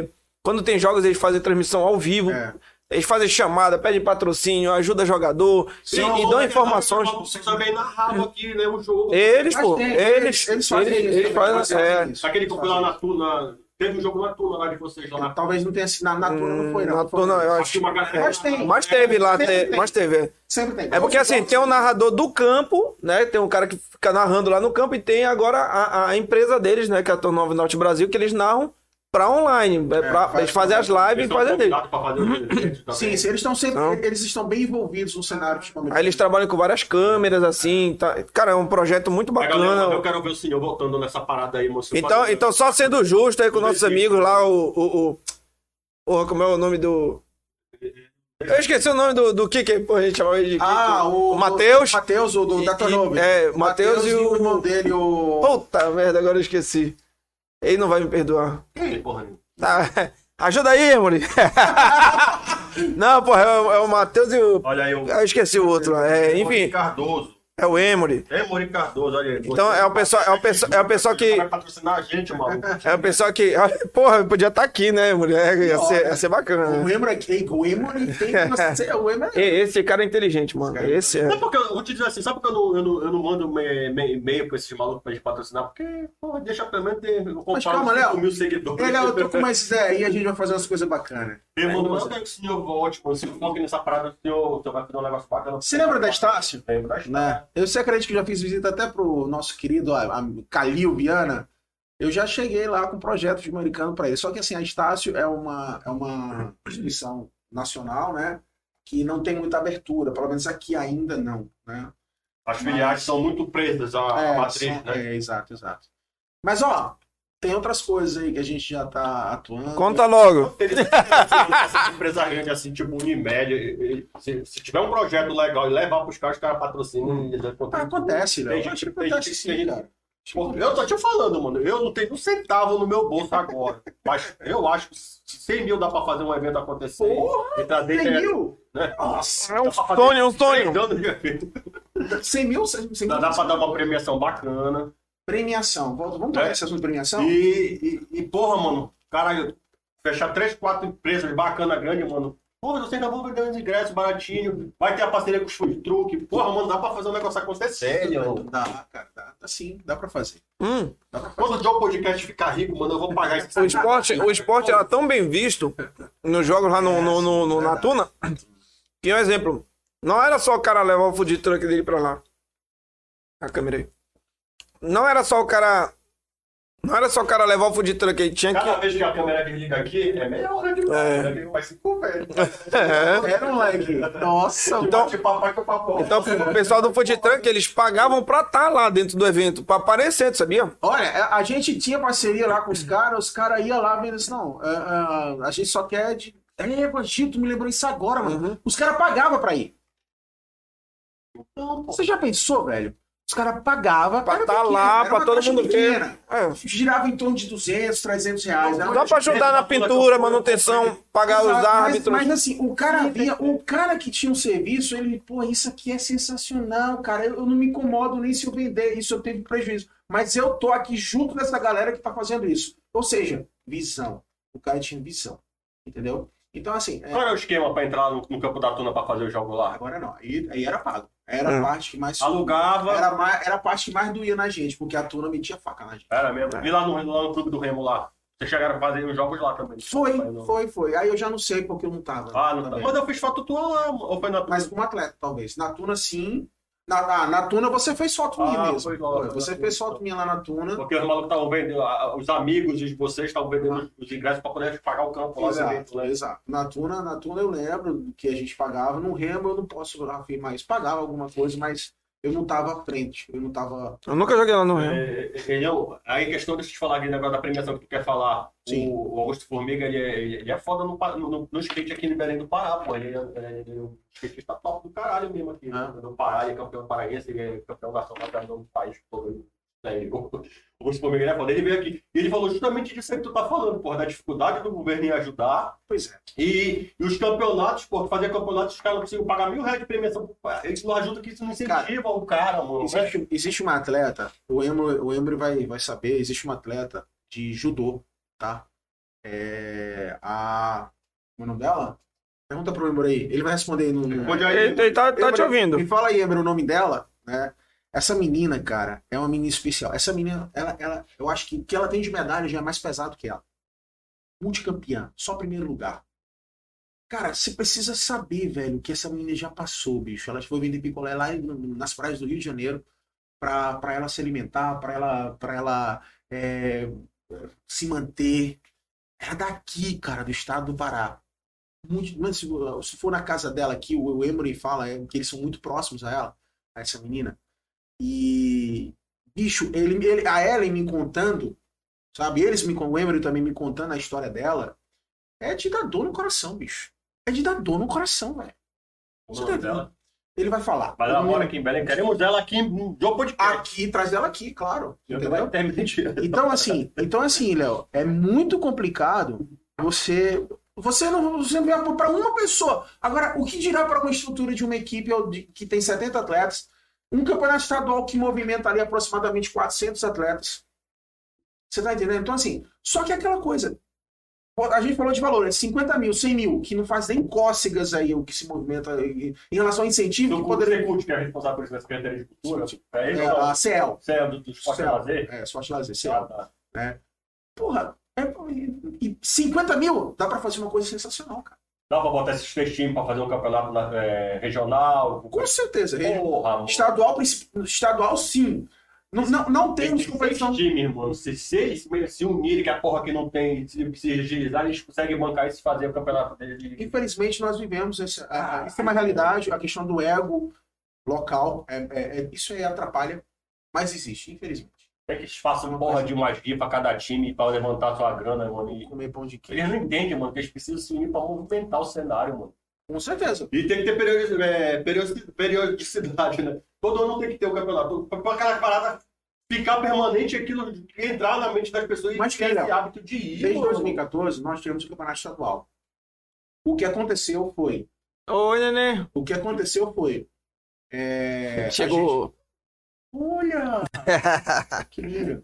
é, quando tem jogos, eles fazem transmissão ao vivo. É. Eles fazem chamada, pedem patrocínio, ajuda jogador e, e dão informações. Você também narrava aqui, né? O jogo. Eles, pô, tem, eles, eles eles, fazem eles, eles fazem. eles é. fazem isso. Aquele que foi lá na Tuna. Teve um jogo na Tuna lá de vocês lá na Talvez não tenha sido na, na turma, não foi não. Na turma, eu Acho galera. Mas tem. Mas teve lá, Sempre te- tem. mas teve. é. Sempre tem. É porque assim, tem um narrador do campo, né? Tem um cara que fica narrando lá no campo e tem agora a, a empresa deles, né? Que é a Tornova Norte Brasil, que eles narram pra online. É, pra- faz- eles fazem as lives e fazem fazer o evento também. Sim, sim, eles estão sempre, Não. eles estão bem envolvidos no cenário Aí eles trabalham com várias câmeras, assim. Tá... Cara, é um projeto muito Mas, galera, bacana. eu quero ver o senhor voltando nessa parada aí, moço. Então, então, só sendo justo aí com nossos amigos lá, o. o, o... Porra, como é o nome do. Eu esqueci o nome do, do que que a gente chamava ele de Ah, o, o Matheus. O Matheus, o do da Tornove. é, o Matheus e o- irmão dele, o. Puta merda, agora eu esqueci. Ele não vai me perdoar. Tem porra nenhuma. Tá. Ajuda aí, Emily. não, porra, é o, é o Matheus e o. Olha aí o. Eu esqueci o outro lá. É, enfim, Cardoso. É o Emory. Emory Cardoso, olha aí. Então é o pessoal, é o pessoal, é o pessoal que. Vai patrocinar a gente, maluco. É o pessoal que. Porra, podia estar aqui, né, mulher? Ia ser, ia ser bacana. O né? Emory aqui, o Emory tem que ser. O Emory E- Esse cara é inteligente, mano. Esse é. Sabe por que eu, vou te dizer assim, sabe por que eu não, eu não, eu não mando e-mail pra esses malucos pra gente patrocinar? Porque, porra, deixa pelo menos ter. Mas calma, 5 Léo. mil seguidores. Ele, eu tô com uma ideia aí, a gente vai fazer umas coisas bacanas. Eu mando, mas eu que o senhor volte, mano. Se for aqui nessa parada, o senhor, o senhor vai fazer um negócio bacana. Você lembra da Estácio? Lembro da Estácio. Eu sei acredito que já fiz visita até pro nosso querido a, a Calil Viana. Eu já cheguei lá com um projeto de americano para ele. Só que assim, a Estácio é uma, é uma instituição nacional, né? Que não tem muita abertura, pelo menos aqui ainda não, né? As filiais são muito presas à, à É, matriz, são- né? é, exato, exato. Mas ó, tem outras coisas aí que a gente já tá atuando. Conta logo. Essa empresa grande assim, tipo Unimed, se, se tiver um projeto legal e levar pros caras, os caras patrocinam. Ah, acontece, Léo. Tem Acho gente- tem acontece sim, tem cara. Eu tô te falando, mano. Eu não tenho um centavo no meu bolso agora. mas eu acho que 100 mil dá pra fazer um evento acontecer. Porra, e trazer 100 gente- mil? né? Nossa, É um Dá sonho, um sonho. três anos de evento. 100 mil? 100 Dá, mil? dá pra dar uma premiação bacana. Premiação. Volta- Vamos tocar É. esse assunto de premiação? E, e, e, porra, mano, caralho, fechar três, quatro empresas bacana, grande, mano. Porra, você ainda vão vender os ingressos baratinho. Vai ter a parceria com os food truck. Porra, mano, dá pra fazer um negócio acontecer sério. Dá, cara, dá, dá sim, dá pra fazer. Hum. Dá pra fazer. Quando o Joe Podcast ficar rico, mano, eu vou pagar esse O esporte, o esporte era tão bem visto nos jogos lá no, no, no, no- na Tuna, que um exemplo, não era só o cara levar o food truck dele pra lá. A câmera aí. Não era só o cara. Não era só o cara levar o food truck aí, tinha que. Cada vez que a câmera desliga aqui, é melhor, né? É. É. Vai se velho. É. Era um lag. Nossa, Então- papai com papai. Então, o pessoal do food truck, eles pagavam pra estar lá dentro do evento, pra aparecer, tu sabia? Olha, a gente tinha parceria lá com os caras, os caras iam lá vendo assim, não, é, é, a gente só quer de. É, tu me lembrou isso agora, mano. Uhum. Os caras pagavam pra ir. Então, Você já pensou, velho? Os caras pagavam Pra era tá lá, pra todo mundo ver. pequena. É. Girava em torno de 200, 300 reais. Era uma Só pra ajudar na pintura, manutenção, pagar os Exato, mas, árbitros. mas assim, o cara via, o cara que tinha um serviço, ele, pô, isso aqui é sensacional, cara. Eu, eu não me incomodo nem se eu vender, isso eu tenho prejuízo. Mas eu tô aqui junto dessa galera que tá fazendo isso. Ou seja, visão. O cara tinha visão. Entendeu? Então, assim, é, Qual era o esquema pra entrar no, no campo da Tuna pra fazer o jogo lá? agora não. Aí, aí era pago. Era É. a parte que mais. Alugava. Era, mais, era a parte que mais doía na gente, porque a turma metia faca na gente. Era mesmo. E lá no, lá no clube do Remo lá? Vocês chegaram a fazer os jogos lá também? Foi, não- foi, foi. Aí eu já não sei porque eu não tava. Ah, não tá. também. Mas eu fiz foto tua lá, ou foi na tua? Mas como atleta, talvez. Na Tuna, sim. Na, na, na Tuna você fez foto minha Ah, mesmo. foi Você fez foto minha lá na Tuna. Porque os malucos estavam vendendo, os amigos de vocês estavam vendendo os ingressos pra poder pagar o campo lá. Exato, né? exato. Na Tuna, na Tuna eu lembro que a gente pagava. No Remo eu não posso afirmar isso. Pagava alguma coisa, mas eu não tava à frente. Eu não tava. Eu nunca joguei lá no Rio. É, entendeu? Aí questão de te falar aqui negócio da premiação que tu quer falar. Sim. O, o Augusto Formiga, ele é, ele é foda no, no, no skate aqui no Belém do Pará, pô. Ele é, ele é um skatista top do caralho mesmo aqui. Ah. né? Do Pará, ele é campeão paraense, ele é campeão nacional do país todo. Né? O Augusto Formiga ele veio aqui e ele falou justamente disso aí que tu tá falando, pô, da dificuldade do governo em ajudar. Pois é. E, e os campeonatos, pô, fazer campeonatos, os caras não conseguem pagar mil reais de premiação. Eles não ajudam que isso não incentiva o cara, mano. né? Existe, existe uma atleta, o Embro, o Embro vai, vai saber, existe uma atleta de judô, tá? É, a. Como é o nome dela? Pergunta pro Embro aí. Ele vai responder aí no. aí. Ele, ele tá, tá te ouvindo. Me fala aí, Embro, o nome dela, né? Essa menina, cara, é uma menina especial. Essa menina, ela, ela, eu acho que o que ela tem de medalha já é mais pesado que ela. Multicampeã, só primeiro lugar. Cara, você precisa saber, velho, que essa menina já passou, bicho. Ela foi vender picolé lá nas praias do Rio de Janeiro pra, pra ela se alimentar, pra ela, pra ela é, se manter. Era daqui, cara, do estado do Pará. Muito, mas se, se for na casa dela aqui, o, o Emory fala é, que eles são muito próximos a ela, a essa menina. E, bicho, ele, ele, a Ellen me contando, sabe? Eles me o Emory também me contando a história dela. É de dar dor no coração, bicho. É de dar dor no coração, velho. Você tá dela. Ele vai falar. Mas ela mora aqui em Belém. Queremos ela aqui no podcast. Aqui, traz ela aqui, claro. Eu Entendeu? Então, assim, então, assim, Léo, é muito complicado você. Você não você para uma pessoa. Agora, o que dirá para uma estrutura de uma equipe que tem 70 atletas? Um campeonato estadual que movimenta ali aproximadamente 400 atletas. Você tá entendendo? Então, assim, só que é aquela coisa. A gente falou de valores, 50 mil, 100 mil, que não faz nem cócegas aí o que se movimenta em relação ao incentivo Do que Clube poderia. Secult, que é responsável por isso na Secretaria de Cultura. É ele É, a? CEL. É do, do Esporte CEL. Lazer? É, Esporte Lazer, CEL. Ah, tá. Porra, é, e 50 mil dá pra fazer uma coisa sensacional, cara. Dá pra botar esses três times pra fazer um campeonato na- é, regional? Com certeza. Porra. Estadual, estadual sim. Não, não, não temos Tem competição. times, mano. Se, se se unirem, que a porra que não tem, se, se agilizar, eles conseguem bancar isso e fazer o campeonato deles. Infelizmente, nós vivemos essa. a- é uma realidade, a questão do ego local. É, é- é- isso aí atrapalha, mas existe, infelizmente. Tem que eles façam porra de umas guias pra cada time pra levantar sua grana, mano. E Comer pão de queijo. eles não entendem, mano, que eles precisam se unir pra movimentar o cenário, mano. Com certeza. E tem que ter periodi- é, periodi- periodicidade, né? Todo ano tem que ter o campeonato. Pra aquela parada ficar permanente aquilo entrar na mente das pessoas Mas, e ter esse hábito de ir. Desde mano. 2014, nós tivemos o campeonato estadual. O que aconteceu foi. Oi, nenê. O que aconteceu foi. é, a Chegou. Olha! que lindo.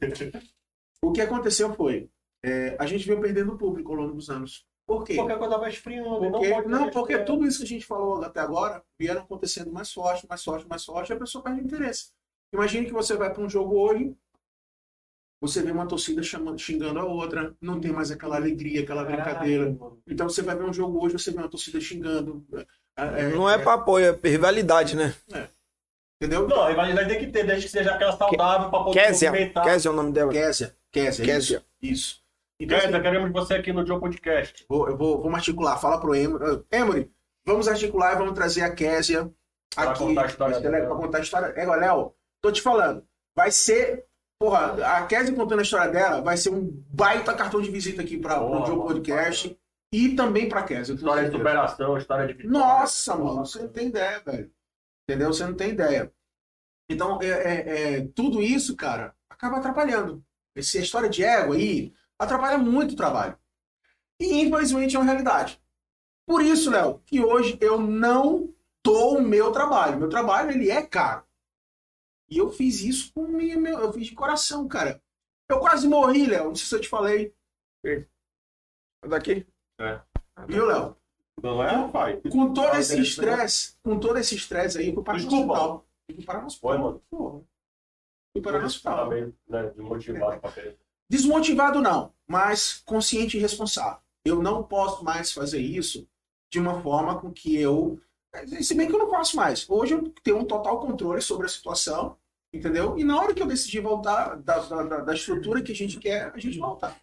O que aconteceu foi, é, a gente veio perdendo público ao longo dos anos. Por quê? Porque a coisa vai esfriando. Porque- não, não, porque tudo isso que a gente falou até agora vieram acontecendo mais forte, mais forte, mais forte, e a pessoa perde interesse. Imagine que você vai para um jogo hoje, você vê uma torcida chamando, xingando a outra, não tem mais aquela alegria, aquela brincadeira. Então você vai ver um jogo hoje, você vê uma torcida xingando. é, Não é pra apoio, é rivalidade, né? Entendeu? Não, a rivalidade tem que ter, desde que seja aquela saudável pra poder Késia. movimentar. Késia é o nome dela. Késia. Késia. Késia. Isso. isso. Então, Késia, queremos você aqui no Joe Podcast. Vou, eu vou, vamos articular. Fala pro Emory. Emory, vamos articular e vamos trazer a Késia Pra aqui. contar a história pra contar a história. É, Léo, tô te falando. Vai ser. Porra, a Késia contando a história dela vai ser um baita cartão de visita aqui para o Porra, Joe mano. Podcast e também eu tenho História de superação, história de vitória. Nossa, mano, você não tem ideia, velho. Entendeu? Você não tem ideia. Então, é, é- é, tudo isso, cara, acaba atrapalhando. Essa história de ego aí atrapalha muito o trabalho. E, infelizmente, é uma realidade. Por isso, Léo, que hoje eu não dou o meu trabalho. Meu trabalho, ele é caro. E eu fiz isso com minha, meu, eu fiz de coração, cara. Eu quase morri, Léo. Não sei se eu te falei. Daqui? Viu, Léo? Não é, rapaz? Com todo esse estresse, com todo esse estresse aí, eu fui parar no Desculpa. hospital. Eu fui parar no hospital. Foi, mano. Porra. Fui parar no hospital. Né, desmotivado. Desmotivado não, mas consciente e responsável. Eu não posso mais fazer isso de uma forma com que eu. Se bem que eu não posso mais. Hoje eu tenho um total controle sobre a situação, entendeu? E na hora que eu decidi voltar da, da- da estrutura que a gente quer, a gente volta.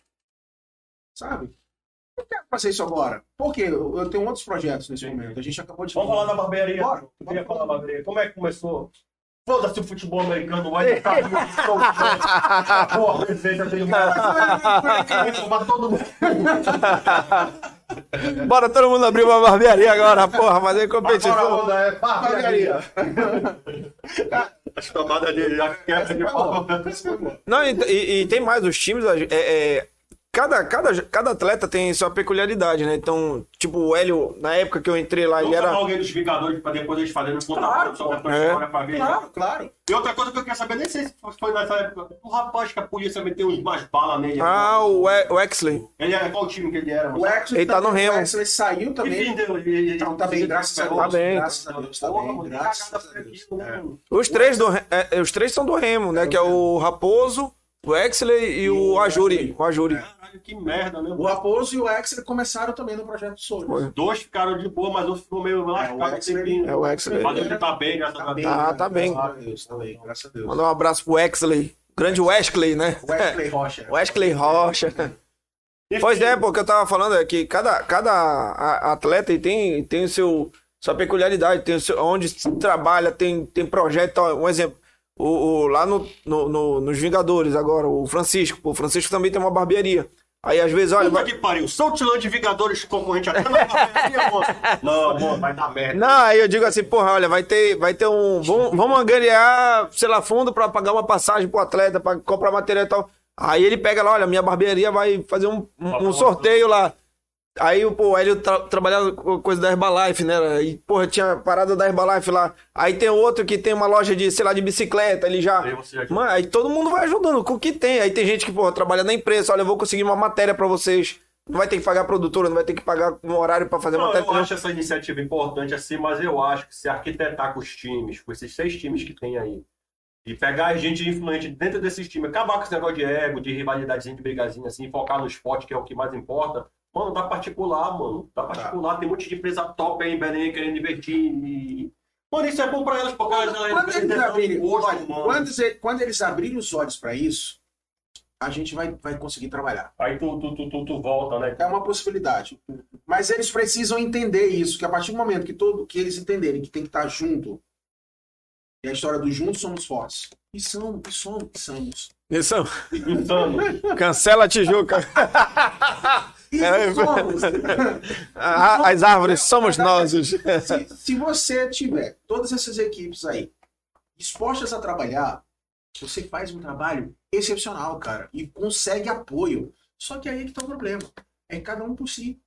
Sabe? Eu quero fazer isso agora. Por quê? Eu, eu tenho outros projetos nesse Sim. momento. A gente acabou de Vamos falar da barbearia. Bora. Eu queria falar da barbearia. Como é que começou? Foda-se o futebol americano, vai estar muito Porra, receita tem tomar todo mundo. Bora todo mundo abrir uma barbearia agora, porra, Agora a competição. onda é barbearia. As tomadas de já quebra de pau. Não, e, e- e tem mais, os times, é, é, cada, cada, cada atleta tem sua peculiaridade, né? Então, tipo, o Hélio, na época que eu entrei lá, ele era. alguém dos Vingadores pra depois eles fazerem contar Claro, sobre a tua é. história pra ver. Claro, claro. E outra coisa que eu quero saber, nem sei se foi nessa época, o rapaz que a polícia meteu uns mais balas nele. Ah, o, E- o Exley. Ele era qual time que ele era? O Exley Ele tá no Remo. O Exley saiu também. Enfim, ele, ele, Então, tá bem, graças a Deus. Tá bem. Graças a Deus, tá bem. Graças a Deus. né, É. Os três, do, Re- é, os três são do Remo, né? Que é o Raposo, o Exley e o Ajuri. O Ajuri. Caralho, que merda, né? O Raposo e o Exley começaram também no projeto Souza. Foi. Dois ficaram de boa, mas um ficou meio lascado. Exley- É o Exley. Mas ele tá bem, graças a Tá Deus. Ah, tá bem. Graças a Deus, tá bem, graças a Deus. Mandar um abraço pro Exley. Grande Wesley, né? O Wesley Rocha. O Wesley Rocha. Pois é, porque eu tava falando é que cada, cada atleta tem, tem o seu, sua peculiaridade, tem o seu, onde se trabalha, tem, tem projeto. Um exemplo, o, o- lá no, no- no- nos Vingadores agora, o Francisco. O Francisco também tem uma barbearia. Aí às vezes, olha. Puta que pariu. Southland Vingadores concorrente até na. Não, amor, vai dar merda. Não, aí eu digo assim, porra, olha, vai ter, vai ter um. Vamos, vamos angariar, sei lá, fundo pra pagar uma passagem pro atleta, pra comprar material e tal. Aí ele pega lá, olha, minha barbearia vai fazer um, um- um sorteio lá. Aí o pô, Hélio tra trabalhava com coisa da Herbalife, né? E, porra, tinha parada da Herbalife lá. Aí tem outro que tem uma loja de, sei lá, de bicicleta, ele já. Aí já- Mano, aí todo mundo vai ajudando com o que tem. Aí tem gente que, porra, trabalha na empresa, olha, eu vou conseguir uma matéria pra vocês. Não vai ter que pagar produtora, não vai ter que pagar um horário pra fazer Não, matéria. eu entendeu? acho essa iniciativa importante assim, mas eu acho que se arquitetar com os times, com esses seis times que tem aí, e pegar a gente influente dentro desses times, acabar com esse negócio de ego, de rivalidadezinha, de brigazinha, assim, focar no esporte, que é o que mais importa, mano, dá particular, mano. Dá particular, tem um monte de empresa top aí em Belém querendo investir e... Mano, isso é bom pra elas, porque elas... Quando eles abrirem, gosto, olha, quando, eles- quando eles abrirem os olhos para isso, a gente vai, vai conseguir trabalhar. Aí tu, tu, tu, tu, tu volta, né? É uma possibilidade. Mas eles precisam entender isso, que a partir do momento que, todo, que eles entenderem que tem que estar junto, e a história do juntos somos fortes. E são, e somos, e somos. Isso. Insano. Cancela a Tijuca. E É, somos. Ah, As árvores somos nós. se, se você tiver todas essas equipes aí dispostas a trabalhar, Você faz um trabalho excepcional, cara, e consegue apoio. Só que aí que tá o problema. É cada um por si.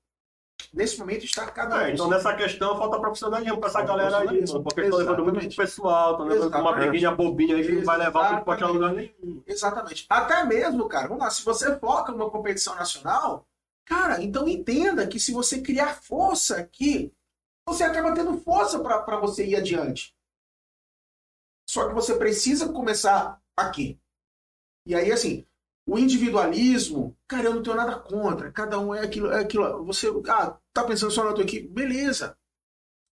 Nesse momento está cada um. É, por então nessa questão falta profissionalismo pra essa Falta galera aí, mano, porque estão levando muito pessoal, estão levando uma briguinha bobinha aí que não vai levar pro esporte a lugar nenhum. Exatamente. Até mesmo, cara, vamos lá, se você foca numa competição nacional, cara, então entenda que se você criar força aqui, você acaba tendo força para você ir adiante. Só que você precisa começar aqui. E aí, assim, o individualismo, cara, eu não tenho nada contra. Cada um é aquilo, é aquilo. Você, ah, tá pensando só na tua equipe? Beleza.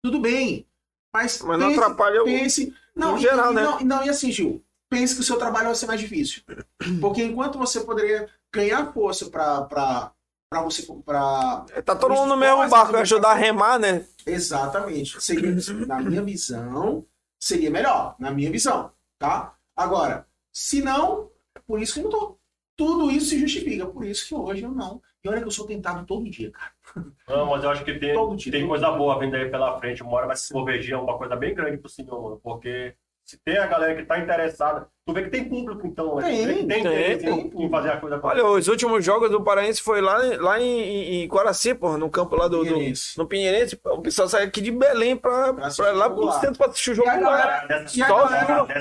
Tudo bem. Mas, Mas não atrapalha o- pense, não, no e- geral, e né? Não, não, e assim, Gil, pense que o seu trabalho vai ser mais difícil. Porque enquanto você poderia ganhar força para você. Pra... Tá todo mundo no mesmo barco, do ajudar a remar, né? Exatamente. Seria, na minha visão, seria melhor. Na minha visão. Tá? Agora, se não, por isso que eu não tô. Tudo isso se justifica. Por isso que hoje eu não. E olha que eu sou tentado todo dia, cara. Não, mas eu acho que tem, Todo dia, tem todo coisa dia. boa vindo aí pela frente. Uma hora vai se convergir uma coisa bem grande pro senhor, mano. Porque se tem a galera que tá interessada, tu vê que tem público, então. né? Tem, tem, tem, interesse em- tem. em fazer a coisa Olha, os últimos jogos do Paraense foi lá, lá em, em, Guaraci, porra, no campo lá do, do- Pinheirense. no Pinheirense. O pessoal sai aqui de Belém pra, Pra assistir pra lá o jogo pro centro pra assistir o jogo E lá. E só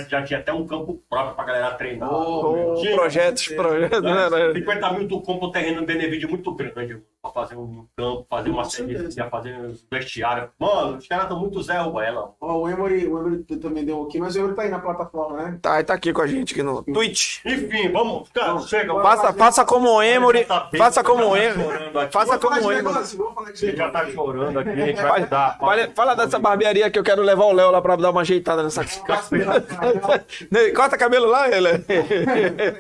já tinha até um campo próprio pra galera treinar. Oh, projetos, projetos, né? né? 50 mil tu compra um terreno no Benevide muito grande fazer um campo, fazer uma série, fazer um vestiário. Mano, os caras estão muito Zé Ruela. Ó, o Emory, o Emory também deu aqui, mas o Emory tá aí na plataforma, né? Tá, tá aqui com a gente aqui no Twitch. Enfim, vamos. Cara, Vamos. chega. Vamos. Faça, faça como o Emory. Tá bem- Faça como o tá Emory. Faça como o Emory. Ele já tá chorando aqui, a gente vai Fala, dar. fala, fala dessa barbearia que eu quero levar o Léo lá pra dar uma ajeitada nessa. Corta cabelo lá, ele.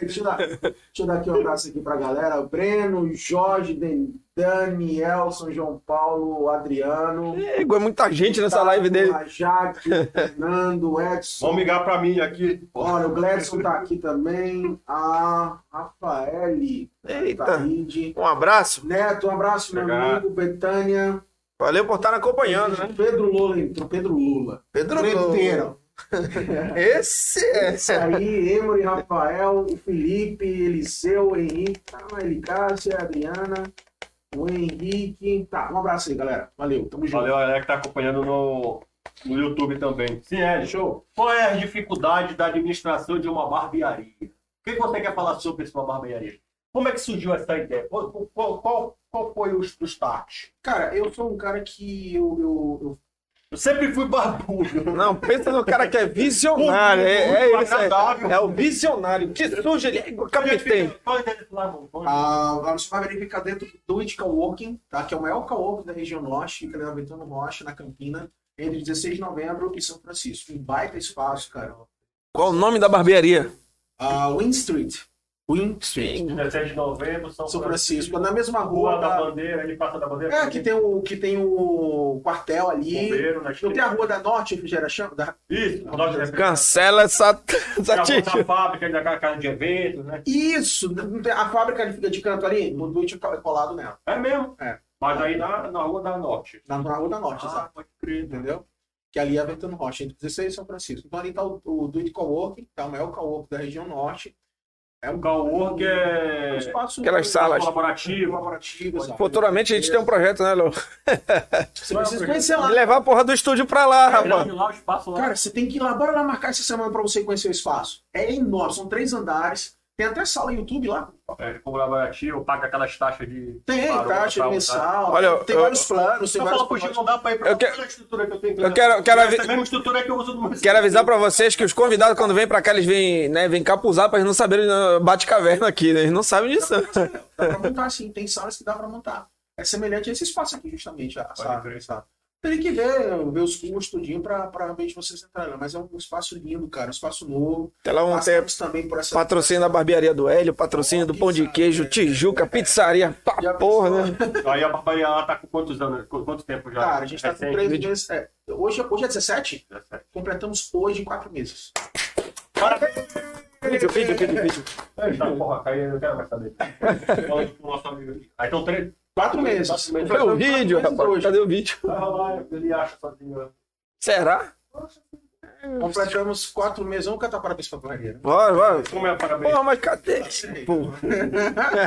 deixa, eu dar, deixa eu dar aqui um abraço aqui pra galera. O Breno, Jorge, Den- Danielson, João Paulo, Adriano. É muita gente nessa live dele. A Jaque, o Fernando, o Edson. Vamos ligar pra mim aqui. Olha, o Gledson tá aqui também. A Rafael. Eita. Taíde. Um abraço. Neto, um abraço, meu Obrigado. amigo. Betânia. Valeu por estar acompanhando, né? Pedro Lula entrou. Pedro Lula. Pedro Treteiro. Esse é. Esse aí, Emory, Rafael, o Felipe, Eliseu, Henrique, tá, Elicácia, a Adriana, o Henrique. Tá, um abraço aí, galera. Valeu, tamo junto. Valeu, a galera que tá acompanhando no, no YouTube também. Sim, Ed, Show. qual é a dificuldade da administração de uma barbearia? O que você quer falar sobre isso, uma barbearia? Como é que surgiu essa ideia? Qual, qual, qual, qual foi o, o start? Cara, eu sou um cara que eu, eu, eu Eu sempre fui barbudo. Não, pensa no cara que é visionário. É, é isso. É, é o visionário. Que surge ele é capitão. Ah, a nossa barbearia fica dentro do It Coworking, tá? que é o maior coworking da região norte, fica na Betano Rocha, na Campina, entre 16 de novembro e São Francisco. Um baita espaço, cara. Qual o nome da barbearia? Ah, Win Street. Win Street. 17 de novembro, São, São Francisco. Na mesma Rua rua da da... Bandeira, ali passa da Bandeira. É, que tem o, que tem o quartel ali. Bombeiro, na Não tem a rua da Norte, refrigeração? Da... Isso, nós recebemos. Cancela essa, essa a tia. da fábrica, da casa de eventos, né? Isso! A fábrica fica de canto ali, o Duit é colado nela. É mesmo. É. Mas aí na, na Rua da Norte. Na, na rua da Norte, Ah, exato. pode crer. Entendeu? Que ali é Ventano Rocha, entre 16 e São Francisco. Então ali tá o, o Duit Coworking, tá o maior coworking da região norte. É O Cowork é espaço Aquelas salas. colaborativo. colaborativo. Futuramente a gente tem um projeto, né, Léo? Você precisa conhecer lá. Levar a porra do estúdio pra lá, rapaz. Espaço lá. Cara, você tem que ir lá, bora lá marcar essa semana pra você conhecer o espaço. É enorme, são três andares. Tem até sala YouTube lá. É, colaborativo, paga aquelas taxas de. Tem Parou taxa usar. mensal. Olha, tem eu- vários planos, tem Eu vários falo pro Gil, não dá pra ir pra Eu que- estrutura que eu tenho. eu quero- quero Essa avi- mesma estrutura que eu uso no meu Quero avisar pra vocês que os convidados, quando vêm pra cá, eles vêm, né, vêm capuzar pra eles não saberem uh, bate-caverna aqui, né? Eles não sabem disso. Dá pra montar sim, tem salas que dá pra montar. É semelhante a esse espaço aqui, justamente. A, essa, essa- Tem que ver, ver os custos, tudinho, pra, pra realmente vocês entrarem lá. Mas é um espaço lindo, cara, um espaço novo. Até lá ter Passamos também por essa. patrocínio da barbearia do Hélio, patrocínio do Pão de Queijo, Tijuca, pizzaria, pá, porra, né? Aí a barbearia lá tá com quantos anos? Quanto tempo já? Cara, a gente tá com três meses. É, hoje, hoje é 17? 17. Completamos hoje quatro meses. Parabéns! Vídeo, vídeo, vídeo, vídeo. Eita, porra, caiu, eu não quero mais saber. Falando com o nosso amigo aqui. Aí estão três. Quatro meses. Quatro meses. Cadê o vídeo, rapaz? hoje. Cadê o vídeo? Ele acha sozinho. Será? Completamos quatro meses. Vamos cantar parabéns pra Maria. Vai, vai. Como é, parabéns. Porra, mas cadê? Porra.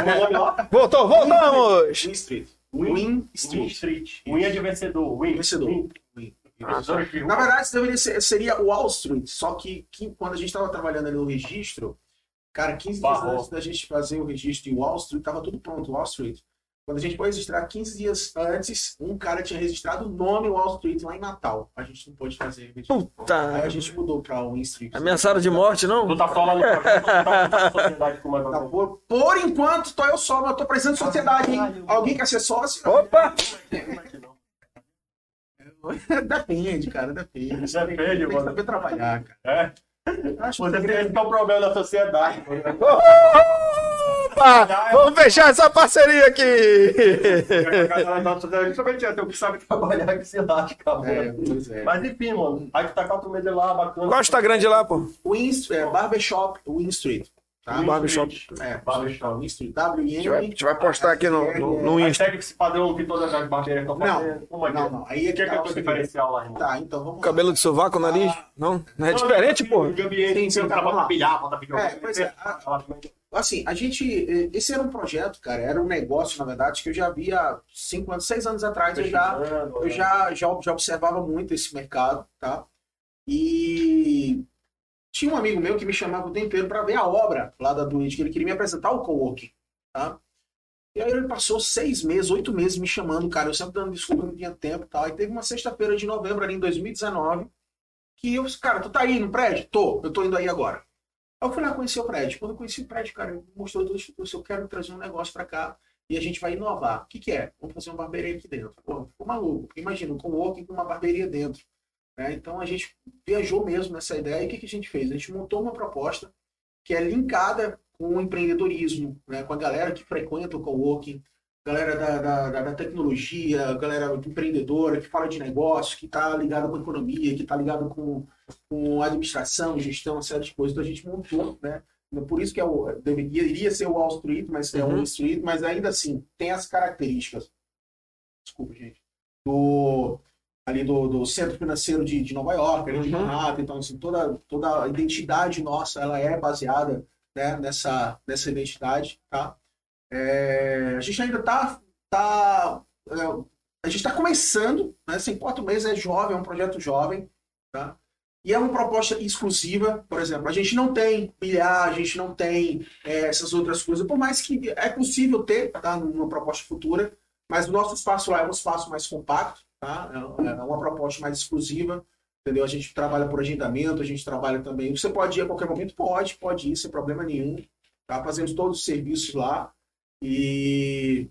Vamos lá. Voltou, voltamos! Win Street. Win, Win Street. Street. Street. Win é de vencedor. Win. Vencedor. Win. Win. Vencedores de Na verdade, deveria ser, seria Wall Street, só que, que quando a gente estava trabalhando ali no registro, cara, 15 dias antes da gente fazer o registro de Wall Street, tava tudo pronto, Wall Street. Quando a gente foi registrar 15 dias antes, um cara tinha registrado o nome Wall Street lá em Natal. A gente não pôde fazer. registro. Aí Puta. a gente mudou pra Wall Street. Ameaçaram de morte, não? Tu tá alguém. por, por enquanto, tô eu só, mas eu tô precisando de sociedade, hein? Alguém quer ser sócio? Opa! depende, cara, depende. Depende, Tem que mano. saber trabalhar, cara. É. Acho Você que tem que ter um problema na sociedade. Opa! Vamos fechar essa parceria aqui! Justamente é, tem o que sabe trabalhar que se lasca, mano. É, é. Mas enfim, mano. Aí tu tá quatro meses lá, bacana. Qual é o Instagram de lá, pô? Win, é, Barbershop Win Street. Tá? Barbershop. É, Barbershop. Win Street. A W gente vai, a gente vai postar aqui no, no, no Insta. Hashtag esse padrão que todas as barbeiras estão Não, fazendo. Que não, é? não. Aí é O que é que é o tá, diferencial lá, irmão? Tá, então vamos lá. Cabelo de sovaco, nariz? Não? Não é diferente, pô? Sim, sim, o cara vamos lá. pilhar, bota pilhar. É, pois é. Assim, a gente. eh, Esse era um projeto, cara. Era um negócio, na verdade, que eu já via cinco anos, seis anos atrás. Eu já, eu já, já, já observava muito esse mercado, tá? E tinha um amigo meu que me chamava o tempo inteiro para ver a obra lá da Duende, que ele queria me apresentar o coworking, tá? E aí ele passou seis meses, oito meses me chamando, cara. Eu sempre dando desculpa, não tinha tempo e tal. E teve uma sexta-feira de novembro ali em 2019 que eu, cara, tu tá aí no prédio? Tô, eu tô indo aí agora. Aí eu fui lá conhecer o prédio. Quando eu conheci o prédio, cara, mostrou tudo isso. Eu quero trazer um negócio pra cá e a gente vai inovar. O que, que é? Vamos fazer uma barbearia aqui dentro. Pô, ficou maluco. Imagina, um coworking com uma barbearia dentro. né? Então a gente viajou mesmo nessa ideia. E o que, que a gente fez? A gente montou uma proposta que é linkada com o empreendedorismo, né? com a galera que frequenta o coworking, galera da, da, da- tecnologia, galera empreendedora que fala de negócio, que está ligada com economia, que está ligada com, com administração, gestão, uma série de coisas. Então a gente montou, né? Por isso que é o, deveria iria ser o Wall Street, mas é o Uhum. Wall Street, mas ainda assim tem as características. Desculpa, gente. Do ali do, do centro financeiro de, de Nova York, ali de Uhum. Manhattan, então assim, toda toda a identidade nossa, ela é baseada né, nessa nessa identidade, tá? É, a gente ainda tá tá é, a gente está começando, né? Assim, quatro meses é jovem, é um projeto jovem, tá? E é uma proposta exclusiva, por exemplo, a gente não tem bilhar, a gente não tem é, essas outras coisas, por mais que é possível ter, tá? Numa proposta futura, mas o nosso espaço lá é um espaço mais compacto, tá? É é uma proposta mais exclusiva, entendeu? A gente trabalha por agendamento, a gente trabalha também. Você pode ir a qualquer momento? Pode, pode ir, sem problema nenhum. Tá? Fazemos todos os serviços lá. E,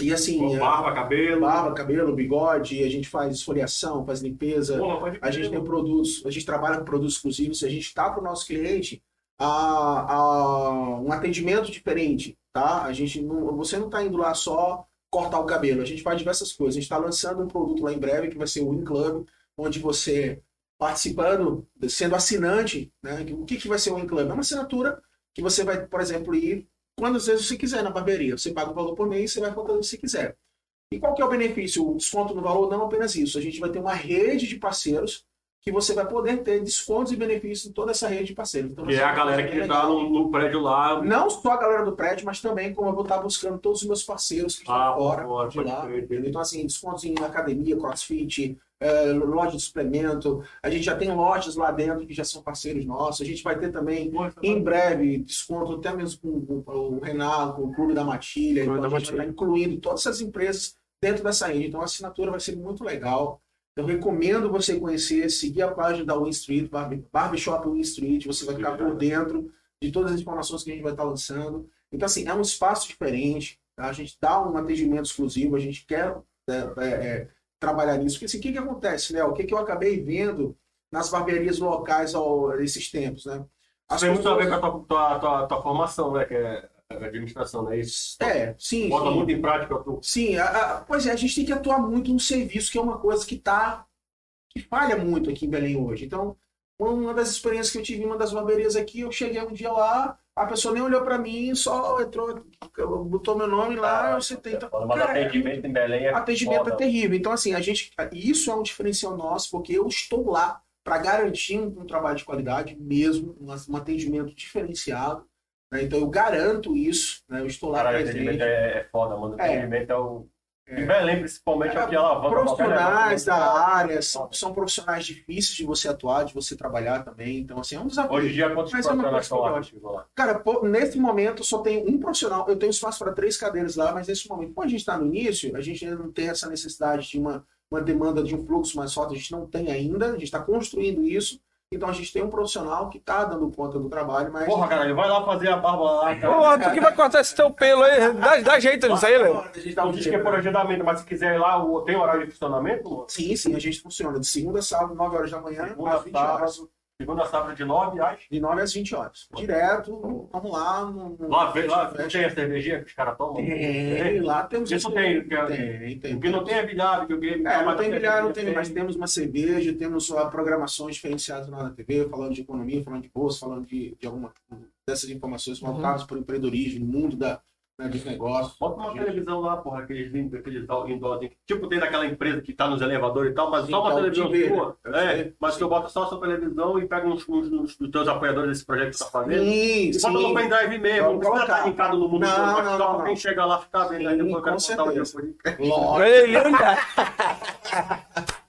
e assim, é, Barba, cabelo. barba, cabelo, bigode, a gente faz esfoliação, faz limpeza. Pode A gente tem produtos, a gente trabalha com produtos exclusivos, a gente está para o nosso cliente a, a um atendimento diferente, tá? A gente não, você não está indo lá só cortar o cabelo, a gente faz diversas coisas. A gente está lançando um produto lá em breve que vai ser o Win Club, onde você participando, sendo assinante, né? O que, que vai ser o Win Club? É uma assinatura que você vai, por exemplo, ir quantas vezes você quiser na barbearia. Você paga o valor por mês e você vai quantas vezes você quiser. E qual que é o benefício? O desconto no valor não é apenas isso. A gente vai ter uma rede de parceiros que você vai poder ter descontos e benefícios em toda essa rede de parceiros. Então, Que é a vai galera ter que legal. tá no, no prédio lá. Não só a galera do prédio, mas também como eu vou estar buscando todos os meus parceiros que estão Ah, fora fora, de lá. crer. Então, assim, descontos em academia, crossfit, eh, loja de suplemento. A gente já tem lojas lá dentro que já são parceiros nossos. A gente vai ter também em breve, desconto até mesmo com, com o Renato, com o Clube da Matilha. Clube Então, da a gente vai Matilha. estar incluindo todas essas empresas dentro dessa rede. Então, a assinatura vai ser muito legal. Eu recomendo você conhecer, seguir a página da Win Street, Barbe- Barbershop Win Street. Você vai ficar por dentro de todas as informações que a gente vai estar lançando. Então, assim, é um espaço diferente. tá? A gente dá um atendimento exclusivo. A gente quer é, é, é, trabalhar nisso. Porque, assim, o que, que acontece, Léo? O que, que eu acabei vendo nas barbearias locais ao, esses tempos, né? As Tem muito a ver com a tua, tua, tua, tua formação, né? Que é a administração, né? Isso. É, sim. Bota sim. muito em prática tu. Sim, a- a- pois é, a gente tem que atuar muito no serviço, que é uma coisa que tá que falha muito aqui em Belém hoje. Então, uma das experiências que eu tive em uma das barbearias aqui, eu cheguei um dia lá, a pessoa nem olhou para mim, só entrou, botou meu nome lá, eu sentei. Então, Mas cara, atendimento em Belém é. atendimento é foda. terrível. Então, assim, a gente, isso é um diferencial nosso, porque eu estou lá para garantir um, um trabalho de qualidade mesmo, um, um atendimento diferenciado. Né? Então eu garanto isso, né? eu estou lá Caralho, o presente. é, é foda, mano. O É. atendimento é o. É. Em Belém, principalmente, é o que alavanca. profissionais negócio. da área são, são profissionais difíceis de você atuar, de você trabalhar também. Então, assim, é um desafio. Hoje em dia, quantos é profissionais estão eu lá? Cara, nesse momento só tem um profissional. Eu tenho espaço para três cadeiras lá, mas nesse momento, como a gente está no início, a gente ainda não tem essa necessidade de uma, uma demanda de um fluxo mais forte. A gente não tem ainda, a gente está construindo isso. Então a gente tem um profissional que está dando conta do trabalho, mas. Porra, caralho, vai lá fazer a barba lá, cara. Porra, tu que vai cortar esse teu pelo aí? Dá, dá jeito nisso aí, Léo. A gente dá Não um diz que é por agendamento, mas se quiser ir lá, tem horário de funcionamento? Sim, sim, a gente funciona de segunda a sábado, 9 horas da manhã, Segunda, às 20 horas. Segunda, sábado de 9 às. De 9 às 20 horas. Direto, vamos lá. No, no- Lá, vem, lá não tem a cervejinha que os caras tomam? Tem, lá temos. Isso tem, que é- tem, tem. O que não tem é bilhar, que o. É, não tem bilhar, não tem, tem mas temos uma cerveja, temos só programações diferenciadas na TV, falando de economia, falando de bolsa, falando de, de alguma dessas informações voltadas para o empreendedorismo, no mundo da, né, dos negócios. Bota uma televisão lá, porra, aqueles lindos, aqueles indoors. Tipo, tem daquela empresa que tá nos elevadores e tal, mas só uma Então, televisão de ver, sua. eu É, mas que eu boto só a sua televisão e pego uns, uns, uns dos teus apoiadores desse projeto que você tá fazendo. Sim, E bota no sim. pendrive mesmo, Vamos não precisa estar linkado no mundo Não, todo, mas não, só não, pra quem não. chega lá ficar vendo. Aí Sim, depois eu quero botar o por Lógico.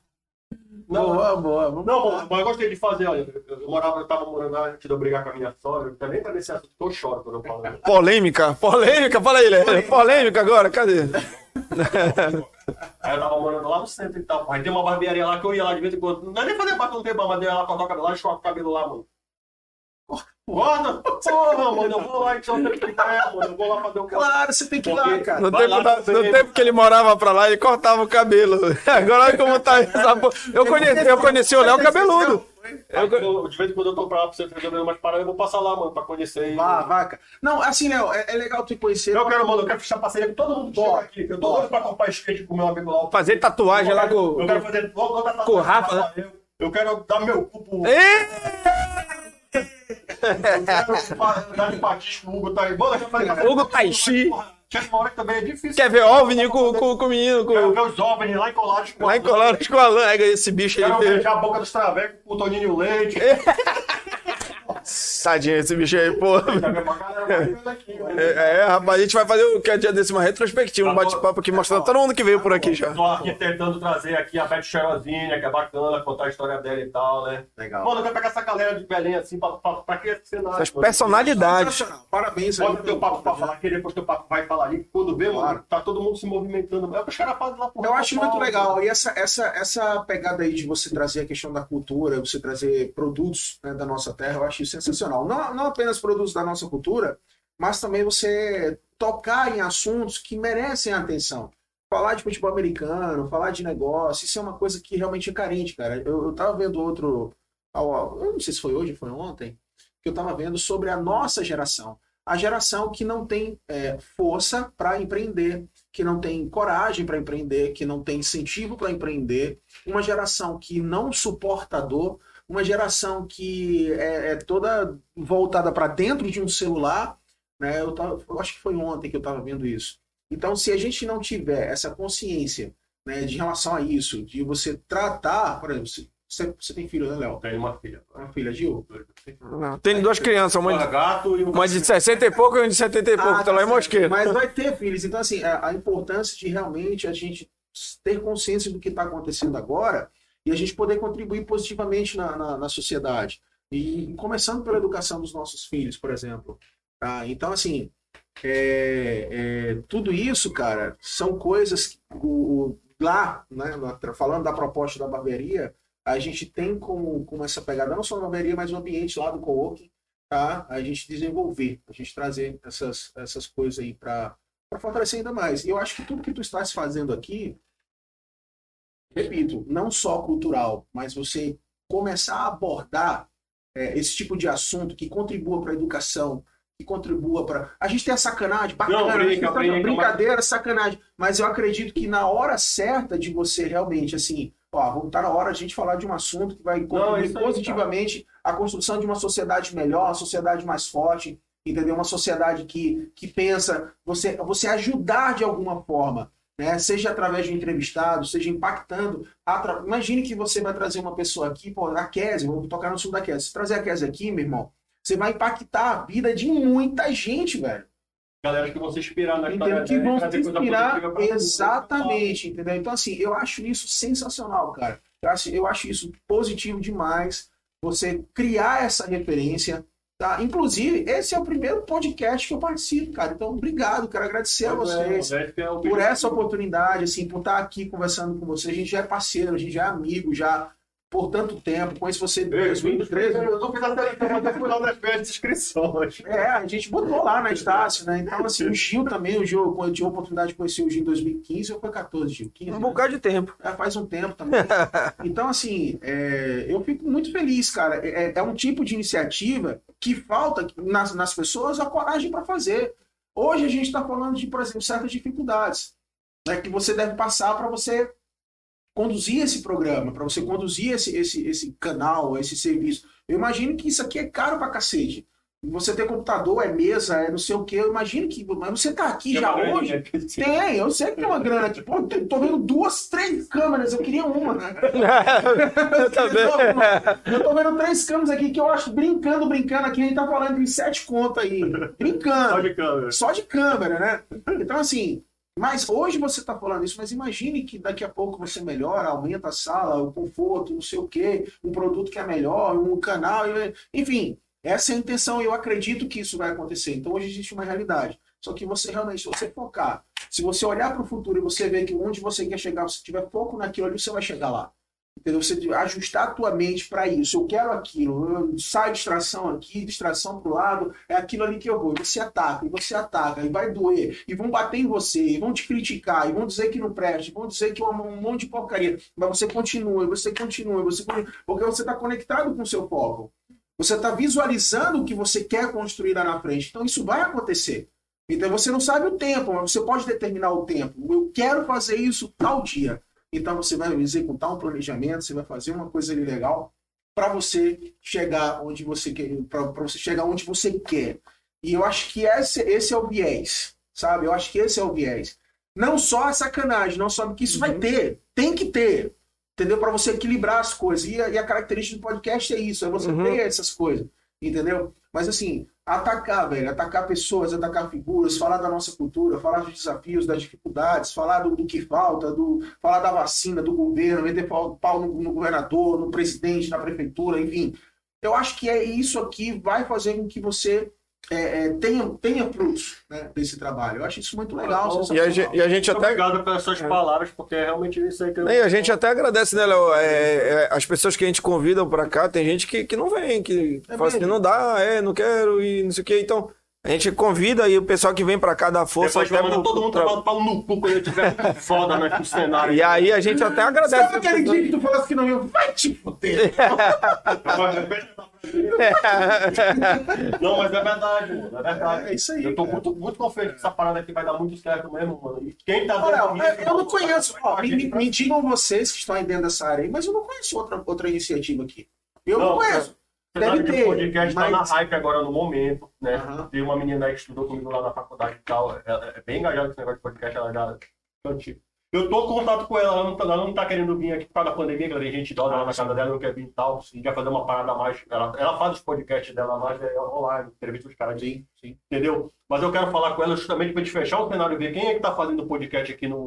Não, Boa, boa. Vamos Não, lá. mas eu gostei de fazer, olha, eu, morava, eu tava morando lá antes de eu brigar com a minha sogra, eu também pra nesse assunto, que eu choro quando eu falo. Polêmica, polêmica, fala aí, Léo. Polêmica agora, cadê? Aí eu tava morando lá no centro e tal. Aí tem uma barbearia lá que eu ia lá de vez em quando. Não é nem fazer barba, não tem barba, mas eu ia lá cortar o cabelo lá e enxugar o cabelo lá, mano. Corta! Porra, mano, eu vou lá então, tem que ficar, mano, eu vou lá fazer o cabelo. Claro, você tem que ir lá, cara. No tempo, lá da- no tempo que ele morava pra lá, ele cortava o cabelo. Agora olha como tá essa porra. Eu conheci, eu conheci o Léo cabeludo. Aí, eu- de vez em quando eu tô pra lá pra você resolver umas paradas, eu vou passar lá, mano, pra conhecer. Vá, vaca. Não, assim, Léo, é, é legal tu conhecer. Eu quero, mano, eu quero fechar parceria com todo mundo que chega aqui. Eu tô doido pra comprar skate com o meu amigo lá. Fazer tatuagem lá com. Eu quero fazer logo da com o Rafa, né? Eu, eu quero dar meu cu pro. Ê! Quero dar com o Hugo quero Taishi. Chega uma hora que também é difícil. Quer ver OVNI com, com, com o menino? Quero Com, ver os jovens lá encolados com lá em Colares com a Alan. Esse bicho Quero aí. beijar a boca dos travecos com o Toninho e o Leite. Tadinho esse bicho aí, pô. Tá. É, é, rapaz, a gente vai fazer o que é dia desse uma retrospectiva, um bate-papo aqui mostrando todo mundo que veio por aqui já. Tô aqui tentando trazer aqui a Beth Cheirosinha, que é bacana, contar a história dela e tal, né? Legal. Mano, eu quero pegar essa galera de Belém assim, pra, pra, pra que esse cenário? Essas mano? personalidades. Parabéns aí. Bota o teu papo pra falar, que depois teu papo vai falar ali. Quando vê, mano, tá todo mundo se movimentando. É o que os caras fazem lá por Eu acho muito legal. E essa, essa, essa pegada aí de você trazer a questão da cultura, você trazer produtos né, da nossa terra, eu acho isso sensacional. Não, não apenas produtos da nossa cultura, mas também você tocar em assuntos que merecem atenção. Falar de futebol americano, falar de negócio, isso é uma coisa que realmente é carente, cara. Eu, eu tava vendo outro. Eu não sei se foi hoje, foi ontem, que eu tava vendo sobre a nossa geração. A geração que não tem é, força para empreender, que não tem coragem para empreender, que não tem incentivo para empreender, uma geração que não suporta a dor, uma geração que é, é toda voltada para dentro de um celular. Né? Eu, tava, eu acho que foi ontem que eu estava vendo isso. Então, se a gente não tiver essa consciência né, de relação a isso, de você tratar, por exemplo, se- você, você tem filho, né, Léo? Tem uma filha. Uma filha, Gil? Não, Tem duas crianças, uma Um de, gato e um. uma de 60 e pouco e uma de 70 e pouco. Ah, Tá lá em certo. Mosqueiro. Mas vai ter filhos. Então, assim, a, a importância de realmente a gente ter consciência do que está acontecendo agora e a gente poder contribuir positivamente na, na, na sociedade. E começando pela educação dos nossos filhos, por exemplo. Tá? Então, assim, é, é, tudo isso, cara, são coisas que o, o- lá, né, falando da proposta da barbearia, a gente tem como, como essa pegada, não só na barbearia, mas no ambiente lá do co-working, tá? A gente desenvolver, a gente trazer essas, essas coisas aí para fortalecer ainda mais. E eu acho que tudo que tu estás fazendo aqui, repito, não só cultural, mas você começar a abordar é, esse tipo de assunto que contribua para a educação, que contribua para. A gente tem a sacanagem, bacana, Não, brinca, tá- brinca, brincadeira, sacanagem. Mas eu acredito que na hora certa de você realmente, assim, ó, vamos estar na hora de a gente falar de um assunto que vai contribuir aí, positivamente a construção de uma sociedade melhor, uma sociedade mais forte, entendeu? Uma sociedade que, que pensa, você, você ajudar de alguma forma. Né? seja através de um entrevistado, seja impactando. atra- Imagine que você vai trazer uma pessoa aqui, pô, a Kézia, vamos tocar no assunto da Kézia. Se trazer a Kézia aqui, meu irmão, você vai impactar a vida de muita gente, velho. Galera que vão se inspirar na Entendeu? Que e vão se inspirar exatamente, entendeu? Então, assim, eu acho isso sensacional, cara. Eu acho, eu acho isso positivo demais. Você criar essa referência, tá? Inclusive, esse é o primeiro podcast que eu participo, cara. Então, obrigado, quero agradecer a é, vocês é por essa oportunidade, assim, por estar aqui conversando com você. A gente já é parceiro, a gente já é amigo, já por tanto tempo. Conheço você desde 2013. Eu não fiz a seleção, fui lá nas minhas inscrições. É, a gente botou lá na Estácio, né? Então, assim, o Gil também, o Gil, quando eu tive a oportunidade de conhecer o Gil em 2015, ou foi 14, Gil? 15, Um né? bocado de tempo. É, faz um tempo também. Então, assim, é, eu fico muito feliz, cara. É, é um tipo de iniciativa que falta nas, nas pessoas a coragem para fazer. Hoje a gente está falando de, por exemplo, certas dificuldades né, que você deve passar para você conduzir esse programa, para você conduzir esse, esse, esse canal, esse serviço. Eu imagino que isso aqui é caro pra cacete. Você ter computador, é mesa, é não sei o quê. Eu imagino que. Mas você tá aqui já hoje. Tem, eu sei que tem uma grana aqui. Pô, tô vendo duas, três câmeras, eu queria uma. né? Eu também. Eu tô vendo três câmeras aqui que eu acho brincando, brincando aqui. A gente tá falando em sete contas aí. Brincando. Só de câmera. Só de câmera, né? Então, assim, mas hoje você tá falando isso, mas imagine que daqui a pouco você melhora, aumenta a sala, o conforto, não sei o quê, um produto que é melhor, um canal, enfim. Essa é a intenção e eu acredito que isso vai acontecer. Então hoje existe uma realidade. Só que você realmente, se você focar, se você olhar para o futuro e você ver que onde você quer chegar, se tiver foco naquilo ali, você vai chegar lá. Entendeu? Você ajustar a tua mente para isso. Eu quero aquilo. Eu saio distração aqui, distração pro lado. É aquilo ali que eu vou. E você ataca, e você ataca, e vai doer. E vão bater em você, e vão te criticar, e vão dizer que não presta, e vão dizer que é um monte de porcaria. Mas você continua, você continua, você continua. Porque você está conectado com o seu foco. Você está visualizando o que você quer construir lá na frente. Então isso vai acontecer. Então você não sabe o tempo, mas você pode determinar o tempo. Eu quero fazer isso tal dia. Então você vai executar um planejamento, você vai fazer uma coisa ali legal para você chegar onde você quer, para você chegar onde você quer. E eu acho que esse, esse é o viés, sabe? Eu acho que esse é o viés. Não só a sacanagem, não só que isso vai ter, tem que ter, entendeu? Para você equilibrar as coisas. E a, e a característica do podcast é isso, é você Uhum. ter essas coisas, entendeu? Mas assim, atacar, velho, atacar pessoas, atacar figuras, falar da nossa cultura, falar dos desafios, das dificuldades, falar do, do que falta, do, falar da vacina, do governo, meter pau, pau no, no governador, no presidente, na prefeitura, enfim. Eu acho que é isso aqui vai fazer com que você é, é, tenha, tenha frutos né, desse trabalho. Eu acho isso muito legal. E a E a, gente, e a gente Muito até. obrigado pelas suas palavras, porque é realmente isso aí que eu. E a gente até agradece, né, Léo? É, é, as pessoas que a gente convida pra cá, tem gente que, que não vem, que É fala assim, mesmo? não dá, é, não quero e não sei o quê. Então, a gente convida e o pessoal que vem pra cá dá força. Depois vai até mandar pro- todo mundo pro- tomar pau no cu quando eu tiver foda né, no cenário. E aí a gente até agradece. Sabe aquele dia que tu falasse que não ia? Vai te fuder! Não, mas é verdade, mano. É verdade. É isso aí, Eu tô cara. muito, muito confiante que essa parada aqui vai dar muito certo mesmo, mano. E quem tá Olha, vendo eu- isso, eu não conheço. ó, me, me- digam vocês que estão aí dentro dessa área aí, mas eu não conheço outra, outra iniciativa aqui. Eu não, Não, conheço. Deve ter, o podcast tá mas- na hype agora no momento, né? Aham. Tem uma menina aí que estudou comigo lá na faculdade e tal. Ela é bem engajada nesse negócio de podcast, ela já. Eu tô em contato com ela, ela não, tá, ela não tá querendo vir aqui por causa da pandemia, que ela tem gente idosa lá na casa dela, não quer vir e tal. Gente vai fazer uma parada mais. Ela, ela faz os podcasts dela mais é, online, entrevista os caras Sim, sim. entendeu? Mas eu quero falar com ela justamente para gente fechar o cenário e ver quem é que tá fazendo podcast aqui no,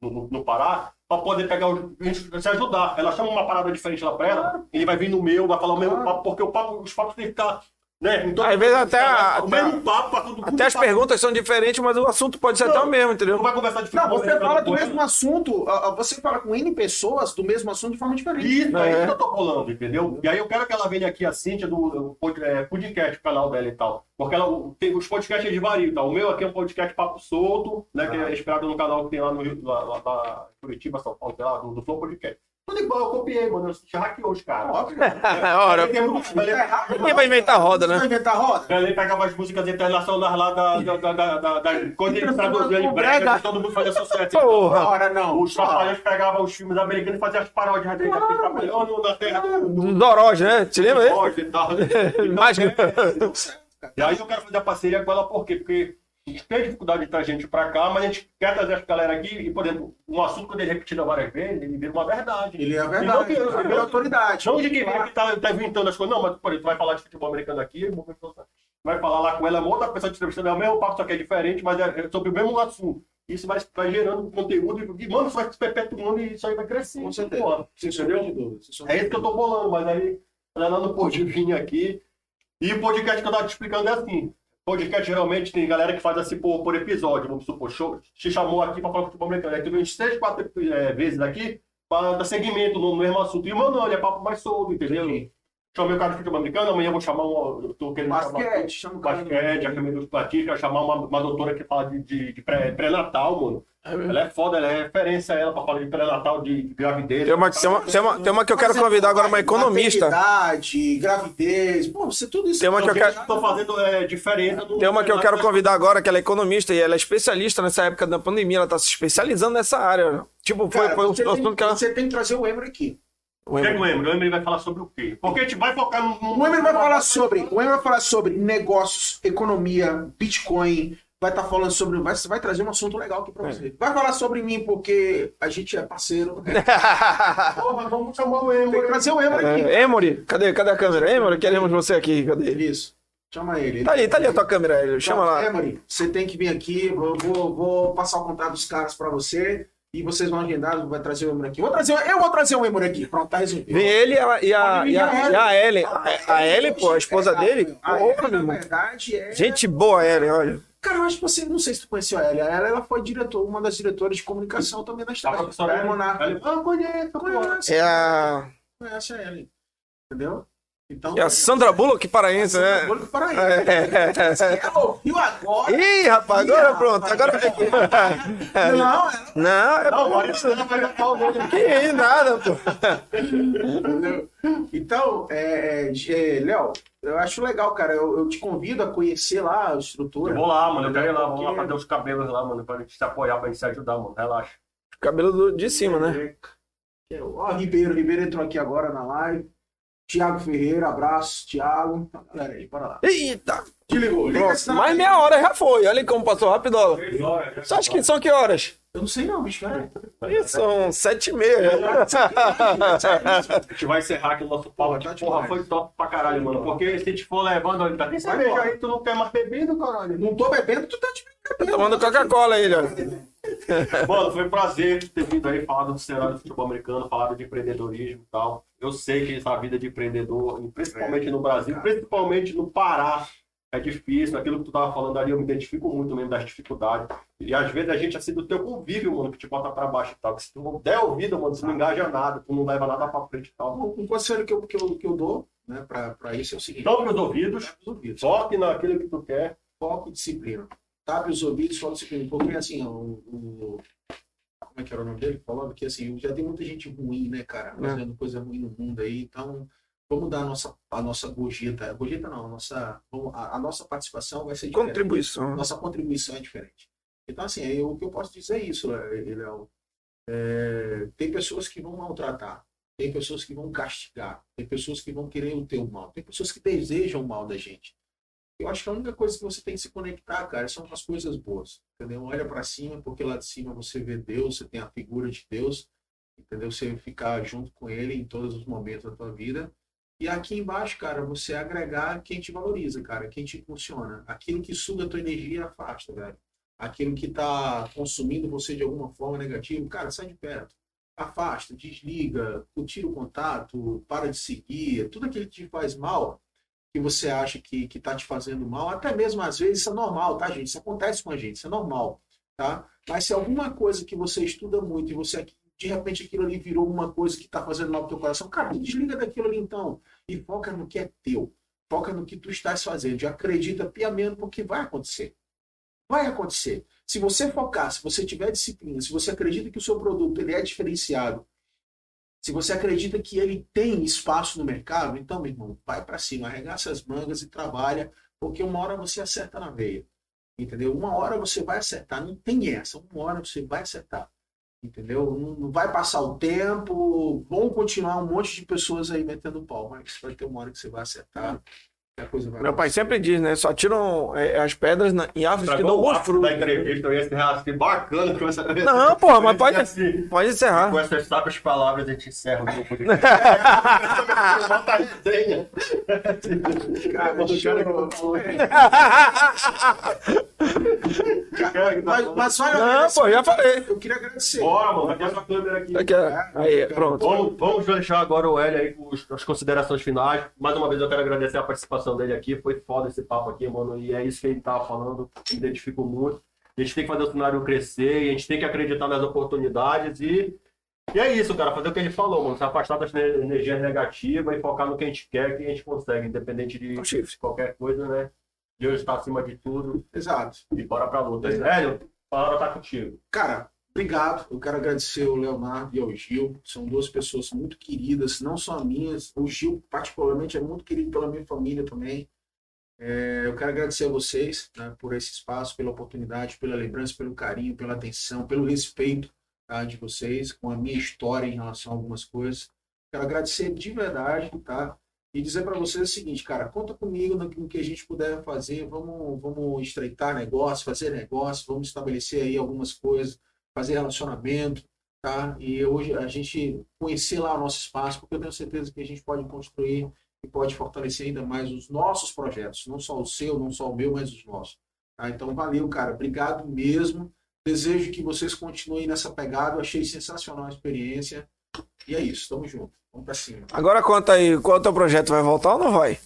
no, no, no Pará, para poder pegar os, a gente se ajudar. Ela chama uma parada diferente lá para ela, ele vai vir no meu, vai falar o mesmo papo, porque o papo, os papos tem que estar, né? Então, Às vezes até a- o mesmo papo, pra todo mundo Até as papo. perguntas são diferentes, mas o assunto pode ser Não. até o mesmo, Não entendeu? vai conversar de Não, você fala do ele. mesmo assunto, ah, ah, você fala com N pessoas do mesmo assunto de forma diferente. Isso, é É. isso que eu tô falando, entendeu? E aí eu quero que ela venha aqui, a Cíntia, do, do é, podcast, o canal dela e tal. Porque ela tem os podcasts de vario, tá? O meu aqui é um podcast papo solto, né? Que Ah. é esperado no canal que tem lá no Rio, lá, lá, lá Curitiba, São Paulo, sei lá, do, do Flow Podcast. Tudo igual, eu copiei, mano. Eu hackeou os caras. Óbvio. Ora, Aí tem muito- ninguém vai inventar roda, Vai né? inventar roda? Ele pegava as músicas internacionais lá da, da, da, da, da, da quando ele traduzia em brega, todo mundo fazia sucesso. Porra! Ora, não. Os trapalhões pegavam os filmes americanos e faziam as paródias dele aqui, trabalhando na terra do, né? Te lembra aí? Jorge e tal. Cara. E aí eu quero fazer a parceria com ela por quê? Porque A gente tem dificuldade de trazer gente pra cá, mas a gente quer trazer essa galera aqui e, por exemplo, um assunto quando ele é repetido várias vezes, ele vira uma verdade. Ele é a Não verdade, que- ele é a autoridade. Não de quem vem que tá, tá inventando as coisas, não, mas, por exemplo, tu vai falar de futebol americano aqui, vai falar lá com ela, uma outra pessoa te entrevistando, é o mesmo papo, só que é diferente, mas é é sobre o mesmo assunto. Isso vai, vai gerando conteúdo e, mano, isso vai se perpetuando e isso aí vai crescendo. Com certeza. porra. Sem sombra É isso que eu tô bolando, mas aí, ela não pôde vir aqui. E o podcast que eu tava te explicando é assim. Podcast geralmente tem galera que faz assim por, por episódio, vamos supor, show, te chamou aqui pra falar futebol americano. Aí tu vem seis, quatro é, vezes aqui pra dar segmento no, mesmo assunto. E, mano, ele é papo mais solto, entendeu? Entendi. Chamei o cara de futebol americano, amanhã eu vou chamar um. Eu tô querendo Basquete, chama o chamar cara. basquete, a Camila dos Platis, quero chamar uma, uma doutora que fala de, de, de pré- pré-natal, mano. Ela é foda, ela é referência ela pra falar de pré-natal, de gravidez. Tem uma, tem, uma, tem, uma, tem uma que eu quero convidar agora, uma economista. Gravidez, pô, você tudo isso. Tem uma que eu quero- Tô fazendo é, diferença. no- Tem uma que eu quero convidar agora, que ela é economista e ela é especialista nessa época da pandemia, ela tá se especializando nessa área. Tipo, foi, Cara, foi um você, tem, assunto que ela. você tem que trazer o Emer aqui. O é que o Emery? O Emery vai falar sobre o quê? Porque a gente vai focar no. O Emer vai falar sobre, o Emer vai falar sobre negócios, economia, Bitcoin, vai estar falando sobre, vai, vai trazer um assunto legal aqui pra É. você. Vai falar sobre mim porque a gente é parceiro. Porra, vamos chamar o Tem que trazer o Emer aqui. É, Emory, cadê, cadê a câmera? Emory, queremos você aqui, cadê ele? Isso. Chama ele. Tá ali, tá ali a tua câmera, ele. chama lá. Emery, você tem que vir aqui, eu vou, vou passar o contato dos caras pra você e vocês vão agendar, vai trazer o Emery aqui. Vou trazer, eu vou trazer o Emery aqui. Pronto, tá resolvido. Vem ele e a, e a, e a, e a Ellen. A, a Ellen, pô, a esposa dele. A Porra, Ellen, na verdade, é... Gente boa, Ellen, olha. Cara, eu acho que você, não sei se tu conheceu a Ellen. Ela, ela foi diretor, uma das diretoras de comunicação também da história. com a Monarca. Ah, conheço, conheço. Conhece, É a, conhece a Ellen. Entendeu? Então, é a Sandra Bullock paraense, né? Olha para aí. É. Ela ouviu agora. Ih, rapaz, Ih, agora rapaz. pronto. Agora. Não, ela Não, é Não, olha, você vai dar pau nele. que isso, nada, pô. Entendeu? Então, é, é, é, Léo, eu acho legal, cara. Eu, eu te convido a conhecer lá a Eu estrutura. vou lá, mano. Eu quero ir lá, vamos lá fazer os cabelos lá, mano, pra gente se apoiar, pra gente se ajudar, mano. Relaxa. Cabelo do- de cima, né? É, Ó, Ribeiro, Ribeiro entrou aqui agora na live. Tiago Ferreira, abraço, Tiago. Tá, Galera aí, bora lá. Eita! Te ligou, liga Pronto, mais meia hora já foi. Olha como passou rapidola. Você acha que são que horas? Eu não sei não, bicho, cara. Ih, são sete e meia. A gente vai encerrar aqui o nosso pau aqui. Tá Porra, foi top pra caralho, mano. Porque se a gente for levando, tá tem cerveja embora. aí, tu não quer mais bebida, caralho. Não tô bebendo, tu tá te bebendo. Tomando Coca-Cola aí, ó. Mano, foi um prazer ter vindo aí falado do cenário do futebol americano, falado de empreendedorismo e tal. Eu sei que essa vida de empreendedor, principalmente no Brasil, principalmente no Pará, é difícil. Aquilo que tu tava falando ali, eu me identifico muito mesmo das dificuldades. E às vezes a gente, assim, do teu convívio, mano, que te bota pra baixo e tal. Que se tu não der ouvida, mano, tu não engaja nada, tu não leva nada pra frente e tal. Um conselho que eu, que eu, que eu dou né, pra isso é o seguinte: Tampe os ouvidos, os ouvidos. foque naquilo que tu quer. foco e disciplina. Tape os ouvidos, foco e disciplina. Porque assim, o, o- como é que era o nome dele? Falando que assim, já tem muita gente ruim, né, cara? Fazendo coisa ruim no mundo aí. Então, vamos dar a nossa, a nossa gorjeta. Gorjeta não, a nossa, a, a nossa participação vai ser diferente. Contribuição. Nossa contribuição é diferente. Então, assim, eu- o que eu posso dizer é isso, Lé- Léo. É, tem pessoas que vão maltratar, tem pessoas que vão castigar, tem pessoas que vão querer o teu mal, tem pessoas que desejam o mal da gente. Eu acho que a única coisa que você tem que se conectar, cara, são as coisas boas, entendeu? Olha para cima, porque lá de cima você vê Deus, você tem a figura de Deus, entendeu? Você ficar junto com Ele em todos os momentos da tua vida. E aqui embaixo, cara, você agregar quem te valoriza, cara, quem te impulsiona. Aquilo que suga a tua energia, afasta, velho. Aquilo que tá consumindo você de alguma forma negativa, cara, sai de perto. Afasta, desliga, tira o contato, para de seguir. Tudo aquilo que te faz mal, que você acha que, que tá te fazendo mal, até mesmo às vezes isso é normal, tá, gente? Isso acontece com a gente, isso é normal, tá? Mas se alguma coisa que você estuda muito e você de repente aquilo ali virou uma coisa que tá fazendo mal pro teu coração, cara, desliga daquilo ali então e foca no que é teu. Foca no que tu estás fazendo. E acredita piamente porque vai acontecer. Vai acontecer. Se você focar, se você tiver disciplina, se você acredita que o seu produto ele é diferenciado, se você acredita que ele tem espaço no mercado, então, meu irmão, vai para cima, arregaça as mangas e trabalha, porque uma hora você acerta na veia. Entendeu? Uma hora você vai acertar, não tem essa, uma hora você vai acertar. Entendeu? Não, não vai passar o tempo, vão continuar um monte de pessoas aí metendo pau, mas vai ter uma hora que você vai acertar Meu pai sempre diz, né? Só tiram é, as pedras na- em árvores que dão bons frutos. da entrevista, eu ia encerrar assim, bacana. Com essa... Não, porra, mas pode, Assim, pode encerrar. Com essas sábias palavras, a gente encerra o grupo de. Bota a resenha. Mas, mas olha, Não, pô, já falei. eu queria agradecer. Bora, mano, vai ter essa câmera aqui. Aqui. Aí, pronto. Vamos, vamos deixar agora o Hélio aí com as considerações finais. Mais uma vez eu quero agradecer a participação dele aqui. Foi foda esse papo aqui, mano. E é isso que ele tava falando. Me identifico muito. A gente tem que fazer o cenário crescer, e a gente tem que acreditar nas oportunidades e. E é isso, cara, fazer o que ele falou, mano. Se afastar das ne- energias negativas e focar no que a gente quer, que a gente consegue, independente de qualquer coisa, né? Deus está acima de tudo Exato. e bora pra luta. Exato. Hélio, a palavra tá contigo. Cara, obrigado. Eu quero agradecer ao Leonardo e ao Gil. São duas pessoas muito queridas, não só minhas. O Gil, particularmente, é muito querido pela minha família também. É, eu quero agradecer a vocês né, por esse espaço, pela oportunidade, pela lembrança, pelo carinho, pela atenção, pelo respeito tá, de vocês com a minha história em relação a algumas coisas. Quero agradecer de verdade, tá? E dizer para vocês o seguinte, cara, conta comigo no que a gente puder fazer, vamos, vamos estreitar negócio, fazer negócio, vamos estabelecer aí algumas coisas, fazer relacionamento, tá? E hoje a gente conhecer lá o nosso espaço, porque eu tenho certeza que a gente pode construir e pode fortalecer ainda mais os nossos projetos, não só o seu, não só o meu, mas os nossos. Tá? Então, valeu, cara. Obrigado mesmo. Desejo que vocês continuem nessa pegada. Eu achei sensacional a experiência. E é isso, tamo junto. Vamos pra cima. Agora conta aí, qual o teu projeto? Vai voltar ou não vai?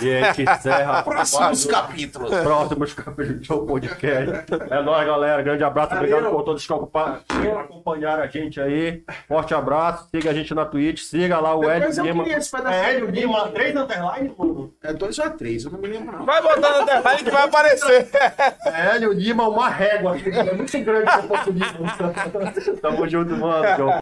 E gente encerra. Próximos capítulos. próximos capítulos do podcast. É nóis, galera. Grande abraço. Obrigado Valeu. por todos que acompa- que acompanharam a gente aí. Forte abraço. Siga a gente na Twitch. Siga lá o Hélio Depois eu Lima. É Hélio Lima, três underline, mano. É dois ou é três, eu não me lembro não. Vai botar no detalhe que vai aparecer. É Hélio Lima, uma régua. É muito grande pra Lima. Tamo junto, mano.